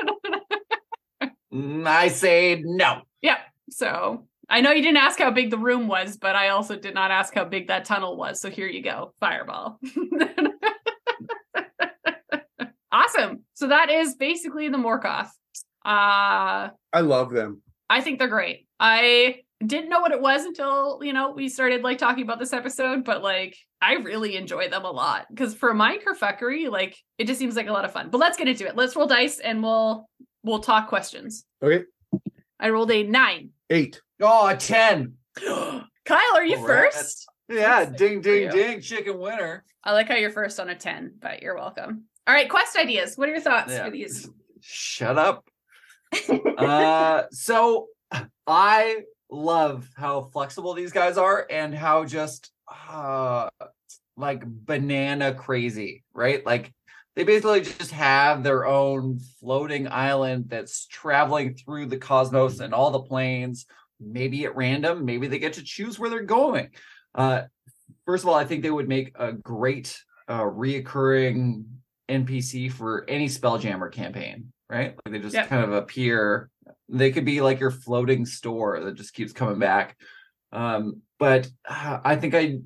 Mm, I say no. Yep. So I know you didn't ask how big the room was, but I also did not ask how big that tunnel was. So here you go, fireball. awesome. So that is basically the Morkoth. Uh I love them. I think they're great. I didn't know what it was until, you know, we started like talking about this episode, but like I really enjoy them a lot. Because for my kerfuckery, like it just seems like a lot of fun. But let's get into it. Let's roll dice and we'll we'll talk questions. Okay. I rolled a nine. Eight. Oh, a 10. Kyle, are you All right. first? Yeah, Good ding, ding, ding, chicken winner. I like how you're first on a 10, but you're welcome. All right, quest ideas. What are your thoughts Yeah. for these? Shut up. uh, so I love how flexible these guys are and how just uh, like banana crazy, right? Like they basically just have their own floating island that's traveling through the cosmos and all the planes, maybe at random, maybe they get to choose where they're going. Uh, first of all, I think they would make a great uh, reoccurring NPC for any Spelljammer campaign, right? Like they just Yep. kind of appear. They could be like your floating store that just keeps coming back. Um, but uh, I think I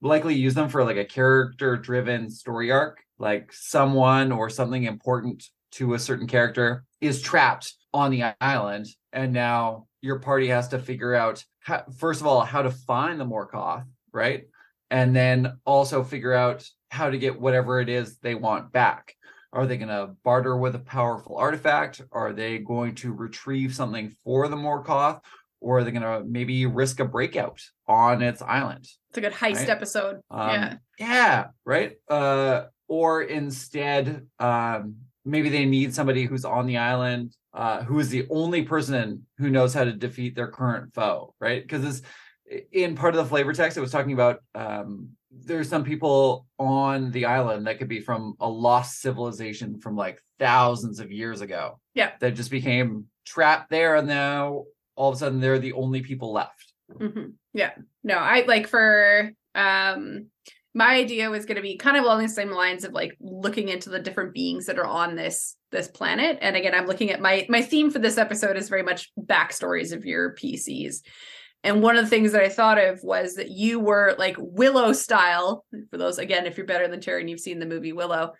likely use them for like a character driven story arc, like someone or something important to a certain character is trapped on the island, and now your party has to figure out how, first of all how to find the Morkoth, right? And then also figure out how to get whatever it is they want back. Are they going to barter with a powerful artifact? Are they going to retrieve something for the Morkoth? Or are they going to maybe risk a breakout on its island? It's a good heist Right. episode. Um, yeah. Yeah. Right. Uh, or instead, um, maybe they need somebody who's on the island, uh, who is the only person who knows how to defeat their current foe. Right. Because this, in part of the flavor text, it was talking about um, there's some people on the island that could be from a lost civilization from like thousands of years ago. Yeah. That just became trapped there, and now all of a sudden they're the only people left. hmm Yeah. No, I like for um my idea was going to be kind of along the same lines of like looking into the different beings that are on this this planet. And again i'm looking at my my theme for this episode is very much backstories of your pcs and one of the things that i thought of was that you were like willow style for those again if you're better than terry and you've seen the movie willow.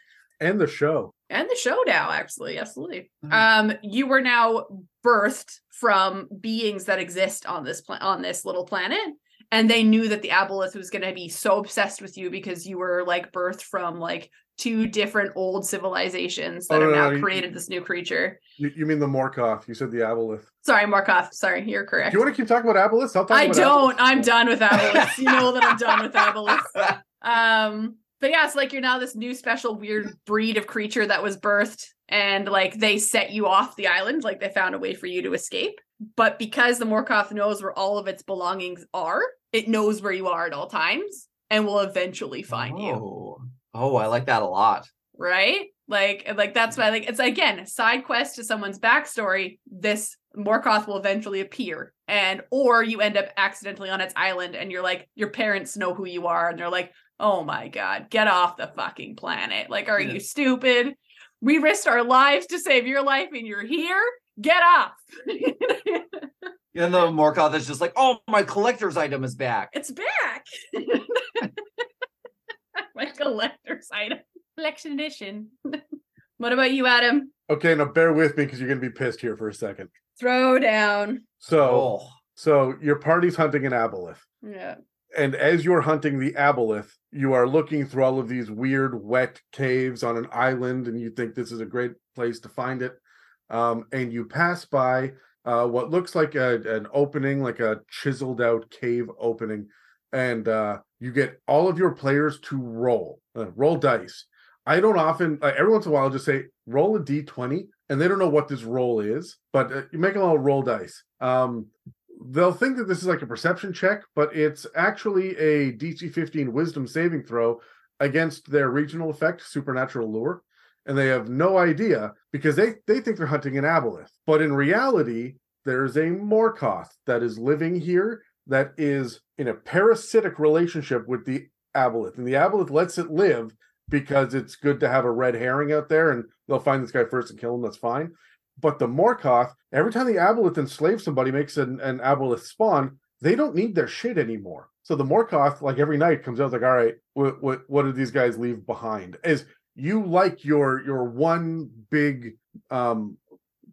And the show. and the show now actually absolutely. Mhm. um you were now birthed from beings that exist on this pla- on this little planet and they knew that the aboleth was going to be so obsessed with you because you were like birthed from like two different old civilizations that Oh, have no, now no, you- created this new creature. You, you mean the Morkoth? You said the Aboleth. sorry Morkoth sorry you're correct Do you want to keep talking about Aboleths? I'll talk i don't. I'm done with aboleths you know that i'm done with aboleths um but yeah it's like you're now this new special weird breed of creature that was birthed and like they set you off the island like they found a way for you to escape. But because the morkoth knows where all of its belongings are it knows where you are at all times and will eventually find you. Oh. oh, I like that a lot. right? Like like that's why like it's again a side quest to someone's backstory. This morkoth will eventually appear and or you end up accidentally on its island and you're like your parents know who you are and they're like oh my god get off the fucking planet. Like are Yeah. you stupid? We risked our lives to save your life and you're here? Get off And the Morkoth is just like, oh, my collector's item is back. it's back my collector's item collection edition what about you adam Okay, now bear with me because you're going to be pissed here for a second. throw down So, Oh, so your party's hunting an Aboleth. yeah and as you're hunting the aboleth, you are looking through all of these weird, wet caves on an island, and you think this is a great place to find it. Um, and you pass by uh, what looks like a, an opening, like a chiseled out cave opening, and uh, you get all of your players to roll, uh, roll dice. I don't often, every once in a while, I'll just say roll a d20, and they don't know what this roll is, but uh, you make them all roll dice. Um, they'll think that this is like a perception check, but it's actually a DC 15 wisdom saving throw against their regional effect, supernatural lure. And they have no idea because they, they think they're hunting an aboleth. But in reality, there's a Morkoth that is living here that is in a parasitic relationship with the aboleth. And the aboleth lets it live because it's good to have a red herring out there and they'll find this guy first and kill him. That's fine. But the Morkoth, every time the aboleth enslaves somebody, makes an, an aboleth spawn, they don't need their shit anymore. So the Morkoth, like every night, comes out like, all right, what what what did these guys leave behind? Is you like your your one big um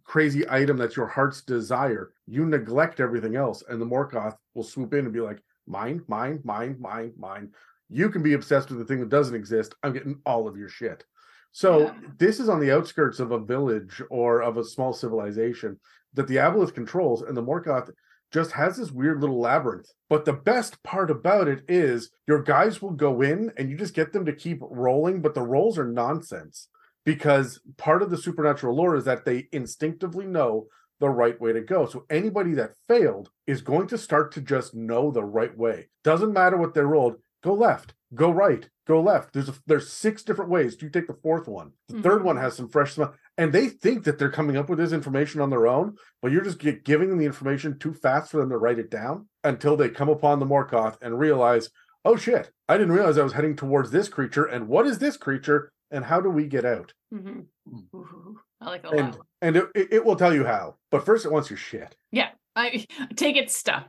crazy item that's your heart's desire, you neglect everything else, and the Morkoth will swoop in and be like, mine, mine, mine, mine, mine. You can be obsessed with the thing that doesn't exist. I'm getting all of your shit. So Yeah. this is on the outskirts of a village or of a small civilization that the Aboleth controls, and the Morkoth just has this weird little labyrinth. But the best part about it is your guys will go in and you just get them to keep rolling, but the rolls are nonsense because part of the supernatural lure is that they instinctively know the right way to go. So anybody that failed is going to start to just know the right way. Doesn't matter what they rolled. Go left, go right, go left. There's a, there's six different ways. Do you take the fourth one. The third Mhm. one has some fresh smell, and they think that they're coming up with this information on their own, but you're just gi- giving them the information too fast for them to write it down until they come upon the Morkoth and realize, oh shit, I didn't realize I was heading towards this creature, and what is this creature, and how do we get out? Mhm. Mm. Ooh, I like that And and it, it, it will tell you how, but first it wants your shit. Yeah. I take its stuff.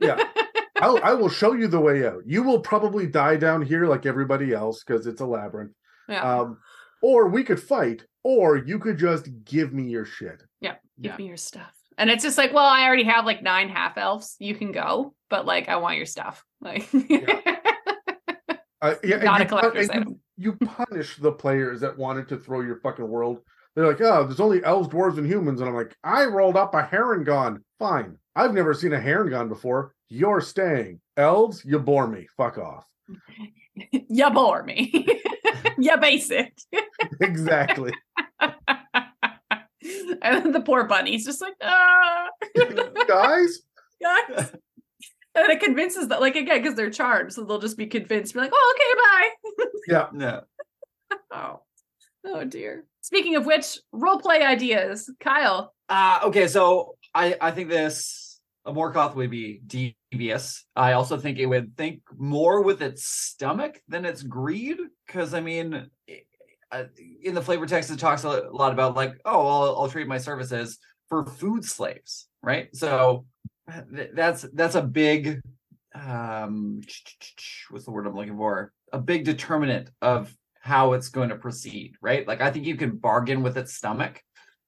Yeah. I'll, I will show you the way out. You will probably die down here like everybody else because it's a labyrinth. yeah. Um, or we could fight, or you could just give me your shit. Yeah, give yeah. me your stuff. And it's just like, well, I already have like nine half elves. You can go, but like, I want your stuff. Like, Uh, yeah, Not a pun- collector's you- item. You, punish the players that wanted to throw your fucking world. They're like, oh, there's only elves, dwarves, and humans, and I'm like, I rolled up a Harengon. Fine, I've never seen a Harengon before. You're staying. Elves, you bore me. Fuck off. you bore me. you basic. exactly. and then the poor bunny's just like, ah, Guys, guys. And it convinces that, like, again, because they're charmed, so they'll just be convinced, be like, oh, okay, bye. yeah, No. Oh, oh dear. Speaking of which, role play ideas, Kyle. Uh, okay, so I I think this a Morkoth would be devious. I also think it would think more with its stomach than its greed, because I mean, uh, in the flavor text it talks a lot about like, oh, I'll, I'll trade my services for food slaves, right? So th- that's that's a big um what's the word I'm looking for? A big determinant of how it's going to proceed, right? Like I think you can bargain with its stomach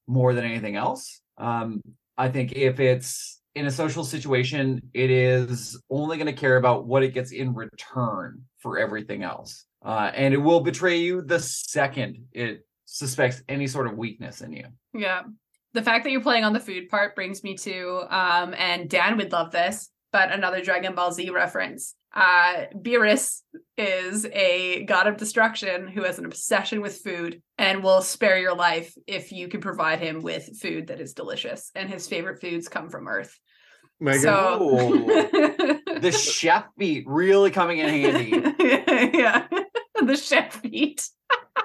more than anything else. Um, I think if it's in a social situation, it is only going to care about what it gets in return for everything else. Uh, and it will betray you the second it suspects any sort of weakness in you. Yeah. The fact that you're playing on the food part brings me to, um, and Dan would love this, but another Dragon Ball Z reference. Uh, Beerus is a god of destruction who has an obsession with food and will spare your life if you can provide him with food that is delicious. And his favorite foods come from Earth. Megan. So, The chef beat really coming in handy. yeah, the chef beat.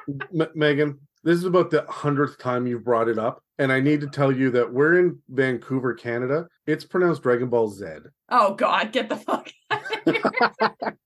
M- Megan, this is about the hundredth time you've brought it up, and I need to tell you that we're in Vancouver, Canada. It's pronounced Dragon Ball Z. Oh God, get the fuck. out of here.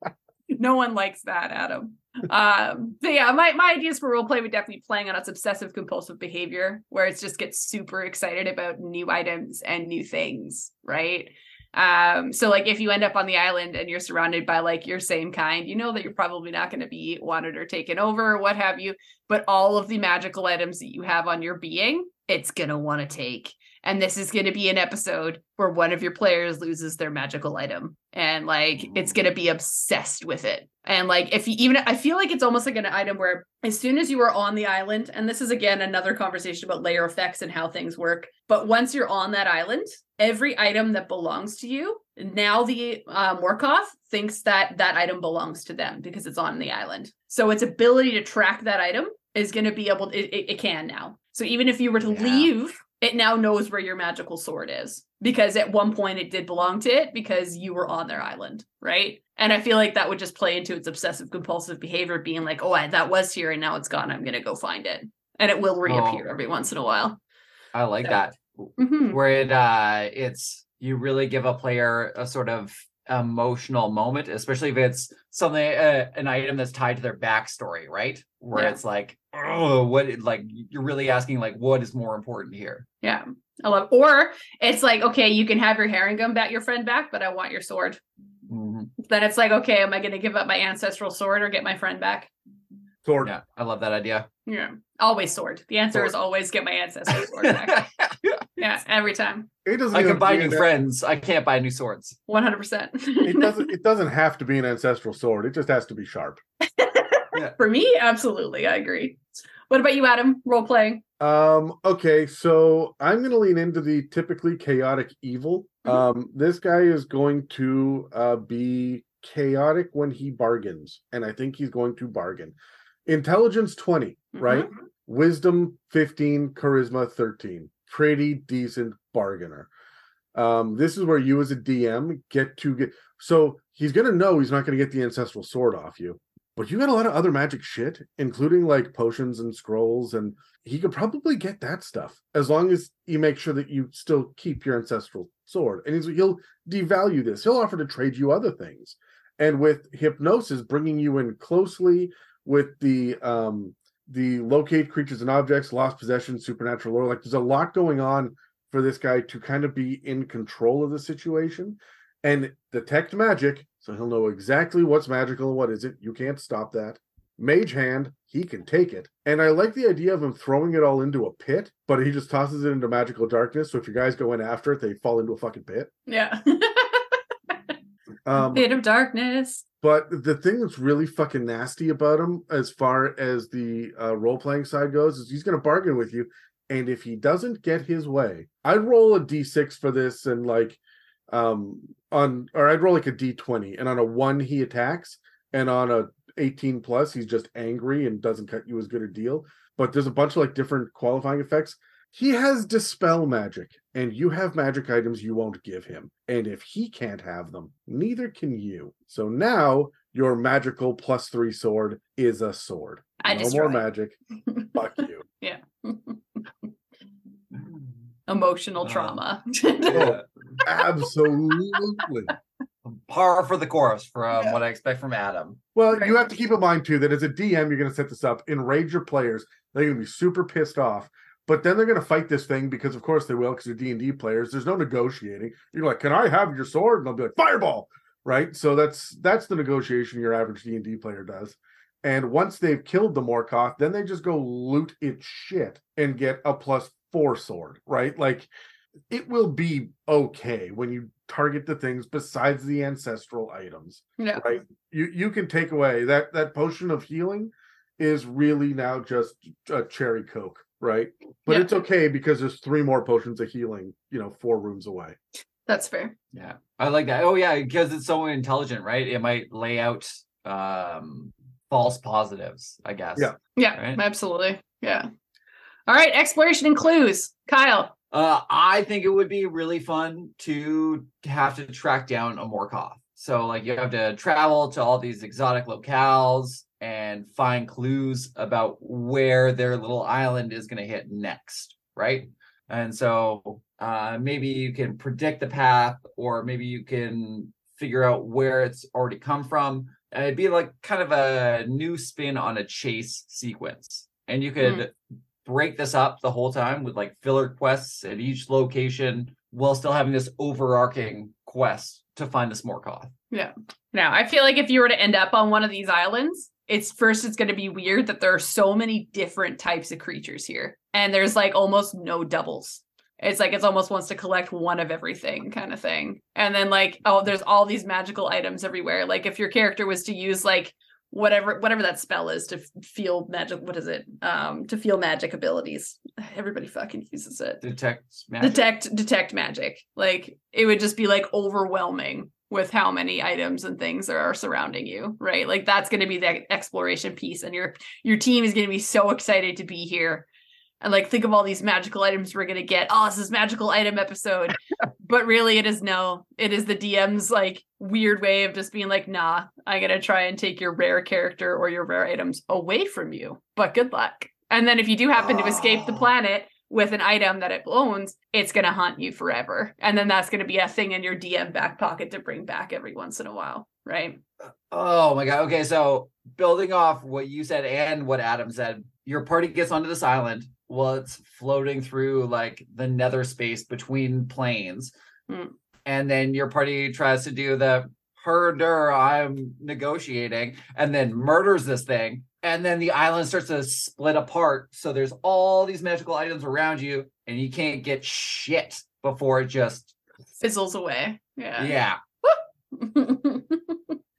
no one likes that, Adam. Um, but yeah, my, my ideas for role play would definitely be playing on its obsessive compulsive behavior, where it just gets super excited about new items and new things, right? Um, so like if you end up on the island and you're surrounded by like your same kind, you know that you're probably not going to be wanted or taken over or what have you, but all of the magical items that you have on your being, it's gonna want to take. And this is going to be an episode where one of your players loses their magical item and like it's going to be obsessed with it. And like if you even I feel like it's almost like an item where as soon as you are on the island and this is again another conversation about lair effects and how things work, but once you're on that island, every item that belongs to you, now the uh, Morkoth thinks that that item belongs to them because it's on the island. So its ability to track that item is going to be able it, it, it can now. So even if you were to Yeah. leave, it now knows where your magical sword is because at one point it did belong to it because you were on their island, right? And I feel like that would just play into its obsessive compulsive behavior, being like, "Oh, I, that was here and now it's gone. I'm gonna go find it," and it will reappear Oh. every once in a while. I like So- that. Mhm. Where it uh it's you really give a player a sort of emotional moment, especially if it's something uh, an item that's tied to their backstory, right? Where Yeah. it's like, oh, what like you're really asking like what is more important here? Yeah, I love. Or it's like, okay, you can have your Harengon back, your friend back, but I want your sword. Mhm. Then it's like, okay, am I going to give up my ancestral sword or get my friend back? Sword. Yeah, I love that idea. Yeah, always sword. The answer is always get my ancestral sword back. yeah, every time, It doesn't. I can buy new an- friends. I can't buy new swords. one hundred percent. It doesn't. It doesn't have to be an ancestral sword. It just has to be sharp. For me, absolutely, I agree. What about you, Adam? Role playing. Um, okay, so I'm going to lean into the typically chaotic evil. Mhm. Um, this guy is going to uh, be chaotic when he bargains, and I think he's going to bargain. Intelligence 20, right? Wisdom 15, charisma 13. Pretty decent bargainer. Um, this is where you as a DM get to get so he's gonna know he's not gonna get the ancestral sword off you, but you got a lot of other magic shit, including like potions and scrolls, and he could probably get that stuff as long as you make sure that you still keep your ancestral sword. And he'll devalue this. He'll offer to trade you other things. And with hypnosis, bringing you in closely with the um the locate creatures and objects, lost possession, supernatural lure. Like there's a lot going on for this guy to kind of be in control of the situation and detect magic, so he'll know exactly what's magical and what isn't. You can't stop that. Mage hand, he can take it. And I like the idea of him throwing it all into a pit, but he just tosses it into magical darkness. So if your guys go in after it, they fall into a fucking pit. Yeah. Um, Bit of darkness. But the thing that's really fucking nasty about him, as far as the uh, role playing side goes, is he's going to bargain with you. And if he doesn't get his way, I'd roll a d6 for this, and like, um, on or I'd roll like a d20, and on a one he attacks, and on a 18 plus he's just angry and doesn't cut you as good a deal. But there's a bunch of like different qualifying effects. He has dispel magic, and you have magic items you won't give him. And if he can't have them, neither can you. So now your magical plus three sword is a sword. I no destroy more it. magic. Fuck you. Yeah emotional Uh, trauma. Yeah. Absolutely. Par for the course from what I expect from Adam. Well, Right. you have to keep in mind too that as a DM, you're going to set this up, enrage your players. They're going to be super pissed off, but then they're going to fight this thing because, of course, they will because they're D and D players. There's no negotiating. You're like, "Can I have your sword?" And they'll be like, "Fireball!" Right? So that's that's the negotiation your average D and D player does. And once they've killed the Morkoth, then they just go loot its shit and get a plus four sword. Right? Like it will be okay when you target the things besides the ancestral items yeah. right you you can take away that that potion of healing is really now just a cherry coke right but Yeah. it's okay because there's three more potions of healing you know four rooms away That's fair. Yeah. I like that. Oh yeah, because it's so intelligent, right? It might lay out um false positives, I guess. Yeah. Yeah, Right. absolutely. Yeah. All right, exploration and clues. Kyle. Uh, I think it would be really fun to have to track down a Morkoth. So, like, you have to travel to all these exotic locales and find clues about where their little island is going to hit next, right? And so, uh, maybe you can predict the path, or maybe you can figure out where it's already come from. And it'd be like kind of a new spin on a chase sequence. And you could break this up the whole time with like filler quests at each location while still having this overarching quest to find this Yeah. Now, I feel like if you were to end up on one of these islands, it's first it's going to be weird that there are so many different types of creatures here and there's like almost no doubles. It's like it's almost wants to collect one of everything kind of thing. And then like, oh, there's all these magical items everywhere. Like if your character was to use like whatever whatever that spell is to feel magic, what is it? Um, to feel magic abilities. Everybody fucking uses it. Detect magic. Detect detect magic. Like it would just be like overwhelming with how many items and things there are surrounding you, right? Like that's going to be the exploration piece and your your team is going to be so excited to be here and like think of all these magical items we're gonna get. Oh, this is magical item episode. but really it is no, it is the DM's like weird way of just being like, nah, I'm gonna try and take your rare character or your rare items away from you. But good luck. And then if you do happen to escape the Oh. planet with an item that it owns, it's gonna haunt you forever. And then that's gonna be a thing in your DM back pocket to bring back every once in a while, right? Oh my god. Okay, so building off what you said and what Adam said, your party gets onto this island while it's floating through like the nether space between planes. Hmm. And then your party tries to do the herder, I'm negotiating, and then murders this thing. And then the island starts to split apart. So there's all these magical items around you, and you can't get shit before it just Fizzles away. Yeah. yeah.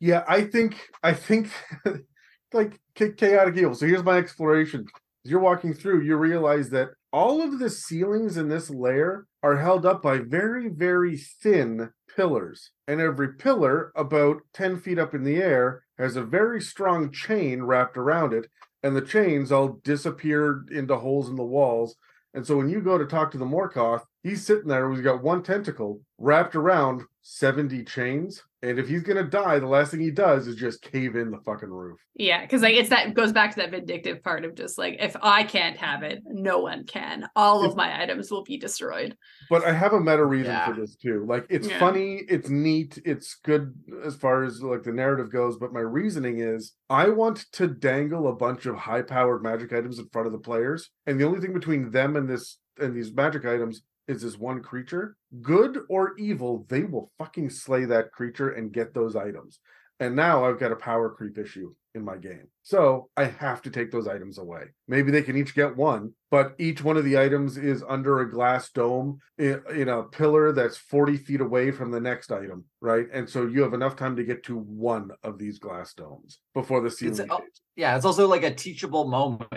Yeah, I think I think like chaotic evil. So here's my exploration. As you're walking through, you realize that all of the ceilings in this lair are held up by very, very thin pillars. And every pillar, about 10 feet up in the air, has a very strong chain wrapped around it. And the chains all disappeared into holes in the walls. And so when you go to talk to the Morkoth, he's sitting there, he's got one tentacle wrapped around 70 chains. And if he's gonna die, the last thing he does is just cave in the fucking roof. Yeah, because like it's that goes back to that vindictive part of just like if I can't have it, no one can. All of my items will be destroyed. But I have a meta reason Yeah. for this too. Like it's Yeah. funny, it's neat, it's good as far as like the narrative goes. But my reasoning is I want to dangle a bunch of high powered magic items in front of the players, and the only thing between them and this and these magic items is this one creature. Good or evil, they will fucking slay that creature and get those items. And now I've got a power creep issue in my game. So I have to take those items away. Maybe they can each get one, but each one of the items is under a glass dome in, in a pillar that's 40 feet away from the next item, right? And so you have enough time to get to one of these glass domes before the ceiling. oh, yeah, it's also like a teachable moment,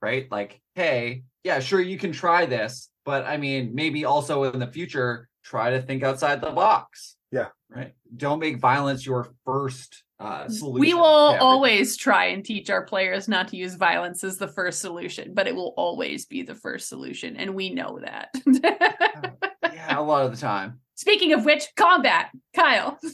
right? Like, hey, yeah, sure, you can try this, but I mean, maybe also in the future, try to think outside the box. Yeah. Right. Don't make violence your first uh solution. we will always try and teach our players not to use violence as the first solution, but it will always be the first solution, and we know that. yeah, a lot of the time. Speaking of which, combat, Kyle.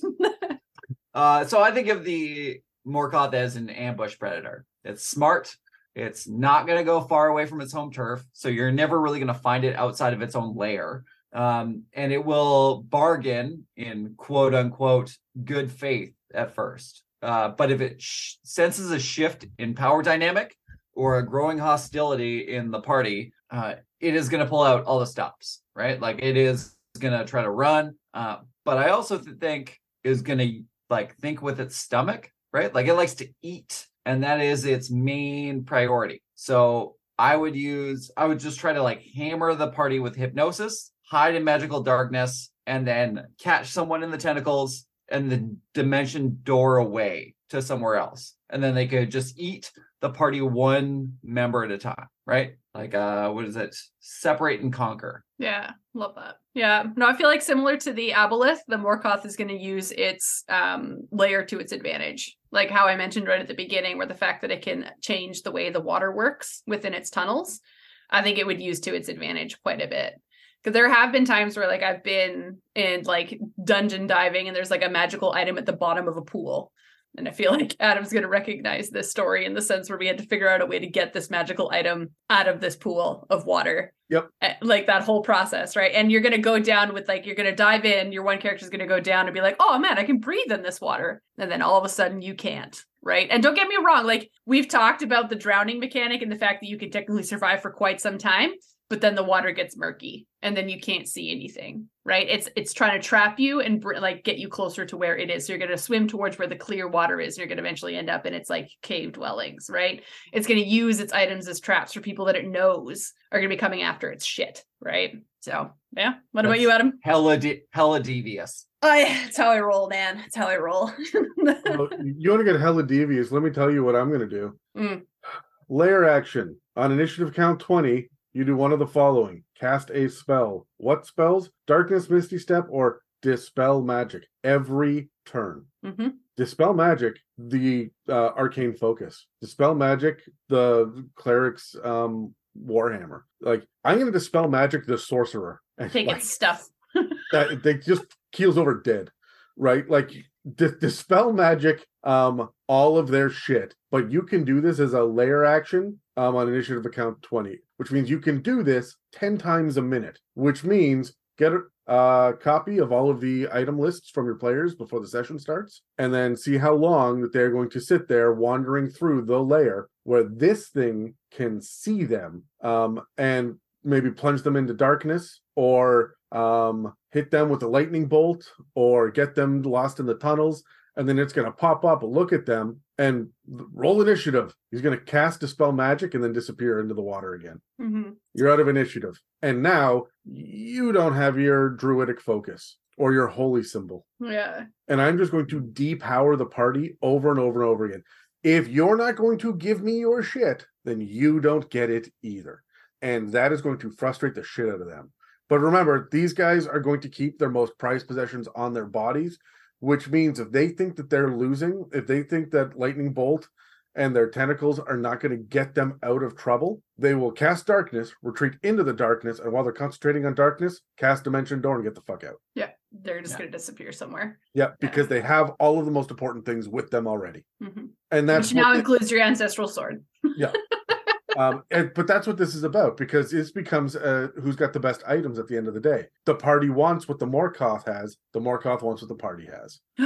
Uh, so I think of the Morkoth as an ambush predator. It's smart. It's not going to go far away from its home turf, so you're never really going to find it outside of its own lair. Um, and it will bargain in quote unquote good faith at first. Uh, but if it sh- senses a shift in power dynamic or a growing hostility in the party, uh, it is going to pull out all the stops, right? Like it is going to try to run. Uh, but I also th- think is going to like think with its stomach, right? Like it likes to eat, and that is its main priority. So I would use, I would just try to like hammer the party with hypnosis, hide in magical darkness, and then catch someone in the tentacles and the dimension door away to somewhere else. And then they could just eat the party one member at a time, right? Like uh what is it? Separate and conquer. Yeah, love that. Yeah, no, I feel like similar to the aboleth, the Morkoth is going to use its um, lair to its advantage. Like how I mentioned right at the beginning, where the fact that it can change the way the water works within its tunnels, I think it would use to its advantage quite a bit. Because there have been times where like I've been in like dungeon diving and there's like a magical item at the bottom of a pool. And I feel like Adam's going to recognize this story in the sense where we had to figure out a way to get this magical item out of this pool of water eh, like that whole process, right? And you're gonna go down with like you're gonna dive in. Your one character is gonna go down and be like, "Oh man, I can breathe in this water," and then all of a sudden you can't, right? And don't get me wrong, like we've talked about the drowning mechanic and the fact that you can technically survive for quite some time. But then the water gets murky and then you can't see anything right it's it's trying to trap you and br- like get you closer to where it is so you're going to swim towards where the clear water is and you're going to eventually end up in its like cave dwellings right it's going to use its items as traps for people that it knows are going to be coming after its shit right so yeah what about you adam Hella, de- hella devious. I, that's how I roll, man. That's how I roll. Well, you want to get hella devious? Let me tell you what I'm going to do. Mm. Lair action on initiative count 20. You do one of the following: cast a spell. What spells? Darkness, Misty Step, or Dispel Magic. Every turn. hmm Dispel Magic, the uh, arcane focus. Dispel Magic, the cleric's um, warhammer. Like I'm going to dispel magic, the sorcerer. And, Take like, its stuff. that they just keels over dead right like di- dispel magic um all of their shit but you can do this as a lair action um on initiative account 20 which means you can do this 10 times a minute which means get a copy of all of the item lists from your players before the session starts and then see how long that they're going to sit there wandering through the lair where this thing can see them um and maybe plunge them into darkness or um, hit them with a lightning bolt or get them lost in the tunnels. And then it's going to pop up, look at them, and roll initiative. He's going to cast Dispel Magic and then disappear into the water again. hmm You're out of initiative. And now you don't have your druidic focus or your holy symbol. Yeah. And I'm just going to depower the party over and over and over again. If you're not going to give me your shit, then you don't get it either. And that is going to frustrate the shit out of them. But remember, these guys are going to keep their most prized possessions on their bodies, which means if they think that they're losing, if they think that Lightning Bolt and their tentacles are not going to get them out of trouble, they will cast darkness, retreat into the darkness, and while they're concentrating on darkness, cast Dimension Door and get the fuck out. Yeah. They're just Yeah. going to disappear somewhere. Yeah, because they have all of the most important things with them already. hmm And that's Which now what the- includes your ancestral sword. um and, but that's what this is about because this becomes uh who's got the best items at the end of the day. The party wants what the morkoth has the morkoth wants what the party has.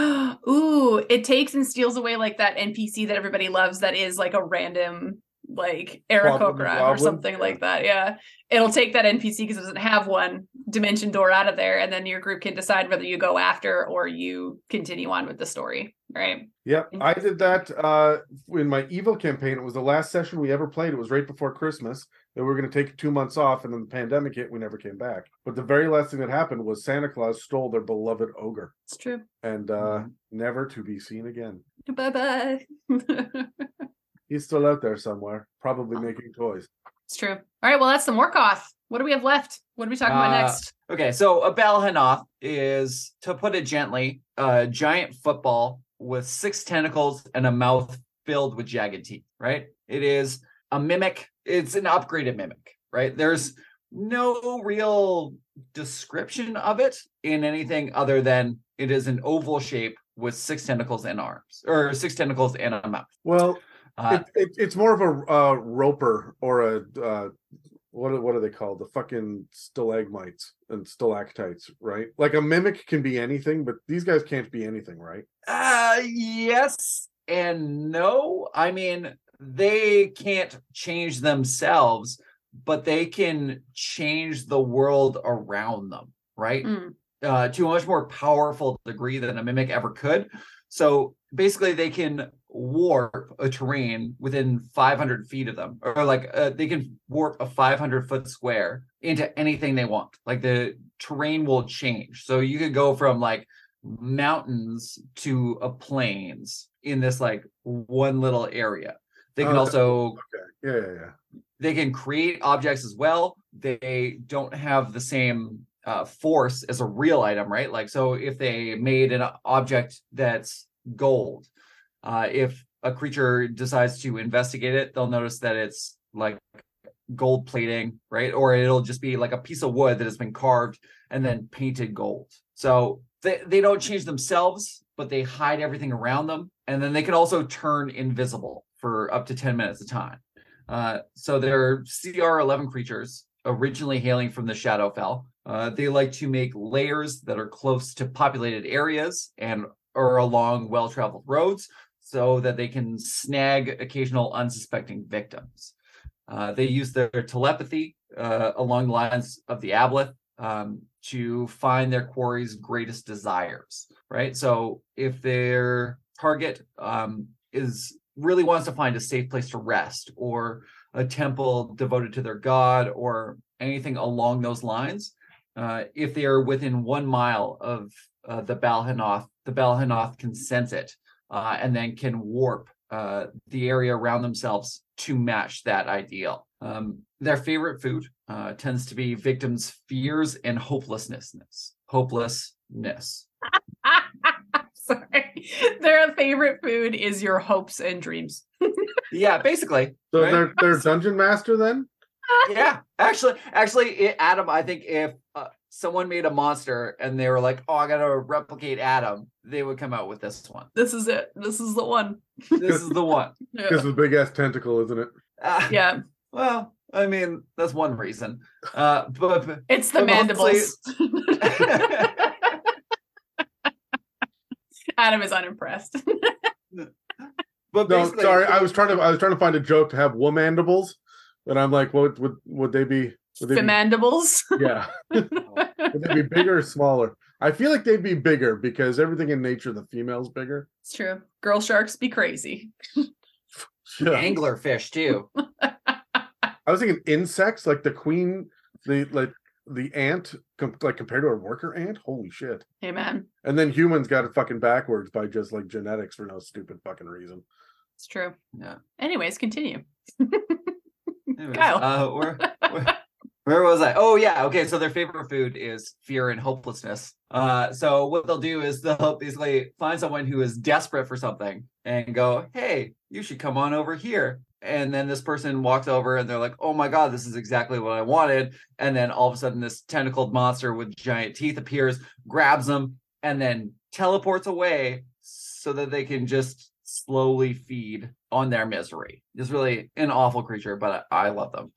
Ooh, it takes and steals away like that NPC that everybody loves that is like a random like Aarakocra or something like that. Yeah. It'll take that NPC because it doesn't have one dimension door out of there, and then your group can decide whether you go after or you continue on with the story. Right. yep i did that uh in my evil campaign it was the last session we ever played it was right before christmas that we were going to take two months off and then the pandemic hit we never came back but the very last thing that happened was santa claus stole their beloved ogre It's true. and uh never to be seen again Bye bye. he's still out there somewhere probably making toys it's true. All right. Well, that's the Morkoth. What do we have left? What are we talking about Uh, next? Okay, so a Balhannoth is, to put it gently, a giant football with six tentacles and a mouth filled with jagged teeth, right? It is a mimic. It's an upgraded mimic, right? There's no real description of it in anything other than it is an oval shape with six tentacles and arms, or six tentacles and a mouth. well Uh, it, it, it's more of a uh, roper or a uh, what are, what are they called? The fucking stalagmites and stalactites, right? Like a mimic can be anything, but these guys can't be anything, right? Uh yes and no. I mean, they can't change themselves, but they can change the world around them, right? Mm. Uh, to a much more powerful degree than a mimic ever could. So basically, they can warp a terrain within 500 feet of them, or like uh, they can warp a 500 foot square into anything they want. Like the terrain will change. So you could go from like mountains to a plains in this like one little area. They can Oh, also Okay. Yeah, yeah, yeah. they can create objects as well. They don't have the same uh, force as a real item, right? Like, so if they made an object that's gold, uh, if a creature decides to investigate it, they'll notice that it's like gold plating, right? Or it'll just be like a piece of wood that has been carved and then painted gold. So they, they don't change themselves, but they hide everything around them. And then they can also turn invisible for up to 10 minutes a time. Uh, so they're CR 11 creatures, originally hailing from the Shadowfell. Uh, they like to make lairs that are close to populated areas and or along well-traveled roads so that they can snag occasional unsuspecting victims. Uh, they use their telepathy uh, along the lines of the aboleth um, to find their quarry's greatest desires, right? So if their target um, is really wants to find a safe place to rest or a temple devoted to their god or anything along those lines, uh, if they are within one mile of uh, the Balhannoth, the Balhannoth can sense it uh, and then can warp uh, the area around themselves to match that ideal. Um, their favorite food uh, tends to be victims' fears and hopelessness. Hopelessness. Sorry. Their favorite food is your hopes and dreams. Yeah, basically. So right? they're they're dungeon master then? yeah, actually, actually, Adam. I think if uh, someone made a monster and they were like, "Oh, I gotta replicate Adam," they would come out with this one. This is it. This is the one. This is the one. Yeah. Because of the big ass tentacle, isn't it? Uh, yeah. Well, I mean, that's one reason. Uh, but, but It's the But mostly- mandibles. Adam is unimpressed. but No, sorry, I was trying to I was trying to find a joke to have womandibles, and I'm like, what would would they be? Would they the be mandibles. yeah, would they be bigger or smaller? I feel like they'd be bigger because everything in nature, the female's bigger. It's true. Girl sharks be crazy. Yeah. anglerfish too. I was thinking insects, like the queen, the like the ant, com- like compared to a worker ant. Holy shit! Hey man, And then humans got it fucking backwards by just like genetics for no stupid fucking reason. it's true. Yeah. Anyways, continue. Anyways, Kyle. uh, where, where, where was I? Oh yeah, okay. So their favorite food is fear and hopelessness. Uh, so what they'll do is they'll basically find someone who is desperate for something and go, "Hey, you should come on over here." And then this person walks over and they're like, "Oh my god, this is exactly what I wanted." And then all of a sudden, this tentacled monster with giant teeth appears, grabs them, and then teleports away so that they can just slowly feed on their misery. It's really an awful creature, but I, I love them.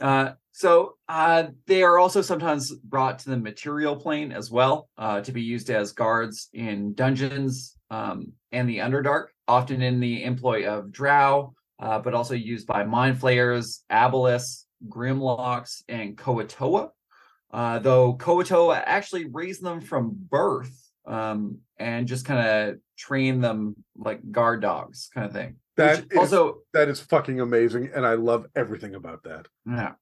Uh, so uh, they are also sometimes brought to the material plane as well uh, to be used as guards in dungeons um, and the Underdark, often in the employ of Drow, uh, but also used by mind flayers, aboleths, grimlocks, and Kuo-toa. Uh, though Kuo-toa actually raised them from birth um, and just kind of train them like guard dogs, kind of thing. That also That is fucking amazing, and I love everything about that. Yeah.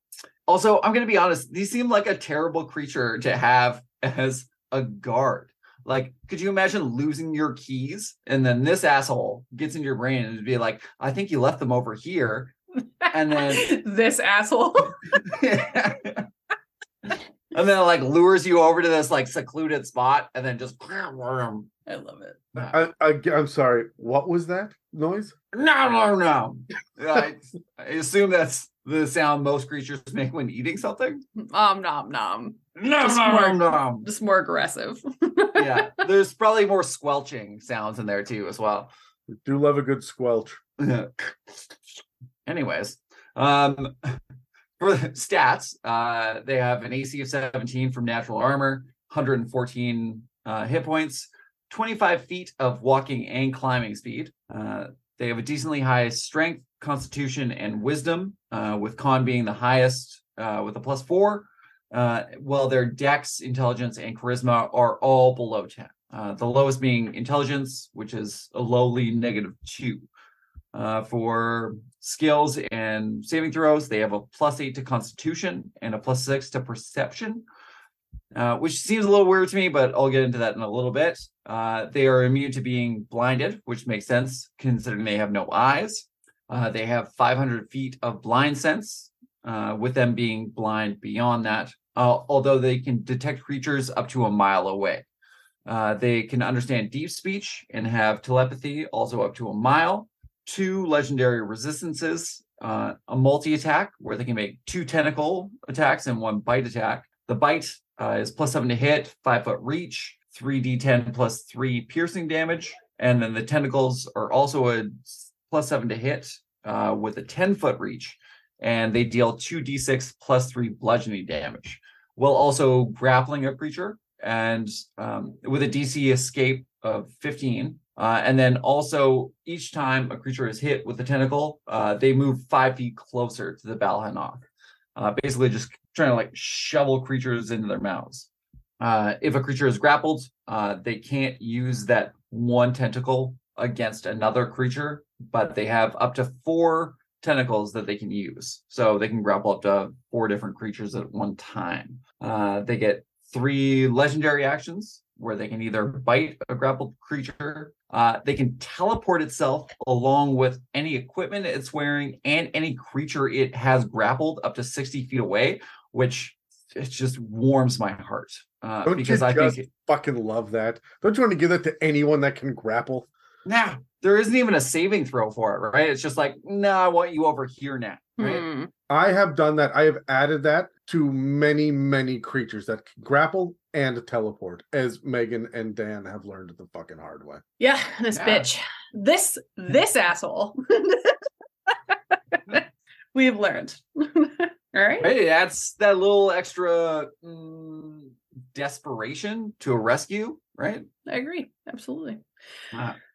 Also, I'm gonna be honest, these seem like a terrible creature to have as a guard. Like, could you imagine losing your keys and then this asshole gets in your brain and be like, I think you left them over here. And then this asshole. and then like lures you over to this like secluded spot and then just I love it. I, I I'm sorry. What was that noise? no no no. I, I assume that's the sound most creatures make when eating something. Um nom nom. No Just no more- no no. Just more aggressive. yeah, there's probably more squelching sounds in there too as well. We Do love a good squelch. Anyways, um, for the stats, uh, they have an AC of 17 from natural armor, 114 uh, hit points, 25 feet of walking and climbing speed. Uh, they have a decently high strength, constitution, and wisdom, uh, with con being the highest uh, with a plus four. Uh, while their dex, intelligence, and charisma are all below 10. Uh, the lowest being intelligence, which is a lowly negative two. Uh, for skills and saving throws, they have a plus eight to constitution and a plus six to perception, uh, which seems a little weird to me, but I'll get into that in a little bit. Uh, they are immune to being blinded, which makes sense considering they have no eyes. Uh, they have 500 feet of blind sense, uh, with them being blind beyond that, uh, although they can detect creatures up to a mile away. Uh, they can understand deep speech and have telepathy also up to a mile. Two legendary resistances, a multi attack where they can make two tentacle attacks and one bite attack. The bite uh, is plus seven to hit, five foot reach, 3d10 plus three piercing damage. And then the tentacles are also a seven to hit uh, with a 10 foot reach. And they deal 2d6 plus three bludgeoning damage while also grappling a creature and um, with a DC escape of 15. Uh, and then also, each time a creature is hit with a tentacle, uh, they move five feet closer to the Balhannoth. Uh, basically just trying to like shovel creatures into their mouths. Uh, if a creature is grappled, uh, they can't use that one tentacle against another creature, but they have up to four tentacles that they can use. So they can grapple up to four different creatures at one time. Uh, they get three legendary actions where they can either bite a grappled creature, uh, they can teleport itself along with any equipment it's wearing and any creature it has grappled up to 60 feet away, which it just warms my heart. Uh, Don't because you I think fucking love that? Don't you want to give that to anyone that can grapple? now there isn't even a saving throw for it, right? It's just like, no, I want you over here now. Right. Hmm. I have done that. I have added that to many, many creatures that can grapple and teleport, as Megan and Dan have learned the fucking hard way. Yeah, this Yeah. bitch. This this asshole. we have learned. All right. Right, it adds that little extra mm, desperation to a rescue, right? I agree. Absolutely.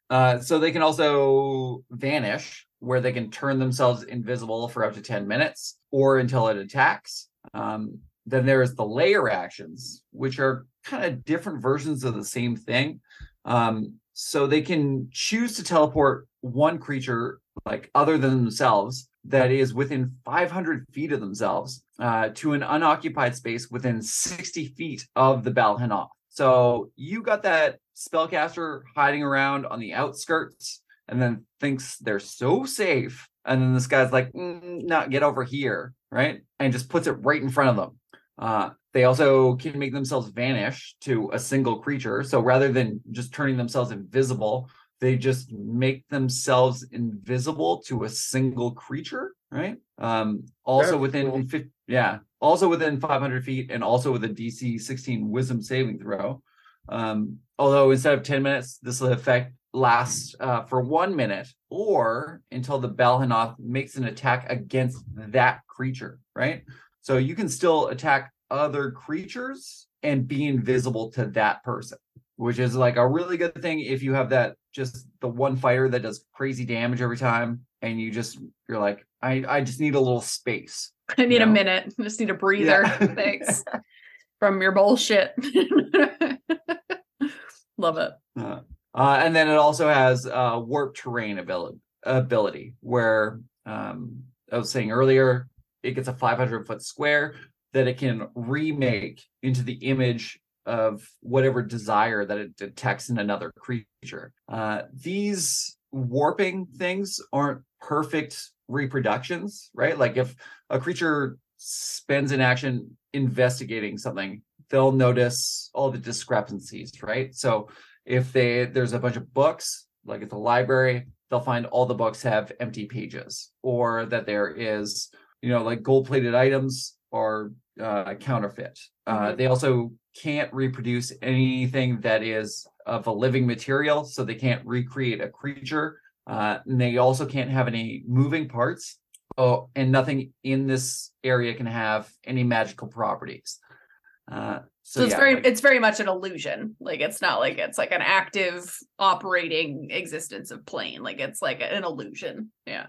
Uh, so they can also vanish, where they can turn themselves invisible for up to 10 minutes or until it attacks. Um, then there's the lair actions, which are kind of different versions of the same thing. Um, so they can choose to teleport one creature, like other than themselves, that is within 500 feet of themselves uh, to an unoccupied space within 60 feet of the Balhannoth. So you got that spellcaster hiding around on the outskirts and then thinks they're so safe. And then this guy's like, mm, not get over here, right? And just puts it right in front of them. Uh, they also can make themselves vanish to a single creature. So rather than just turning themselves invisible, they just make themselves invisible to a single creature, right? Um, also within, cool. yeah, also within 500 feet and also with a DC 16 wisdom saving throw. Um, although instead of 10 minutes, this will effect lasts uh, for one minute or until the Balhannoth makes an attack against that creature, right? So you can still attack other creatures and be invisible to that person, which is like a really good thing if you have that just the one fighter that does crazy damage every time and you just you're like I I just need a little space. I need a minute. I just need a breather. Yeah. Thanks. From your bullshit. Love it. Uh, uh, and then it also has uh, warp terrain ability, ability where um, I was saying earlier, it gets a 500 foot square that it can remake into the image of whatever desire that it detects in another creature. Uh, these warping things aren't perfect reproductions, right? Like if a creature spends an action investigating something, they'll notice all the discrepancies, right? So if they there's a bunch of books like at the library they'll find all the books have empty pages or that there is you know like gold plated items or uh, counterfeit. Uh, Mhm. they also can't reproduce anything that is of a living material so they can't recreate a creature. Uh, and they also can't have any moving parts oh and nothing in this area can have any magical properties. Uh, so, So, it's yeah, very like- it's very much an illusion. Like it's not like it's like an active operating existence of plane. Like it's like an illusion. Yeah.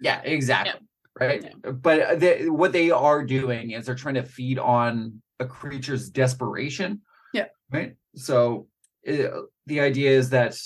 Yeah, exactly. Right. But they, what they are doing is they're trying to feed on a creature's desperation. Yeah. Right. So uh, the idea is that,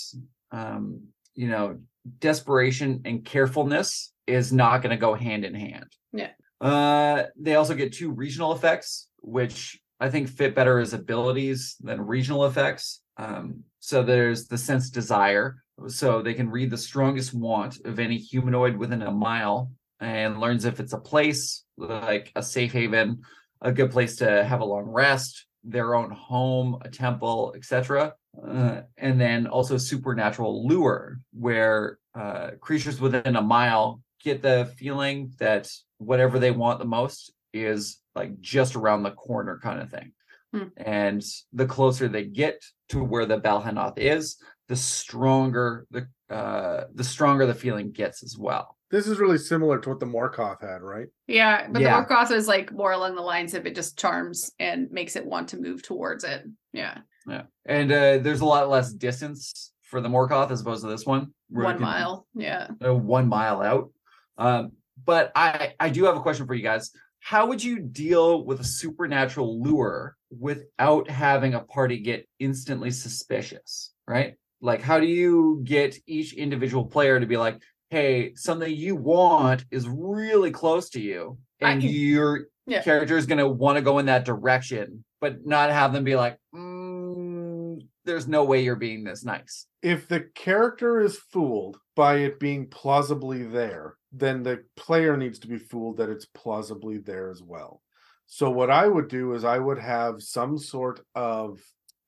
um, you know, desperation and carefulness is not going to go hand in hand. Yeah. Uh, they also get two regional effects, which I think fit better as abilities than regional effects. Um, so there's the sense desire, so they can read the strongest want of any humanoid within a mile and learns if it's a place like a safe haven, a good place to have a long rest, their own home, a temple, etc. Uh, and then also supernatural lure, where uh, creatures within a mile get the feeling that whatever they want the most is like just around the corner kind of thing. Hmm. And the closer they get to where the Balhannoth is, the stronger the uh the stronger the feeling gets as well. This is really similar to what the Morkoth had, right? Yeah. But Yeah. the Morkoth is like more along the lines of it just charms and makes it want to move towards it. Yeah. Yeah. And uh there's a lot less distance for the Morkoth as opposed to this one. One can- mile. Yeah. uh, one mile out. Um, but I I do have a question for you guys. How would you deal with a supernatural lure without having a party get instantly suspicious, right? Like, how do you get each individual player to be like, hey, something you want is really close to you, and can- your Yeah. character is going to want to go in that direction, but not have them be like, mm, there's no way you're being this nice. if the character is fooled by it being plausibly there, then the player needs to be fooled that it's plausibly there as well. So what I would do is I would have some sort of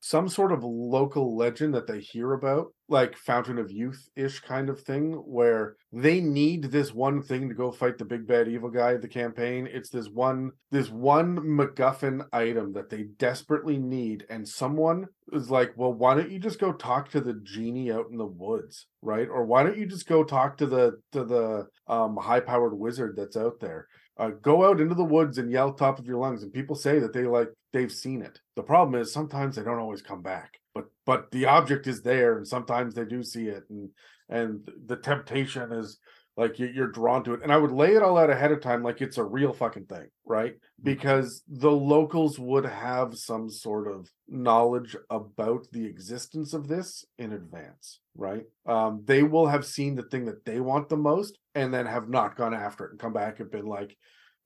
some sort of local legend that they hear about, like Fountain of Youth ish kind of thing, where they need this one thing to go fight the big bad evil guy of the campaign. It's this one this one MacGuffin item that they desperately need, and someone is like, well, why don't you just go talk to the genie out in the woods, right? Or why don't you just go talk to the to the um high powered wizard that's out there? Uh, go out into the woods and yell top of your lungs, and people say that they like they've seen it. The problem is sometimes they don't always come back, but but the object is there, and sometimes they do see it, and and the temptation is like you- you're drawn to it. And I would lay it all out ahead of time, like it's a real fucking thing, right? Because the locals would have some sort of knowledge about the existence of this in advance, right? Um, they will have seen the thing that they want the most, and then have not gone after it and come back and been like,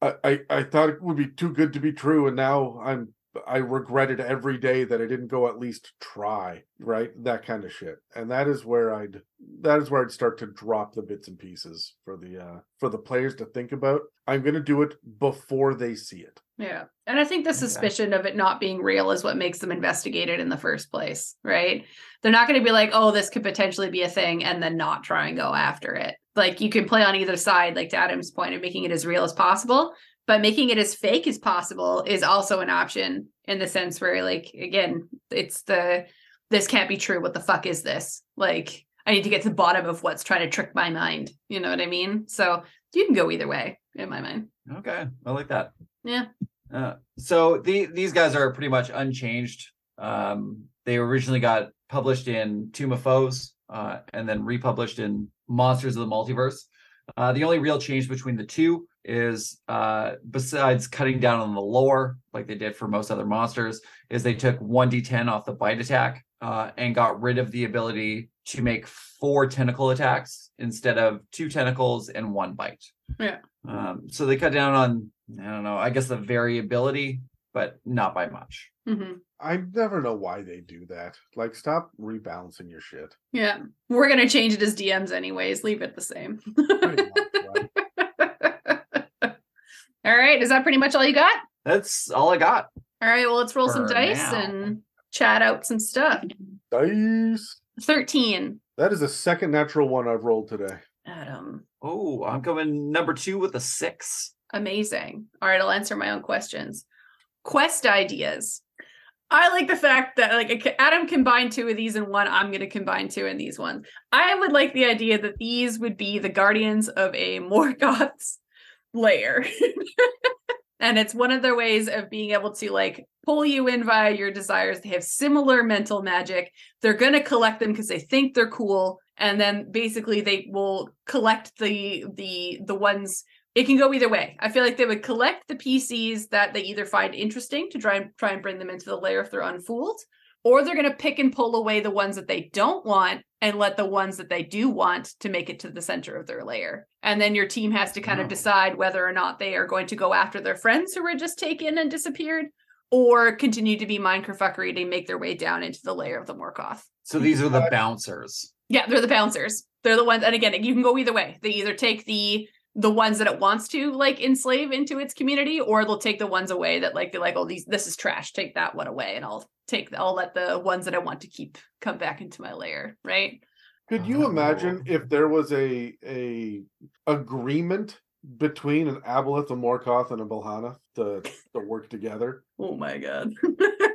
I, I, I thought it would be too good to be true, and now I'm I regretted every day that I didn't go at least try, right? That kind of shit. And that is where I'd that is where I'd start to drop the bits and pieces for the uh for the players to think about. I'm gonna do it before they see it. Yeah. And I think the suspicion of it not being real is what makes them investigate it in the first place, right? They're not going to be like, oh, this could potentially be a thing and then not try and go after it. Like you can play on either side, like to Adam's point of making it as real as possible, but making it as fake as possible is also an option in the sense where, like, again, it's the this can't be true. What the fuck is this? Like, I need to get to the bottom of what's trying to trick my mind. You know what I mean? So you can go either way in my mind. Okay, I like that. Yeah. Uh, so the these guys are pretty much unchanged. Um, they originally got published in Tome of Foes, uh, and then republished in Monsters of the Multiverse. Uh, the only real change between the two is, uh, besides cutting down on the lore, like they did for most other monsters, is they took one d10 off the bite attack uh, and got rid of the ability to make four tentacle attacks instead of two tentacles and one bite. Yeah. Um, so they cut down on I don't know, I guess the variability, but not by much. hmm I never know why they do that. Like stop rebalancing your shit. Yeah. We're going to change it as DMs anyways. Leave it the same. Pretty much, right? all right. Is that pretty much all you got? That's all I got. All right. Well, let's roll some dice now. and chat out some stuff. Dice. 13. That is the second natural one I've rolled today. Adam. Oh, I'm coming number two with a six. Amazing. All right. I'll answer my own questions. Quest ideas. I like the fact that like Adam combined two of these in one. I'm going to combine two in these ones. I would like the idea that these would be the guardians of a Morkoth's lair. and it's one of their ways of being able to like pull you in via your desires. They have similar mental magic. They're going to collect them because they think they're cool and then basically they will collect the the the ones it can go either way. I feel like they would collect the PCs that they either find interesting to try and try and bring them into the lair if they're unfooled, or they're going to pick and pull away the ones that they don't want and let the ones that they do want to make it to the center of their lair. And then your team has to kind of Oh. decide whether or not they are going to go after their friends who were just taken and disappeared, or continue to be mind fuckery to make their way down into the lair of the Morkoth. So these are the bouncers. Yeah, they're the bouncers. They're the ones, and again, you can go either way. They either take the the ones that it wants to like enslave into its community, or they'll take the ones away that like they're like, oh, these this is trash. Take that one away, and I'll take I'll let the ones that I want to keep come back into my lair. Right? Could you Oh. imagine if there was a a agreement between an Aboleth, a Morkoth, and a Belhana to, to work together? Oh my god.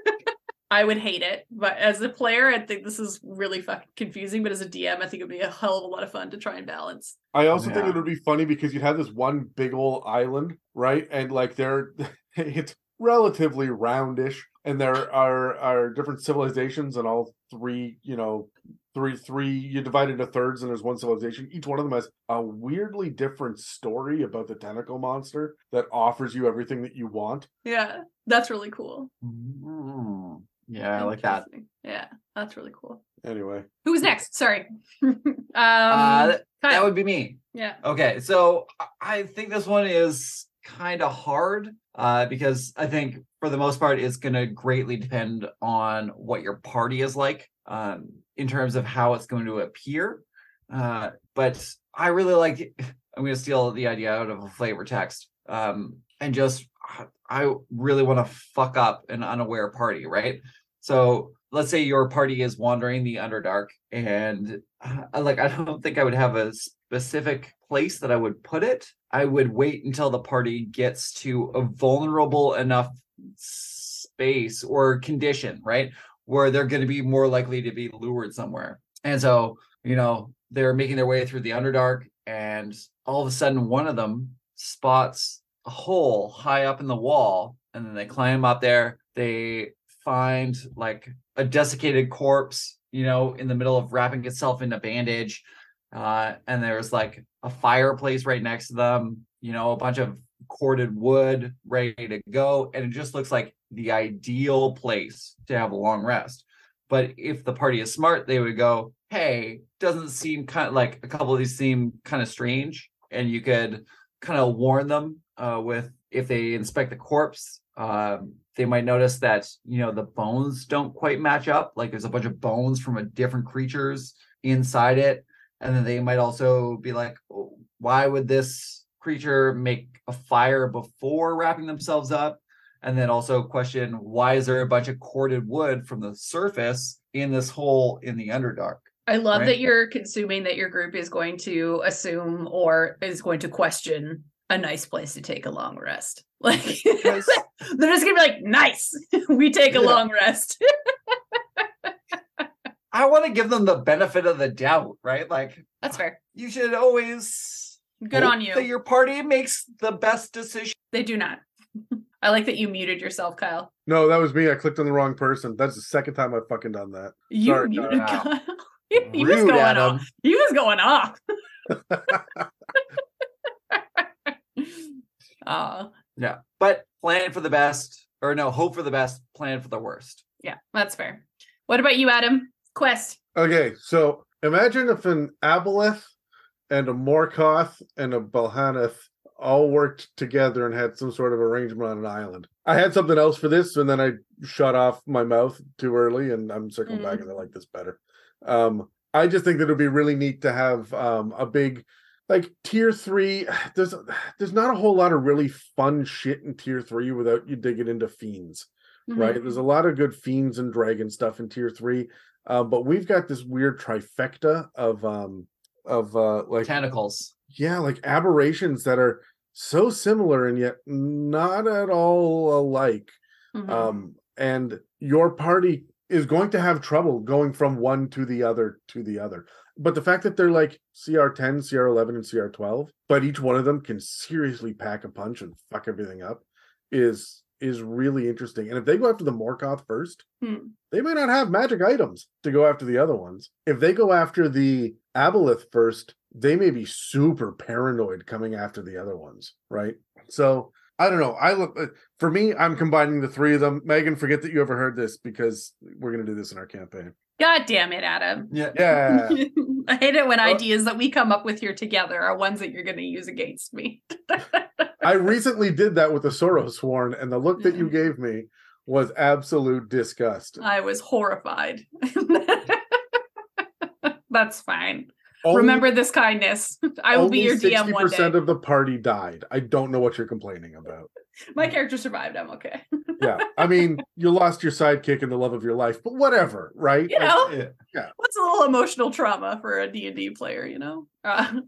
I would hate it, but as a player, I think this is really fucking confusing. But as a DM, I think it'd be a hell of a lot of fun to try and balance. I also think it would be funny because you'd have this one big old island, right? And like they're it's relatively roundish, and there are are different civilizations, and all three, you know, three three you divide into thirds and there's one civilization each one of them has a weirdly different story about the tentacle monster that offers you everything that you want Yeah, that's really cool. Mm, yeah, I like that. Yeah, that's really cool. anyway Who's next? Sorry. um, Uh, th- that would be me. yeah. Okay, so I- I think this one is kind of hard uh, because I think for the most part it's going to greatly depend on what your party is like um, in terms of how it's going to appear. Uh, but I really like. I'm going to steal the idea out of a flavor text um, and just I really want to fuck up an unaware party, right? So let's say your party is wandering the Underdark, and uh, like I don't think I would have a specific place that I would put it. I would wait until the party gets to a vulnerable enough space or condition, right? Where they're going to be more likely to be lured somewhere. And so, you know, they're making their way through the Underdark, and all of a sudden, one of them spots a hole high up in the wall, and then they climb up there. They find like a desiccated corpse, you know, in the middle of wrapping itself in a bandage. Uh, and there's like a fireplace right next to them, you know, a bunch of corded wood ready to go. And it just looks like the ideal place to have a long rest. But if the party is smart, they would go, hey, doesn't seem kind of like a couple of these seem kind of strange. And you could kind of warn them uh, with if they inspect the corpse, um, they might notice that you know the bones don't quite match up. Like there's a bunch of bones from a different creatures inside it, and then they might also be like, "Oh, why would this creature make a fire before wrapping themselves up? And then also question why is there a bunch of corded wood from the surface in this hole in the underdark? I love Right. that you're consuming that your group is going to assume or is going to question a nice place to take a long rest. Like they're just gonna be like, nice, we take a Yeah. long rest. I want to give them the benefit of the doubt, right? Like That's fair. you should always Good hope on you. that your party makes the best decision. They do not. I like that you muted yourself, Kyle. no that was me i clicked on the wrong person that's the second time i've fucking done that You Sorry, muted Kyle. Kyle. he he was going Adam. off. He was going off. uh Yeah. But plan for the best, or no, hope for the best, plan for the worst. yeah, that's fair. What about you, Adam? Quest. Okay, so imagine if an Aboleth and a Morkoth and a Balhannoth all worked together and had some sort of arrangement on an island. I had something else for this, and then I shut off my mouth too early, and I'm circling back and I like this better. Um, I just think that it would be really neat to have um, a big like tier three. There's there's not a whole lot of really fun shit in tier three without you digging into fiends right? Mhm. There's a lot of good fiends and dragon stuff in tier three, uh, but we've got this weird trifecta of um of uh like Tentacles. yeah, like aberrations that are so similar and yet not at all alike. Mhm. Um, and your party is going to have trouble going from one to the other to the other. But the fact that they're like CR10, CR11, and CR12, but each one of them can seriously pack a punch and fuck everything up is is really interesting. And if they go after the Morkoth first, Hmm. they might not have magic items to go after the other ones. If they go after the Aboleth first, they may be super paranoid coming after the other ones, right? So I don't know. I look uh, for me, I'm combining the three of them. Megan, forget that you ever heard this because we're gonna do this in our campaign. God damn it, Adam. Yeah. Yeah. I hate it when Well- ideas that we come up with here together are ones that you're going to use against me. I recently did that with the Sorrowsworn, and the look that you gave me was absolute disgust. I was horrified. That's fine. Only- Remember this kindness. I will be your only DM one day. Percent of the party died. I don't know what you're complaining about. My character survived. I'm okay. Yeah, I mean, you lost your sidekick and the love of your life, but whatever, right? You Like, know, what's a little emotional trauma for a D&D player, you know? Uh,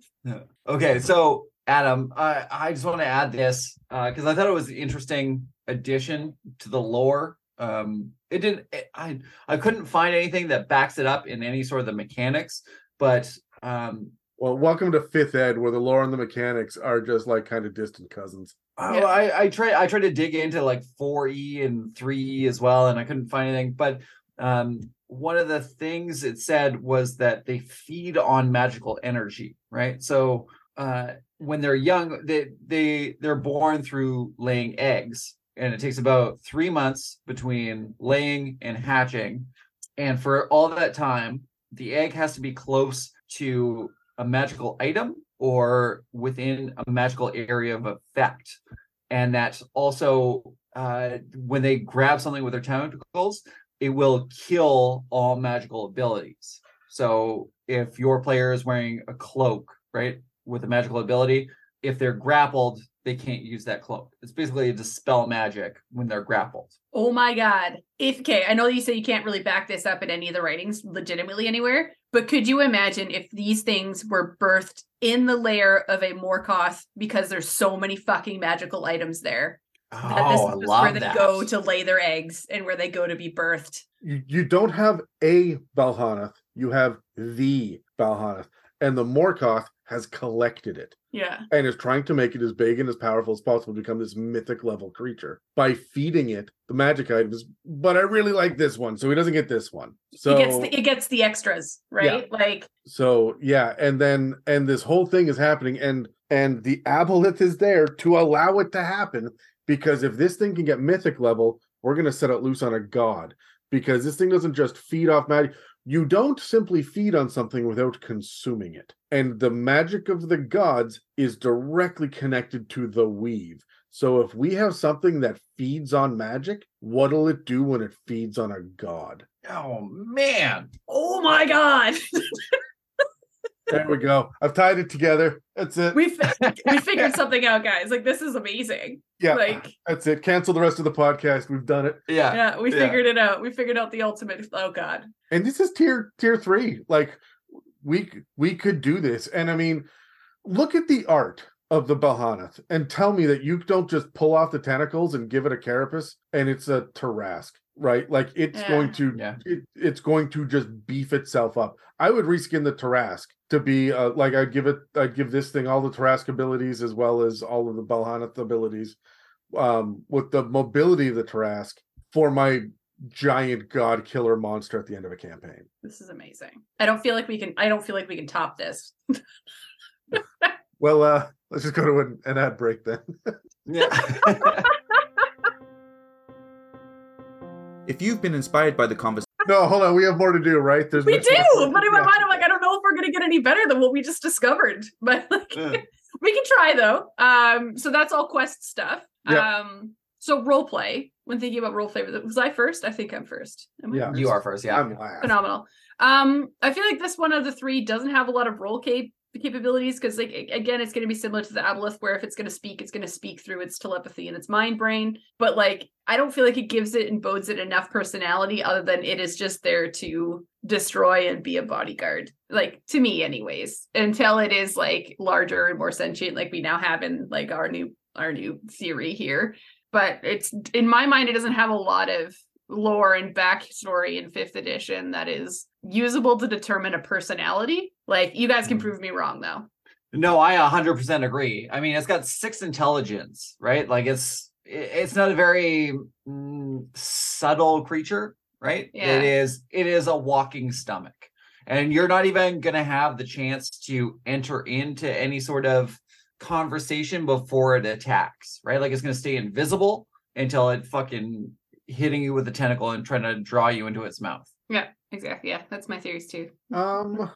Okay, so Adam, I I just want to add this because I thought it was an interesting addition to the lore. Um, it didn't. It, I I couldn't find anything that backs it up in any sort of the mechanics, but um, Well, welcome to Fifth Ed, where the lore and the mechanics are just like kind of distant cousins. Oh, Yeah. I I tried I tried to dig into like 4E and 3E as well, and I couldn't find anything. But um, one of the things it said was that they feed on magical energy, right? So uh, when they're young, they they they're born through laying eggs, and it takes about three months between laying and hatching, and for all that time, the egg has to be close to a magical item or within a magical area of effect, and that's also uh, when they grab something with their tentacles, it will kill all magical abilities. So if your player is wearing a cloak, right, with a magical ability, if they're grappled, they can't use that cloak. It's basically a dispel magic when they're grappled. Oh my god. If okay, I know you say you can't really back this up in any of the writings legitimately anywhere, but could you imagine if these things were birthed in the lair of a Morkoth because there's so many fucking magical items there? That this Oh, I is just love where they that. go to lay their eggs and where they go to be birthed. You, you don't have a Balhannoth, you have the Balhannoth, and the Morkoth has collected it Yeah. and is trying to make it as big and as powerful as possible to become this mythic level creature by feeding it the magic items. But I really like this one, so he doesn't get this one. So it gets the, it gets the extras, right? Like so yeah, and then and this whole thing is happening, and and the aboleth is there to allow it to happen because if this thing can get mythic level, we're gonna set it loose on a god because this thing doesn't just feed off magic. You don't simply feed on something without consuming it. And the magic of the gods is directly connected to the weave. So if we have something that feeds on magic, what'll it do when it feeds on a god? Oh man. oh my god. There we go. I've tied it together. That's it. we fi- we figured something out, guys. Like this is amazing. yeah, Like that's it. Cancel the rest of the podcast. We've done it. Yeah. yeah, we Yeah. figured it out. We figured out the ultimate oh god. And this is tier tier three. Like we we could do this. And I mean, look at the art of the Balhannoth and tell me that you don't just pull off the tentacles and give it a carapace and it's a Tarrasque, right? Like it's Yeah. going to Yeah. it, it's going to just beef itself up. I would reskin the Tarrasque to be uh, like I'd give it I'd give this thing all the Tarrasque abilities as well as all of the Balhannoth abilities um with the mobility of the Tarrasque for my giant god killer monster at the end of a campaign. This is amazing. I don't feel like we can I don't feel like we can top this. Well, uh let's just go to an, an ad break then. Yeah. If you've been inspired by the conversation, no, hold on, we have more to do, right? There's We much do, but in my Yeah. mind, I'm like, I don't know if we're gonna get any better than what we just discovered. But like, Yeah. we can try though. Um, so that's all quest stuff. Yeah. Um, so role play. When thinking about role play, was I first? I think I'm first. Am I Yeah. first? you are first, yeah. I'm last. phenomenal. Um, I feel like this one of the three doesn't have a lot of role cap- capabilities because, like, again, it's going to be similar to the Aboleth, where if it's going to speak, it's going to speak through its telepathy and its mind brain. But like, I don't feel like it gives it and bodes it enough personality, other than it is just there to destroy and be a bodyguard. Like to me, anyways. Until it is like larger and more sentient, like we now have in like our new our new theory here. But it's in my mind, it doesn't have a lot of lore and backstory in fifth edition that is usable to determine a personality. Like you guys can Mm. prove me wrong though. No, I 100% agree. I mean, it's got six intelligence, right? Like it's it's not a very mm, subtle creature, right? Yeah. It is it is a walking stomach. And you're not even going to have the chance to enter into any sort of conversation before it attacks, right? Like it's going to stay invisible until it fucking hitting you with a tentacle and trying to draw you into its mouth. Yeah, exactly. Yeah, that's my theories too. Um,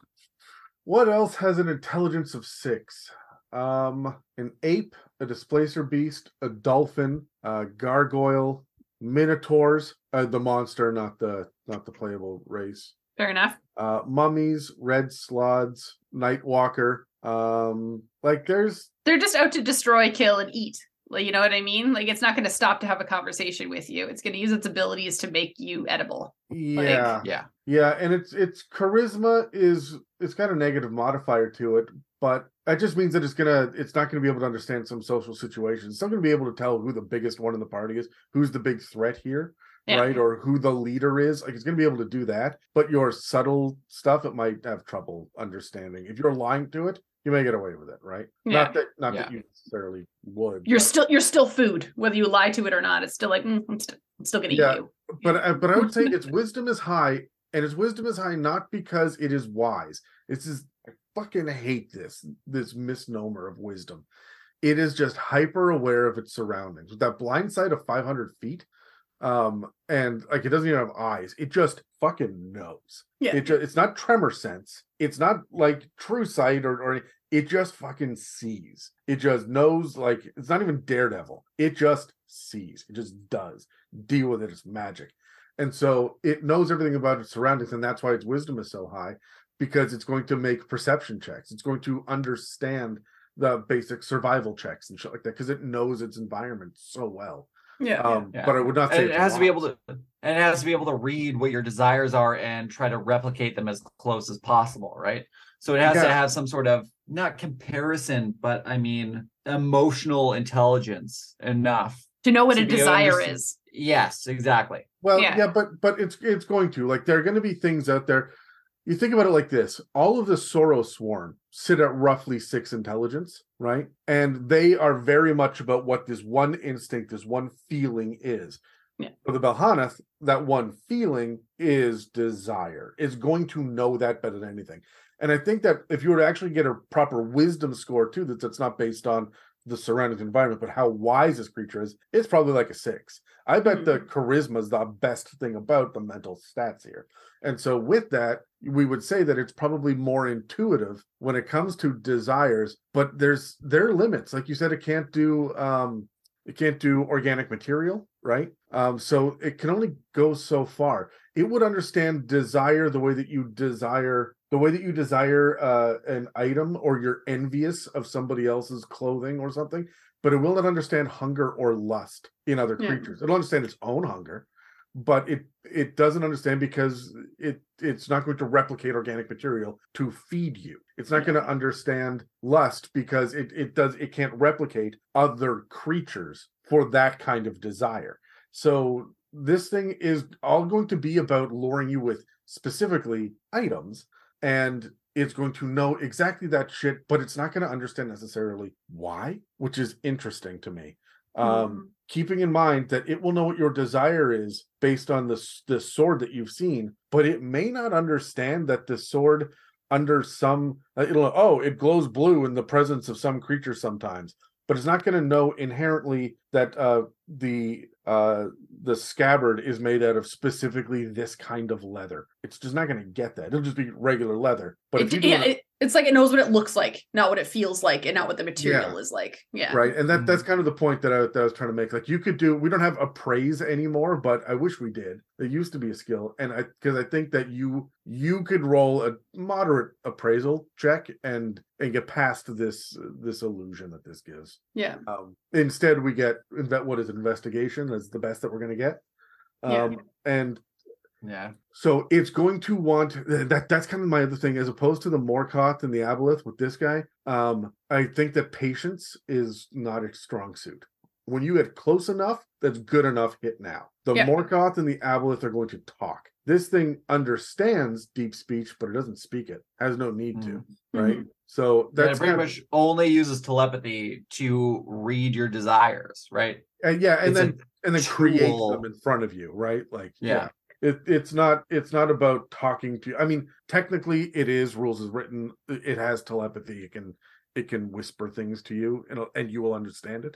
what else has an intelligence of six? Um, an ape, a displacer beast, a dolphin, a gargoyle, minotaurs, uh, the monster, not the not the playable race. Fair enough. Uh, mummies, red slaads, nightwalker. Um, like there's They're just out to destroy, kill, and eat. Like you know what I mean? Like it's not going to stop to have a conversation with you. It's going to use its abilities to make you edible. yeah, Yeah. Yeah, and it's it's charisma is it's got a negative modifier to it, but that just means that it's gonna it's not gonna be able to understand some social situations. It's not gonna be able to tell who the biggest one in the party is, who's the big threat here. Yeah. right? Or who the leader is. Like it's going to be able to do that, but your subtle stuff, it might have trouble understanding. If you're lying to it, you may get away with it, right? Yeah. Not that, not that you necessarily would. You're but- still you're still food, whether you lie to it or not. It's still like mm, I'm, st- I'm still gonna Yeah. eat you. but I- but I would say its wisdom is high, and its wisdom is high not because it is wise. It's just I fucking hate this this misnomer of wisdom. It is just hyper aware of its surroundings. With that blind sight of 500 feet, um, and like it doesn't even have eyes. It just fucking knows. Yeah. It just, it's not tremor sense. It's not like true sight or or it just fucking sees. It just knows like it's not even daredevil. It just sees. It just does deal with it. It's magic. And so it knows everything about its surroundings, and that's why its wisdom is so high, because it's going to make perception checks. It's going to understand the basic survival checks and shit like that, because it knows its environment so well. Yeah. Um, Yeah. But I would not say it has to be able to and it has to be able to read what your desires are and try to replicate them as close as possible, right? So it has to have some sort of not comparison, but I mean emotional intelligence enough. to know what to a be able to desire is. Yes, exactly. Well, Yeah. yeah. but but it's it's going to like there are going to be things out there. You think about it like this: all of the Sorrowsworn sit at roughly six intelligence, right? And they are very much about what this one instinct, this one feeling is. Yeah. For the Balhannoth, that one feeling is desire. Is going to know that better than anything. And I think that if you were to actually get a proper wisdom score too, that that's not based on the surrounding environment, but how wise this creature is, it's probably like a six. I bet the charisma is the best thing about the mental stats here. And so with that, we would say that it's probably more intuitive when it comes to desires, but there's there are limits. Like you said, it can't do um it can't do organic material, right? Um, so it can only go so far. It would understand desire the way that you desire the way that you desire uh, an item or you're envious of somebody else's clothing or something, but it will not understand hunger or lust in other Yeah. creatures. It'll understand its own hunger, but it it doesn't understand because it it's not going to replicate organic material to feed you. It's not going to understand lust because it it does it can't replicate other creatures for that kind of desire. So this thing is all going to be about luring you with specifically items and it's going to know exactly that shit but it's not going to understand necessarily why which is interesting to me um Mhm. keeping in mind that it will know what your desire is based on the the sword that you've seen but it may not understand that the sword under some uh, it'll oh it glows blue in the presence of some creature sometimes but it's not going to know inherently that uh the uh the scabbard is made out of specifically this kind of leather. It's just not going to get that. It'll just be regular leather. But if It, yeah, it, it's like it knows what it looks like, not what it feels like, and not what the material is like. Yeah. right and that that's Mhm. kind of the point that I, that I was trying to make like you could do we don't have appraise anymore but i wish we did it used to be a skill and i because i think that you you could roll a moderate appraisal check and and get past this this illusion that this gives Yeah. um instead we get that what is it, investigation is the best that we're going to get Yeah. um and Yeah. so it's going to want that. That's kind of my other thing, as opposed to the Morkoth and the Aboleth with this guy. Um, I think that patience is not a strong suit. When you get close enough, that's good enough. Hit now. The Yeah. Morkoth and the Aboleth are going to talk. This thing understands deep speech, but it doesn't speak it. Has no need to, Mm. right? Mhm. So That that's pretty kind of- much only uses telepathy to read your desires, right? and yeah, and It's then and then creates tool. them in front of you, right? Like Yeah. It, it's not it's not about talking to I mean, technically it is rules is written. It has telepathy. It can it can whisper things to you and and you will understand it.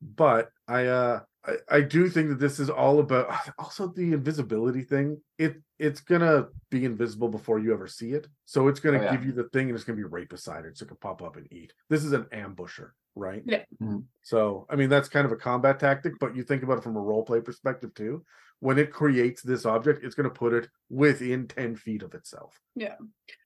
But I uh I, I do think that this is all about also the invisibility thing. It it's gonna be invisible before you ever see it. So it's gonna Oh, yeah. give you the thing and it's gonna be right beside it. So it can pop up and eat. This is an ambusher, right? Yeah. Mhm. So I mean that's kind of a combat tactic, but you think about it from a role play perspective too. When it creates this object, it's gonna put it within 10 feet of itself. Yeah.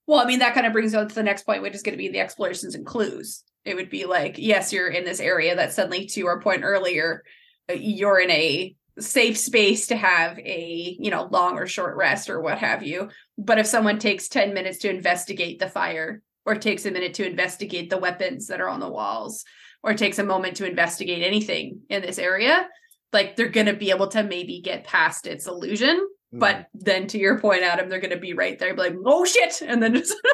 Well, I mean, that kind of brings us to the next point, which is going to be the explorations and clues. It would be like, yes, you're in this area that suddenly, to our point earlier, uh, you're in a safe space to have a, you know, long or short rest or what have you. But if someone takes 10 minutes to investigate the fire, or takes a minute to investigate the weapons that are on the walls, or takes a moment to investigate anything in this area, like they're gonna be able to maybe get past its illusion. Mm. But then to your point, Adam, they're gonna be right there, be like, oh shit, and then just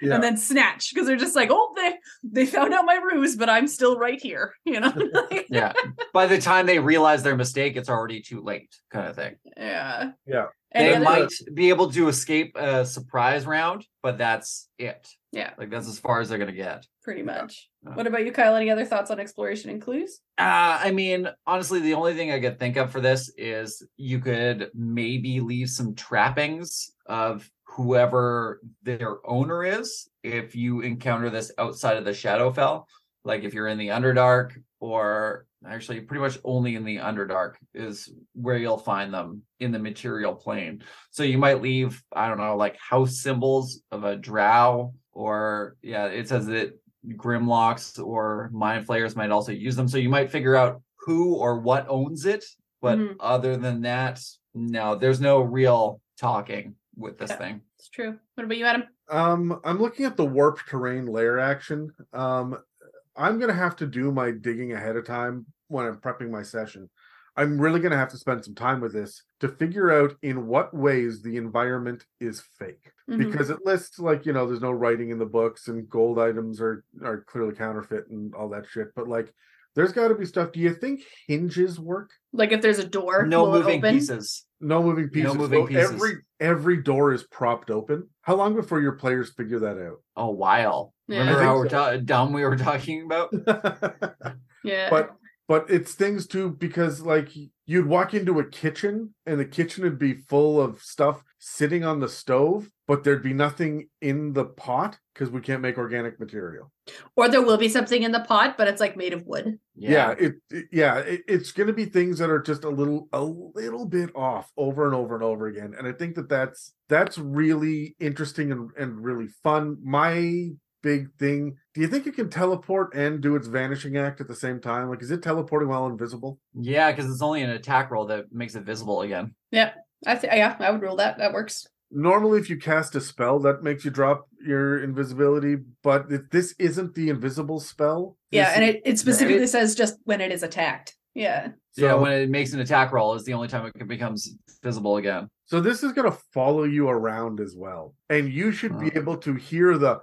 Yeah. and then snatch because they're just like, oh, they they found out my ruse, but I'm still right here, you know? Yeah. By the time they realize their mistake, it's already too late, kind of thing. yeah. Yeah. Any they other- might be able to escape a surprise round, but that's it. Yeah. Like that's as far as they're gonna get. pretty much. Yeah. What about you, Kyle? Any other thoughts on exploration and clues? Uh, I mean, honestly, the only thing I could think of for this is you could maybe leave some trappings of whoever their owner is if you encounter this outside of the Shadowfell. Like if you're in the Underdark, or actually pretty much only in the Underdark is where you'll find them in the material plane. So you might leave, I don't know, like house symbols of a drow, or yeah, it says that Grimlocks or Mind Flayers might also use them. So you might figure out who or what owns it. But Mhm. other than that, no, there's no real talking with this Yeah. thing. It's true. What about you, Adam? Um, I'm looking at the warp terrain layer action. Um, I'm gonna have to do my digging ahead of time when I'm prepping my session. I'm really gonna have to spend some time with this to figure out in what ways the environment is fake. Mhm. Because it lists like, you know, there's no writing in the books and gold items are are clearly counterfeit and all that shit. But like there's gotta be stuff. Do you think hinges work? Like if there's a door, No moving open? pieces. No moving pieces. No moving So pieces. Every every door is propped open. How long before your players figure that out? A while. Yeah. Remember how think we're ta- dumb we were talking about? Yeah. but but it's things too because like you'd walk into a kitchen and the kitchen would be full of stuff sitting on the stove but there'd be nothing in the pot because we can't make organic material or there will be something in the pot, but it's like made of wood. yeah, it, it- yeah it, it's going to be things that are just a little a little bit off over and over and over again and i think that that's that's really interesting and, and really fun my big thing do you think it can teleport and do its vanishing act at the same time like is it teleporting while invisible Yeah, because it's only an attack roll that makes it visible again. Yeah, I th- yeah, I would rule that. That works. Normally if you cast a spell that makes you drop your invisibility but if this isn't the invisible spell Yeah, and it, it specifically says just when it is attacked. Yeah. yeah, so, when it makes an attack roll is the only time it becomes visible again. so this is going to follow you around as well and you should be able to hear the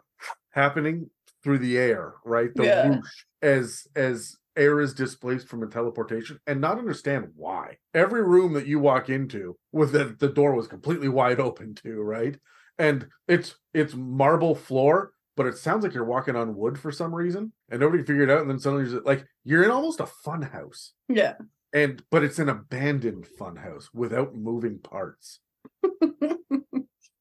happening through the air right the Yeah. whoosh as as air is displaced from a teleportation and not understand why. Every room that you walk into with the, the door was completely wide open too right? And it's it's marble floor but it sounds like you're walking on wood for some reason and nobody figured it out. And then suddenly you're like you're in almost a fun house. Yeah. and but it's an abandoned fun house without moving parts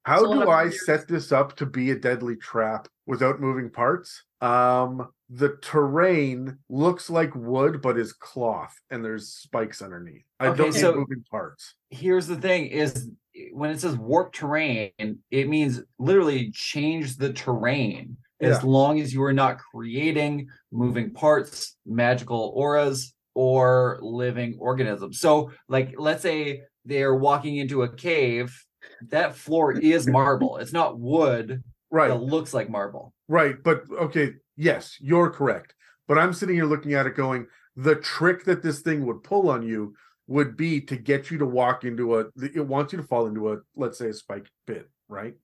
how So do i set this up to be a deadly trap without moving parts um the terrain looks like wood but is cloth and there's spikes underneath i Okay, don't so- need moving parts Here's the thing: is when it says warp terrain, it means literally change the terrain. As Yeah. long as you are not creating moving parts, magical auras, or living organisms. So, like, let's say they're walking into a cave. That floor is marble. It's not wood right that looks like marble. Right, but okay, yes, you're correct. But I'm sitting here looking at it going, the trick that this thing would pull on you would be to get you to walk into a it wants you to fall into a let's say a spike pit, right?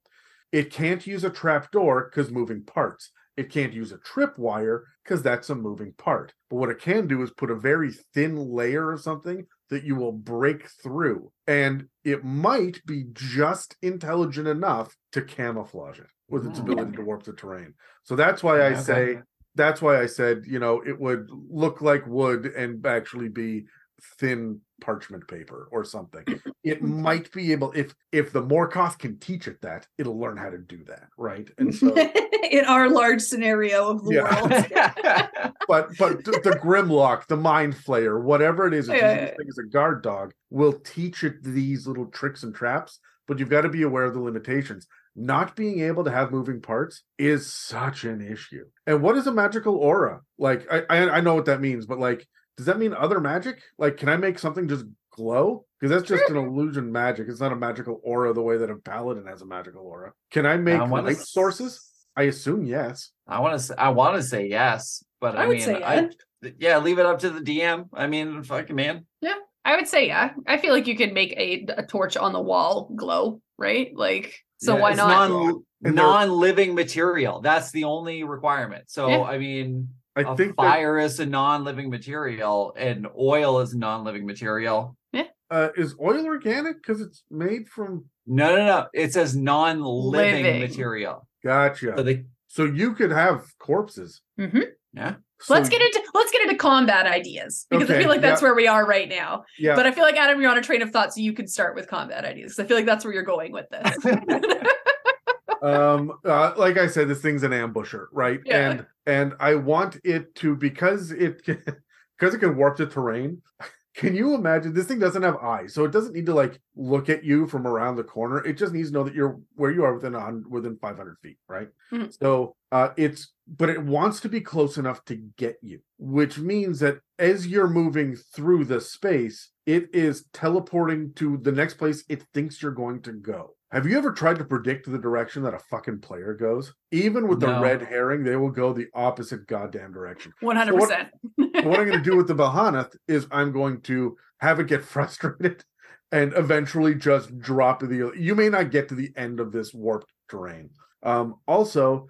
It can't use a trap door because moving parts. It can't use a tripwire because that's a moving part. But what it can do is put a very thin layer of something that you will break through. And it might be just intelligent enough to camouflage it with its ability to warp the terrain. So that's why I Okay. say that's why I said, you know, it would look like wood and actually be thin parchment paper or something. It mm-hmm. might be able if if the Morkoth can teach it that, it'll learn how to do that, right? And so in our large scenario of the Yeah. world. but but the Grimlock, the Mind Flayer, whatever it is, it's Yeah, this as a guard dog, will teach it these little tricks and traps. But you've got to be aware of the limitations. Not being able to have moving parts is such an issue. And what is a magical aura? Like I I, I know what that means, but like, does that mean other magic? Like, can I make something just glow? Because that's just an illusion magic. It's not a magical aura the way that a paladin has a magical aura. Can I make wanna light s- sources? I assume yes. I want to. Say, I want to say yes, but I I, would mean, say I yeah, leave it up to the DM. I mean, fucking man. Yeah, I would say yeah. I feel like you could make a, a torch on the wall glow, right? Like so Yeah, why it's not? Non, living material. That's the only requirement. So Yeah. I mean, I a think that, fire is a non-living material, and oil is a non-living material. uh, is oil organic because it's made from. No, no, no. It says non-living Living. material. Gotcha. So they So you could have corpses. Mhm. Yeah. So- let's get into let's get into combat ideas because I feel like that's yeah. where we are right now. Yeah. But I feel like Adam, you're on a train of thought, so you can start with combat ideas. 'cause I feel like that's where you're going with this. um uh, like i said this thing's an ambusher right Yeah. and and i want it to because it can, because it can warp the terrain can you imagine this thing doesn't have eyes so it doesn't need to like look at you from around the corner it just needs to know that you're where you are within a hun- within 500 feet right Mhm. so uh it's but it wants to be close enough to get you which means that as you're moving through the space it is teleporting to the next place it thinks you're going to go have you ever tried to predict the direction that a fucking player goes? Even with the red herring, they will go the opposite goddamn direction. One hundred percent. So what I'm going to do with the Balhannoth is I'm going to have it get frustrated and eventually just drop the. You may not get to the end of this warped terrain. Um, also,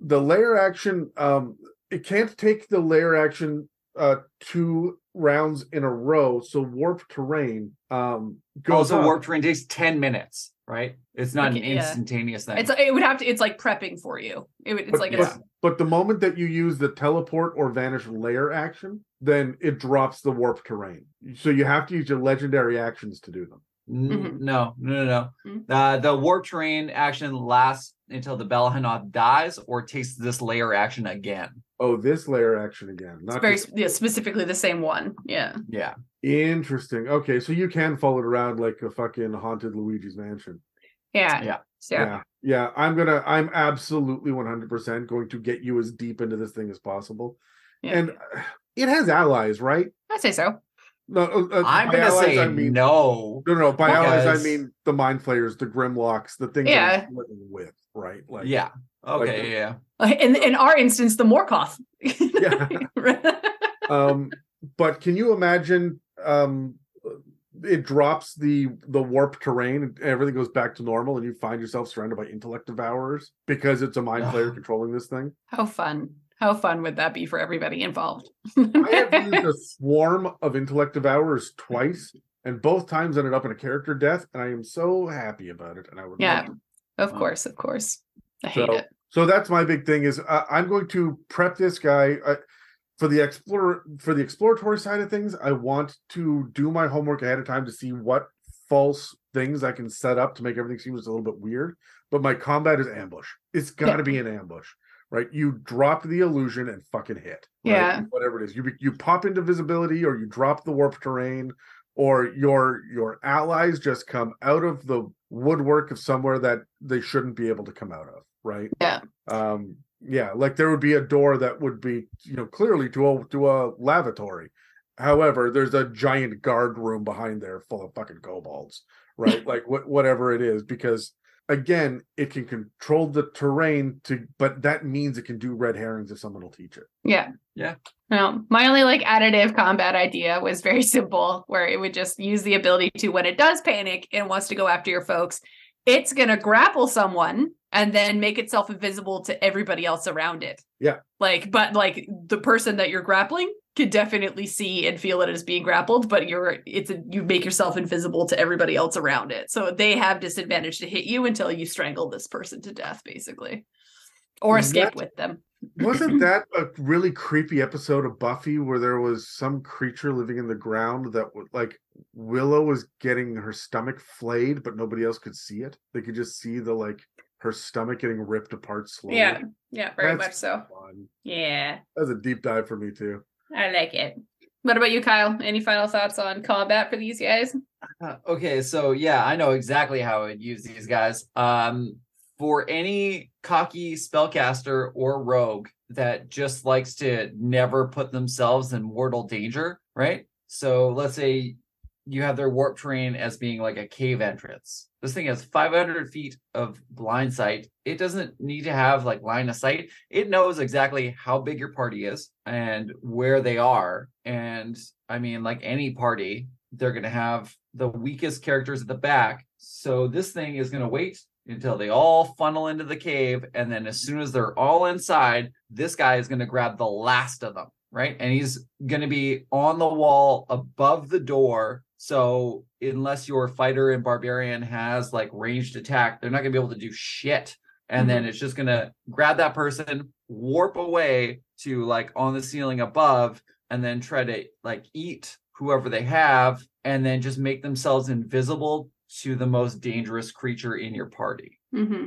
the lair action, um, it can't take the lair action uh, two rounds in a row. So warped terrain um, goes also up. warp terrain takes 10 minutes, right? It's not an Okay, yeah. instantaneous thing. It's it would have to. It's like prepping for you. It, would- it's But- like but, it's, but the moment that you use the teleport or vanish lair action, then it drops the warp terrain. So you have to use your legendary actions to do them. N- Mhm. No, no, no, no. Mhm. Uh, the warp terrain action lasts until the Balhannoth dies or takes this lair action again. Oh, this lair action again. it's Not very just- yeah, specifically the same one. Yeah. Yeah. interesting. Okay, so you can follow it around like a fucking haunted Luigi's mansion. Yeah. Yeah. So, yeah. Yeah. I'm gonna I'm absolutely 100% going to get you as deep into this thing as possible. Yeah. And uh, it has allies, right? I'd say so. No, uh, uh, I'm by gonna allies, say I mean no. No, no, by allies I mean the mind flayers, the grimlocks, the things Yeah. that living with, right? Like Yeah. Okay. Like- yeah. In in our instance, the Morkoth. Yeah. um but can you imagine um it drops the the warp terrain and everything goes back to normal and you find yourself surrounded by intellect devourers because it's a mind flayer controlling this thing How fun. How fun would that be for everybody involved? i have used a swarm of intellect devourers twice and both times ended up in a character death and i am so happy about it and i would Yeah. love of course, of course. I hate So, it. So that's my big thing is uh, I'm going to prep this guy uh, for the explorer for the exploratory side of things. I want to do my homework ahead of time to see what false things I can set up to make everything seem just a little bit weird. But my combat is ambush. It's got to be an ambush, right? You drop the illusion and fucking hit. right? Yeah. whatever it is. You you pop into visibility or you drop the warp terrain or your your allies just come out of the woodwork of somewhere that they shouldn't be able to come out of right Yeah. um yeah like there would be a door that would be you know clearly to a to a lavatory however there's a giant guard room behind there full of fucking kobolds right like what whatever it is because again it can control the terrain to but that means it can do red herrings if someone will teach it Yeah. Yeah. No, my only like additive combat idea was very simple, where it would just use the ability to, when it does panic and wants to go after your folks, it's gonna grapple someone and then make itself invisible to everybody else around it. Yeah. Like, but like the person that you're grappling can definitely see and feel it as being grappled, but you're it's a, you make yourself invisible to everybody else around it. So they have disadvantage to hit you until you strangle this person to death, basically. Or mm, escape What? with them. Wasn't that a really creepy episode of Buffy where there was some creature living in the ground that like Willow was getting her stomach flayed, but nobody else could see it? They could just see the like her stomach getting ripped apart slowly. Yeah, yeah, very That's much so. Fun. Yeah. That was a deep dive for me too. I like it. What about you, Kyle? Any final thoughts on combat for these guys? Uh, okay, so yeah, I know exactly how I would use these guys. Um, for any cocky spellcaster or rogue that just likes to never put themselves in mortal danger, right? So let's say you have their warp terrain as being like a cave entrance. This thing has 500 feet of blind sight. It doesn't need to have like line of sight. It knows exactly how big your party is and where they are. And I mean, like any party, they're going to have the weakest characters at the back. So this thing is going to wait until they all funnel into the cave. And then as soon as they're all inside, this guy is going to grab the last of them, right? And he's going to be on the wall above the door. So unless your fighter and barbarian has like ranged attack, they're not going to be able to do shit. And then mm-hmm. it's just going to grab that person, warp away to like on the ceiling above, and then try to like eat whoever they have, and then just make themselves invisible to the most dangerous creature in your party. hmm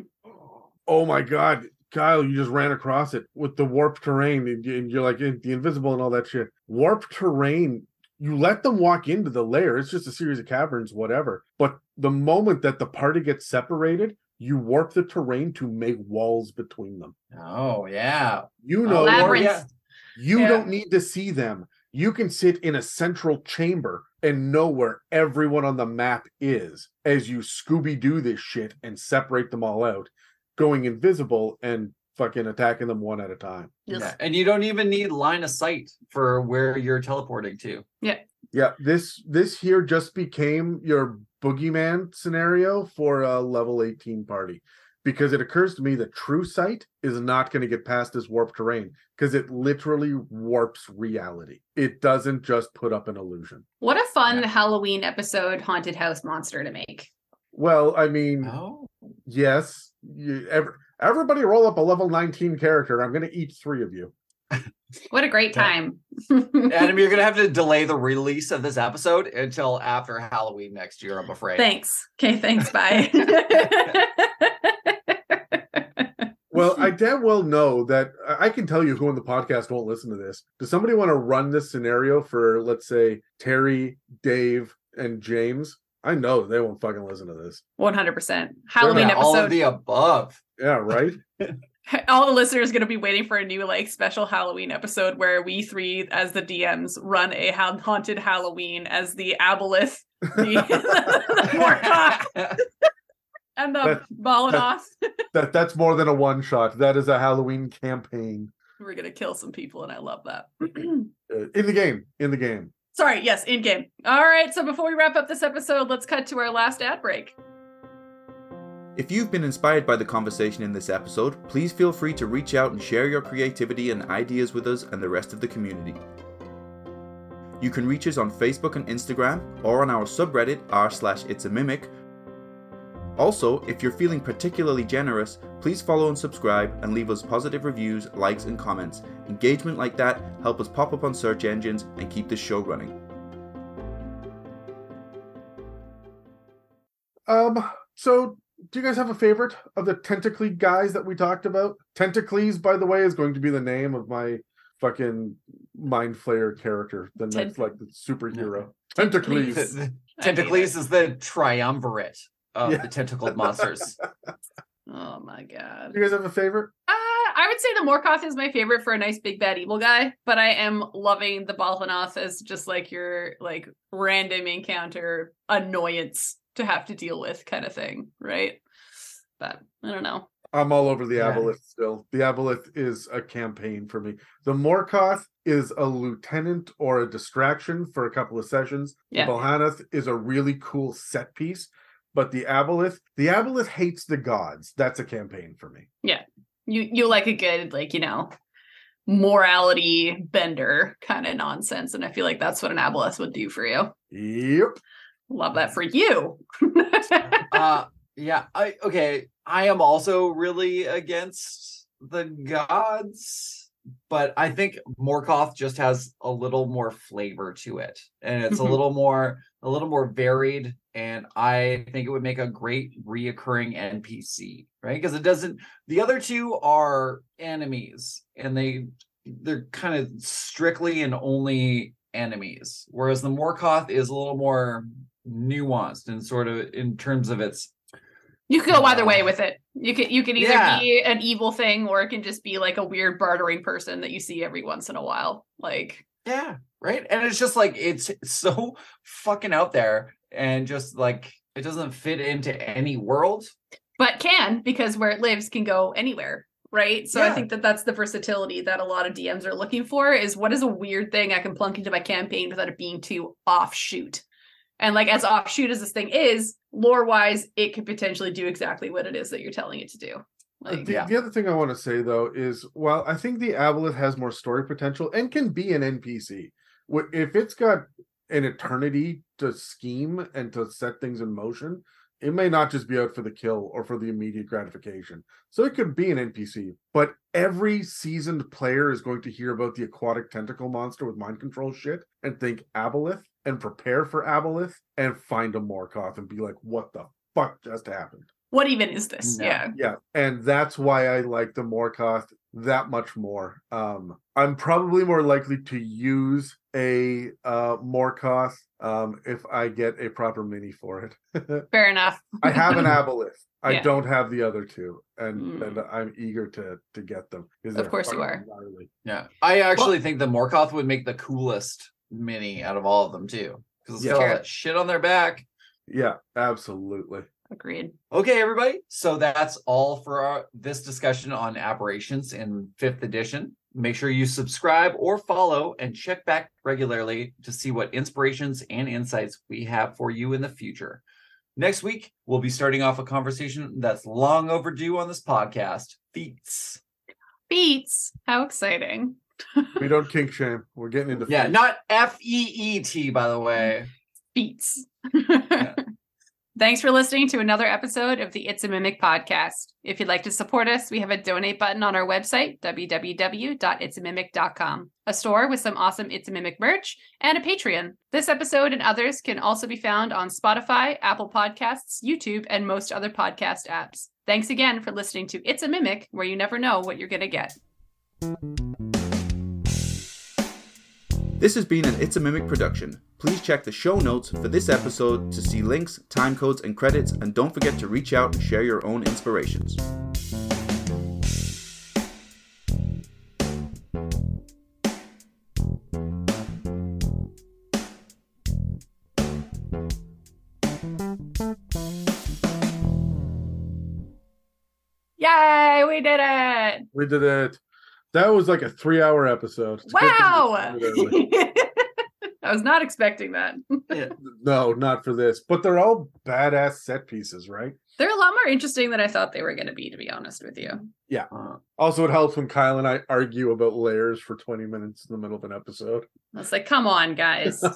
Oh my god, Kyle, you just ran across it with the warp terrain, and you- and you're like the invisible and all that shit. Warp terrain, you let them walk into the lair. It's just a series of caverns, whatever. But the moment that the party gets separated, you warp the terrain to make walls between them. Oh yeah. You know, Labyrinth. yeah. you Yeah. don't need to see them. You can sit in a central chamber and know where everyone on the map is as you Scooby Doo this shit and separate them all out, going invisible and fucking attacking them one at a time. Yeah. And you don't even need line of sight for where you're teleporting to. Yeah. Yeah, this this here just became your boogeyman scenario for a level 18 party. Because it occurs to me that true sight is not going to get past this warp terrain because it literally warps reality. It doesn't just put up an illusion. What a fun Yeah. Halloween episode haunted house monster to make. Well, I mean, Oh. yes, you, ev- everybody roll up a level 19 character. I'm going to eat three of you. What a great time. Adam, you're gonna have to delay the release of this episode until after Halloween next year, I'm afraid. thanks. Okay, thanks. Bye. Well, I damn well know that I I can tell you who on the podcast won't listen to this. Does somebody want to run this scenario for, let's say, Terry, Dave, and James? I know they won't fucking listen to this. 100%. Halloween Yeah, all of the above. Yeah, right? all the listeners going to be waiting for a new like special halloween episode where we three as the dms run a haunted halloween as the aboleth the, the Morkoth, and the That- Balhannoth. that that's more than a one shot. That is a Halloween campaign we're going to kill some people and i love that uh, in the game. In the game. sorry yes in game all right so before we wrap up this episode let's cut to our last ad break If you've been inspired by the conversation in this episode, please feel free to reach out and share your creativity and ideas with us and the rest of the community. You can reach us on Facebook and Instagram or on our subreddit r slash it's a mimic. Also, if you're feeling particularly generous, please follow and subscribe and leave us positive reviews, likes, and comments. Engagement like that help us pop up on search engines and keep this show running. Um, so do you guys have a favorite of the tentacly guys that we talked about? Tentacles, by the way, is going to be the name of my fucking mind flayer character, the Tent- next like the superhero. Tentacles. Tentacles. The- the I hate Tentacles is the triumvirate of Yeah. the tentacled monsters. oh my god you guys have a favorite? Uh, I would say the Morkoth is my favorite for a nice big bad evil guy, but I am loving the Balhannoth as just like your like random encounter annoyance to have to deal with kind of thing, right? But I don't know. I'm all over the Yeah. Aboleth still. The Aboleth is a campaign for me. The Morkoth is a lieutenant or a distraction for a couple of sessions. Yeah. The Balhannoth is a really cool set piece. But the Aboleth, the Aboleth hates the gods. That's a campaign for me. Yeah. You you like a good like you know morality bender kind of nonsense, and I feel like that's what an Aboleth would do for you. Yep. Love that for you. uh yeah i okay i am also really against the gods but i think morkoth just has a little more flavor to it and it's a little more a little more varied and i think it would make a great reoccurring npc right because it doesn't the other two are enemies and they they're kind of strictly and only enemies whereas the morkoth is a little more nuanced and sort of in terms of its You could go either way with it. You could you could either yeah. be an evil thing or it can just be like a weird bartering person that you see every once in a while. Like Yeah, right. And it's just like it's so fucking out there and just like it doesn't fit into any world. but can because where it lives can go anywhere, right? So I think that that's the versatility that a lot of DMs are looking for is what is a weird thing I can plunk into my campaign without it being too offshoot. And like as offshoot as this thing is, lore wise, it could potentially do exactly what it is that you're telling it to do. Uh, like, the, yeah. the other thing I want to say though is while I think the Aboleth has more story potential and can be an NPC, if it's got an eternity to scheme and to set things in motion, it may not just be out for the kill or for the immediate gratification. So it could be an NPC, but every seasoned player is going to hear about the aquatic tentacle monster with mind control shit and think Aboleth and prepare for Aboleth and find a Morkoth and be like, what the fuck just happened? what even is this? No. Yeah. Yeah, and that's why I like the Morkoth that much more. Um, I'm probably more likely to use a uh Morkoth um if I get a proper mini for it. Fair enough. I have an Aboleth. I Yeah. don't have the other two, and and Mm. I'm eager to to get them. Of course you are. gnarly. Yeah. I actually think the Morkoth would make the coolest mini out of all of them too. Because it's Yeah. got all that shit on their back. Yeah, absolutely. Agreed. Okay, everybody. So that's all for our, this discussion on aberrations in fifth edition. Make sure you subscribe or follow and check back regularly to see what inspirations and insights we have for you in the future. Next week, we'll be starting off a conversation that's long overdue on this podcast feats. Beats. How exciting. We don't kink shame. We're getting into Yeah, feet. not F E E T, by the way. Beats. Thanks for listening to another episode of the It's a Mimic podcast. If you'd like to support us, we have a donate button on our website, www.itsamimic.com, a store with some awesome It's a Mimic merch, and a Patreon. This episode and others can also be found on Spotify, Apple Podcasts, YouTube, and most other podcast apps. Thanks again for listening to It's a Mimic, where you never know what you're going to get. This has been an It's a Mimic production. Please check the show notes for this episode to see links, time codes, and credits, and don't forget to reach out and share your own inspirations. Yay, we did it! We did it. That was like a three hour episode. It's a good thing we Wow! started early. I was not expecting that. no, not for this. But they're all badass set pieces, right? They're a lot more interesting than I thought they were going to be, to be honest with you. Uh, Also, it helps when Kyle and I argue about lairs for 20 minutes in the middle of an episode. I was like, come on, guys.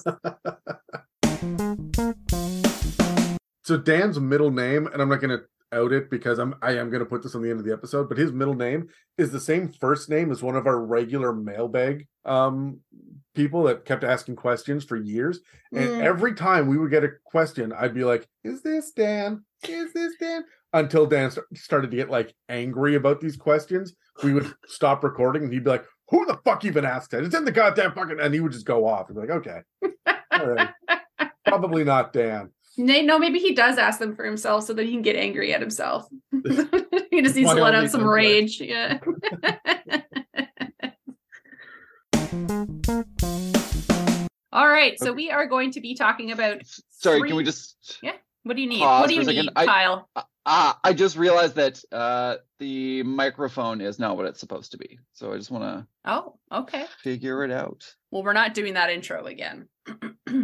So Dan's middle name, and I'm not gonna out it because I'm I am gonna put this on the end of the episode, but his middle name is the same first name as one of our regular mailbag um people that kept asking questions for years. And Mm. every time we would get a question, I'd be like, Is this Dan? Is this Dan? Until Dan st- started to get like angry about these questions, we would stop recording and he'd be like, Who the fuck even asked that? It's in the goddamn fucking and he would just go off and be like, Okay. All right. Probably not Dan. Nay, no, maybe he does ask them for himself so that he can get angry at himself. he just needs to let out some rage. Yeah. All right, so Okay. we are going to be talking about. Sorry, can we just? just What do you need? pause What do you need, I- Kyle? Ah, I just realized that uh, the microphone is not what it's supposed to be. So I just want to Oh, okay. figure it out. Well, we're not doing that intro again.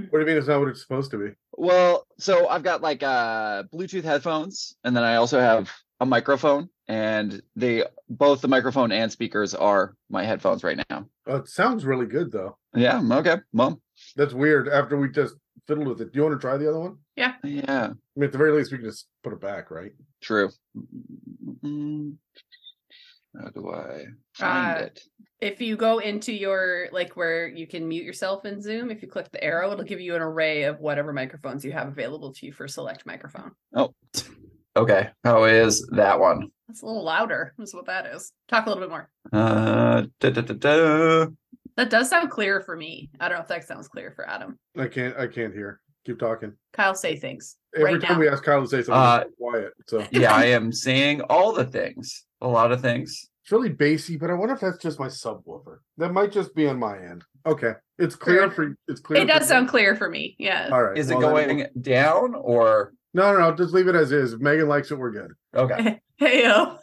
What do you mean it's not what it's supposed to be? Well, so I've got like uh, Bluetooth headphones, and then I also have a microphone, and they both the microphone and speakers are my headphones right now. Oh, it sounds really good though. Yeah. Okay. Well. That's weird. After we just fiddled with it, do you want to try the other one? Yeah. Yeah. I mean, at the very least, we can just put it back, right? True. Mm, How do I find Uh, it? if you go into your like where you can mute yourself in Zoom, if you click the arrow, it'll give you an array of whatever microphones you have available to you for select microphone. Oh, okay. How is that one? That's a little louder. Is what that is. Talk a little bit more. Uh, da, da, da, da. That does sound clear for me. I don't know if that sounds clear for Adam. I can't. I can't hear. Keep talking. Kyle, say things. Every right time now. we ask Kyle to say something, Uh, he's quiet. So Yeah, I am saying all the things. A lot of things. it's really bassy, but I wonder if that's just my subwoofer. That might just be on my end. Okay, it's clear Clear. for. It's clear. It does you? sound clear for me. Yeah. All right. Is it well, then going we'll- down or No, no, no. Just leave it as is. If Megan likes it. We're good. okay? Hey yo.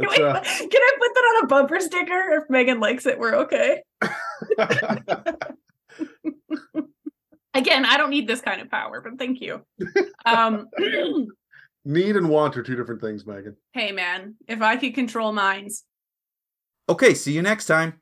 Can, we- uh, can I put that on a bumper sticker? If Megan likes it, we're okay. Again, I don't need this kind of power, but thank you. Um, Need and want are two different things, Megan. hey man, if I could control minds, Okay, see you next time.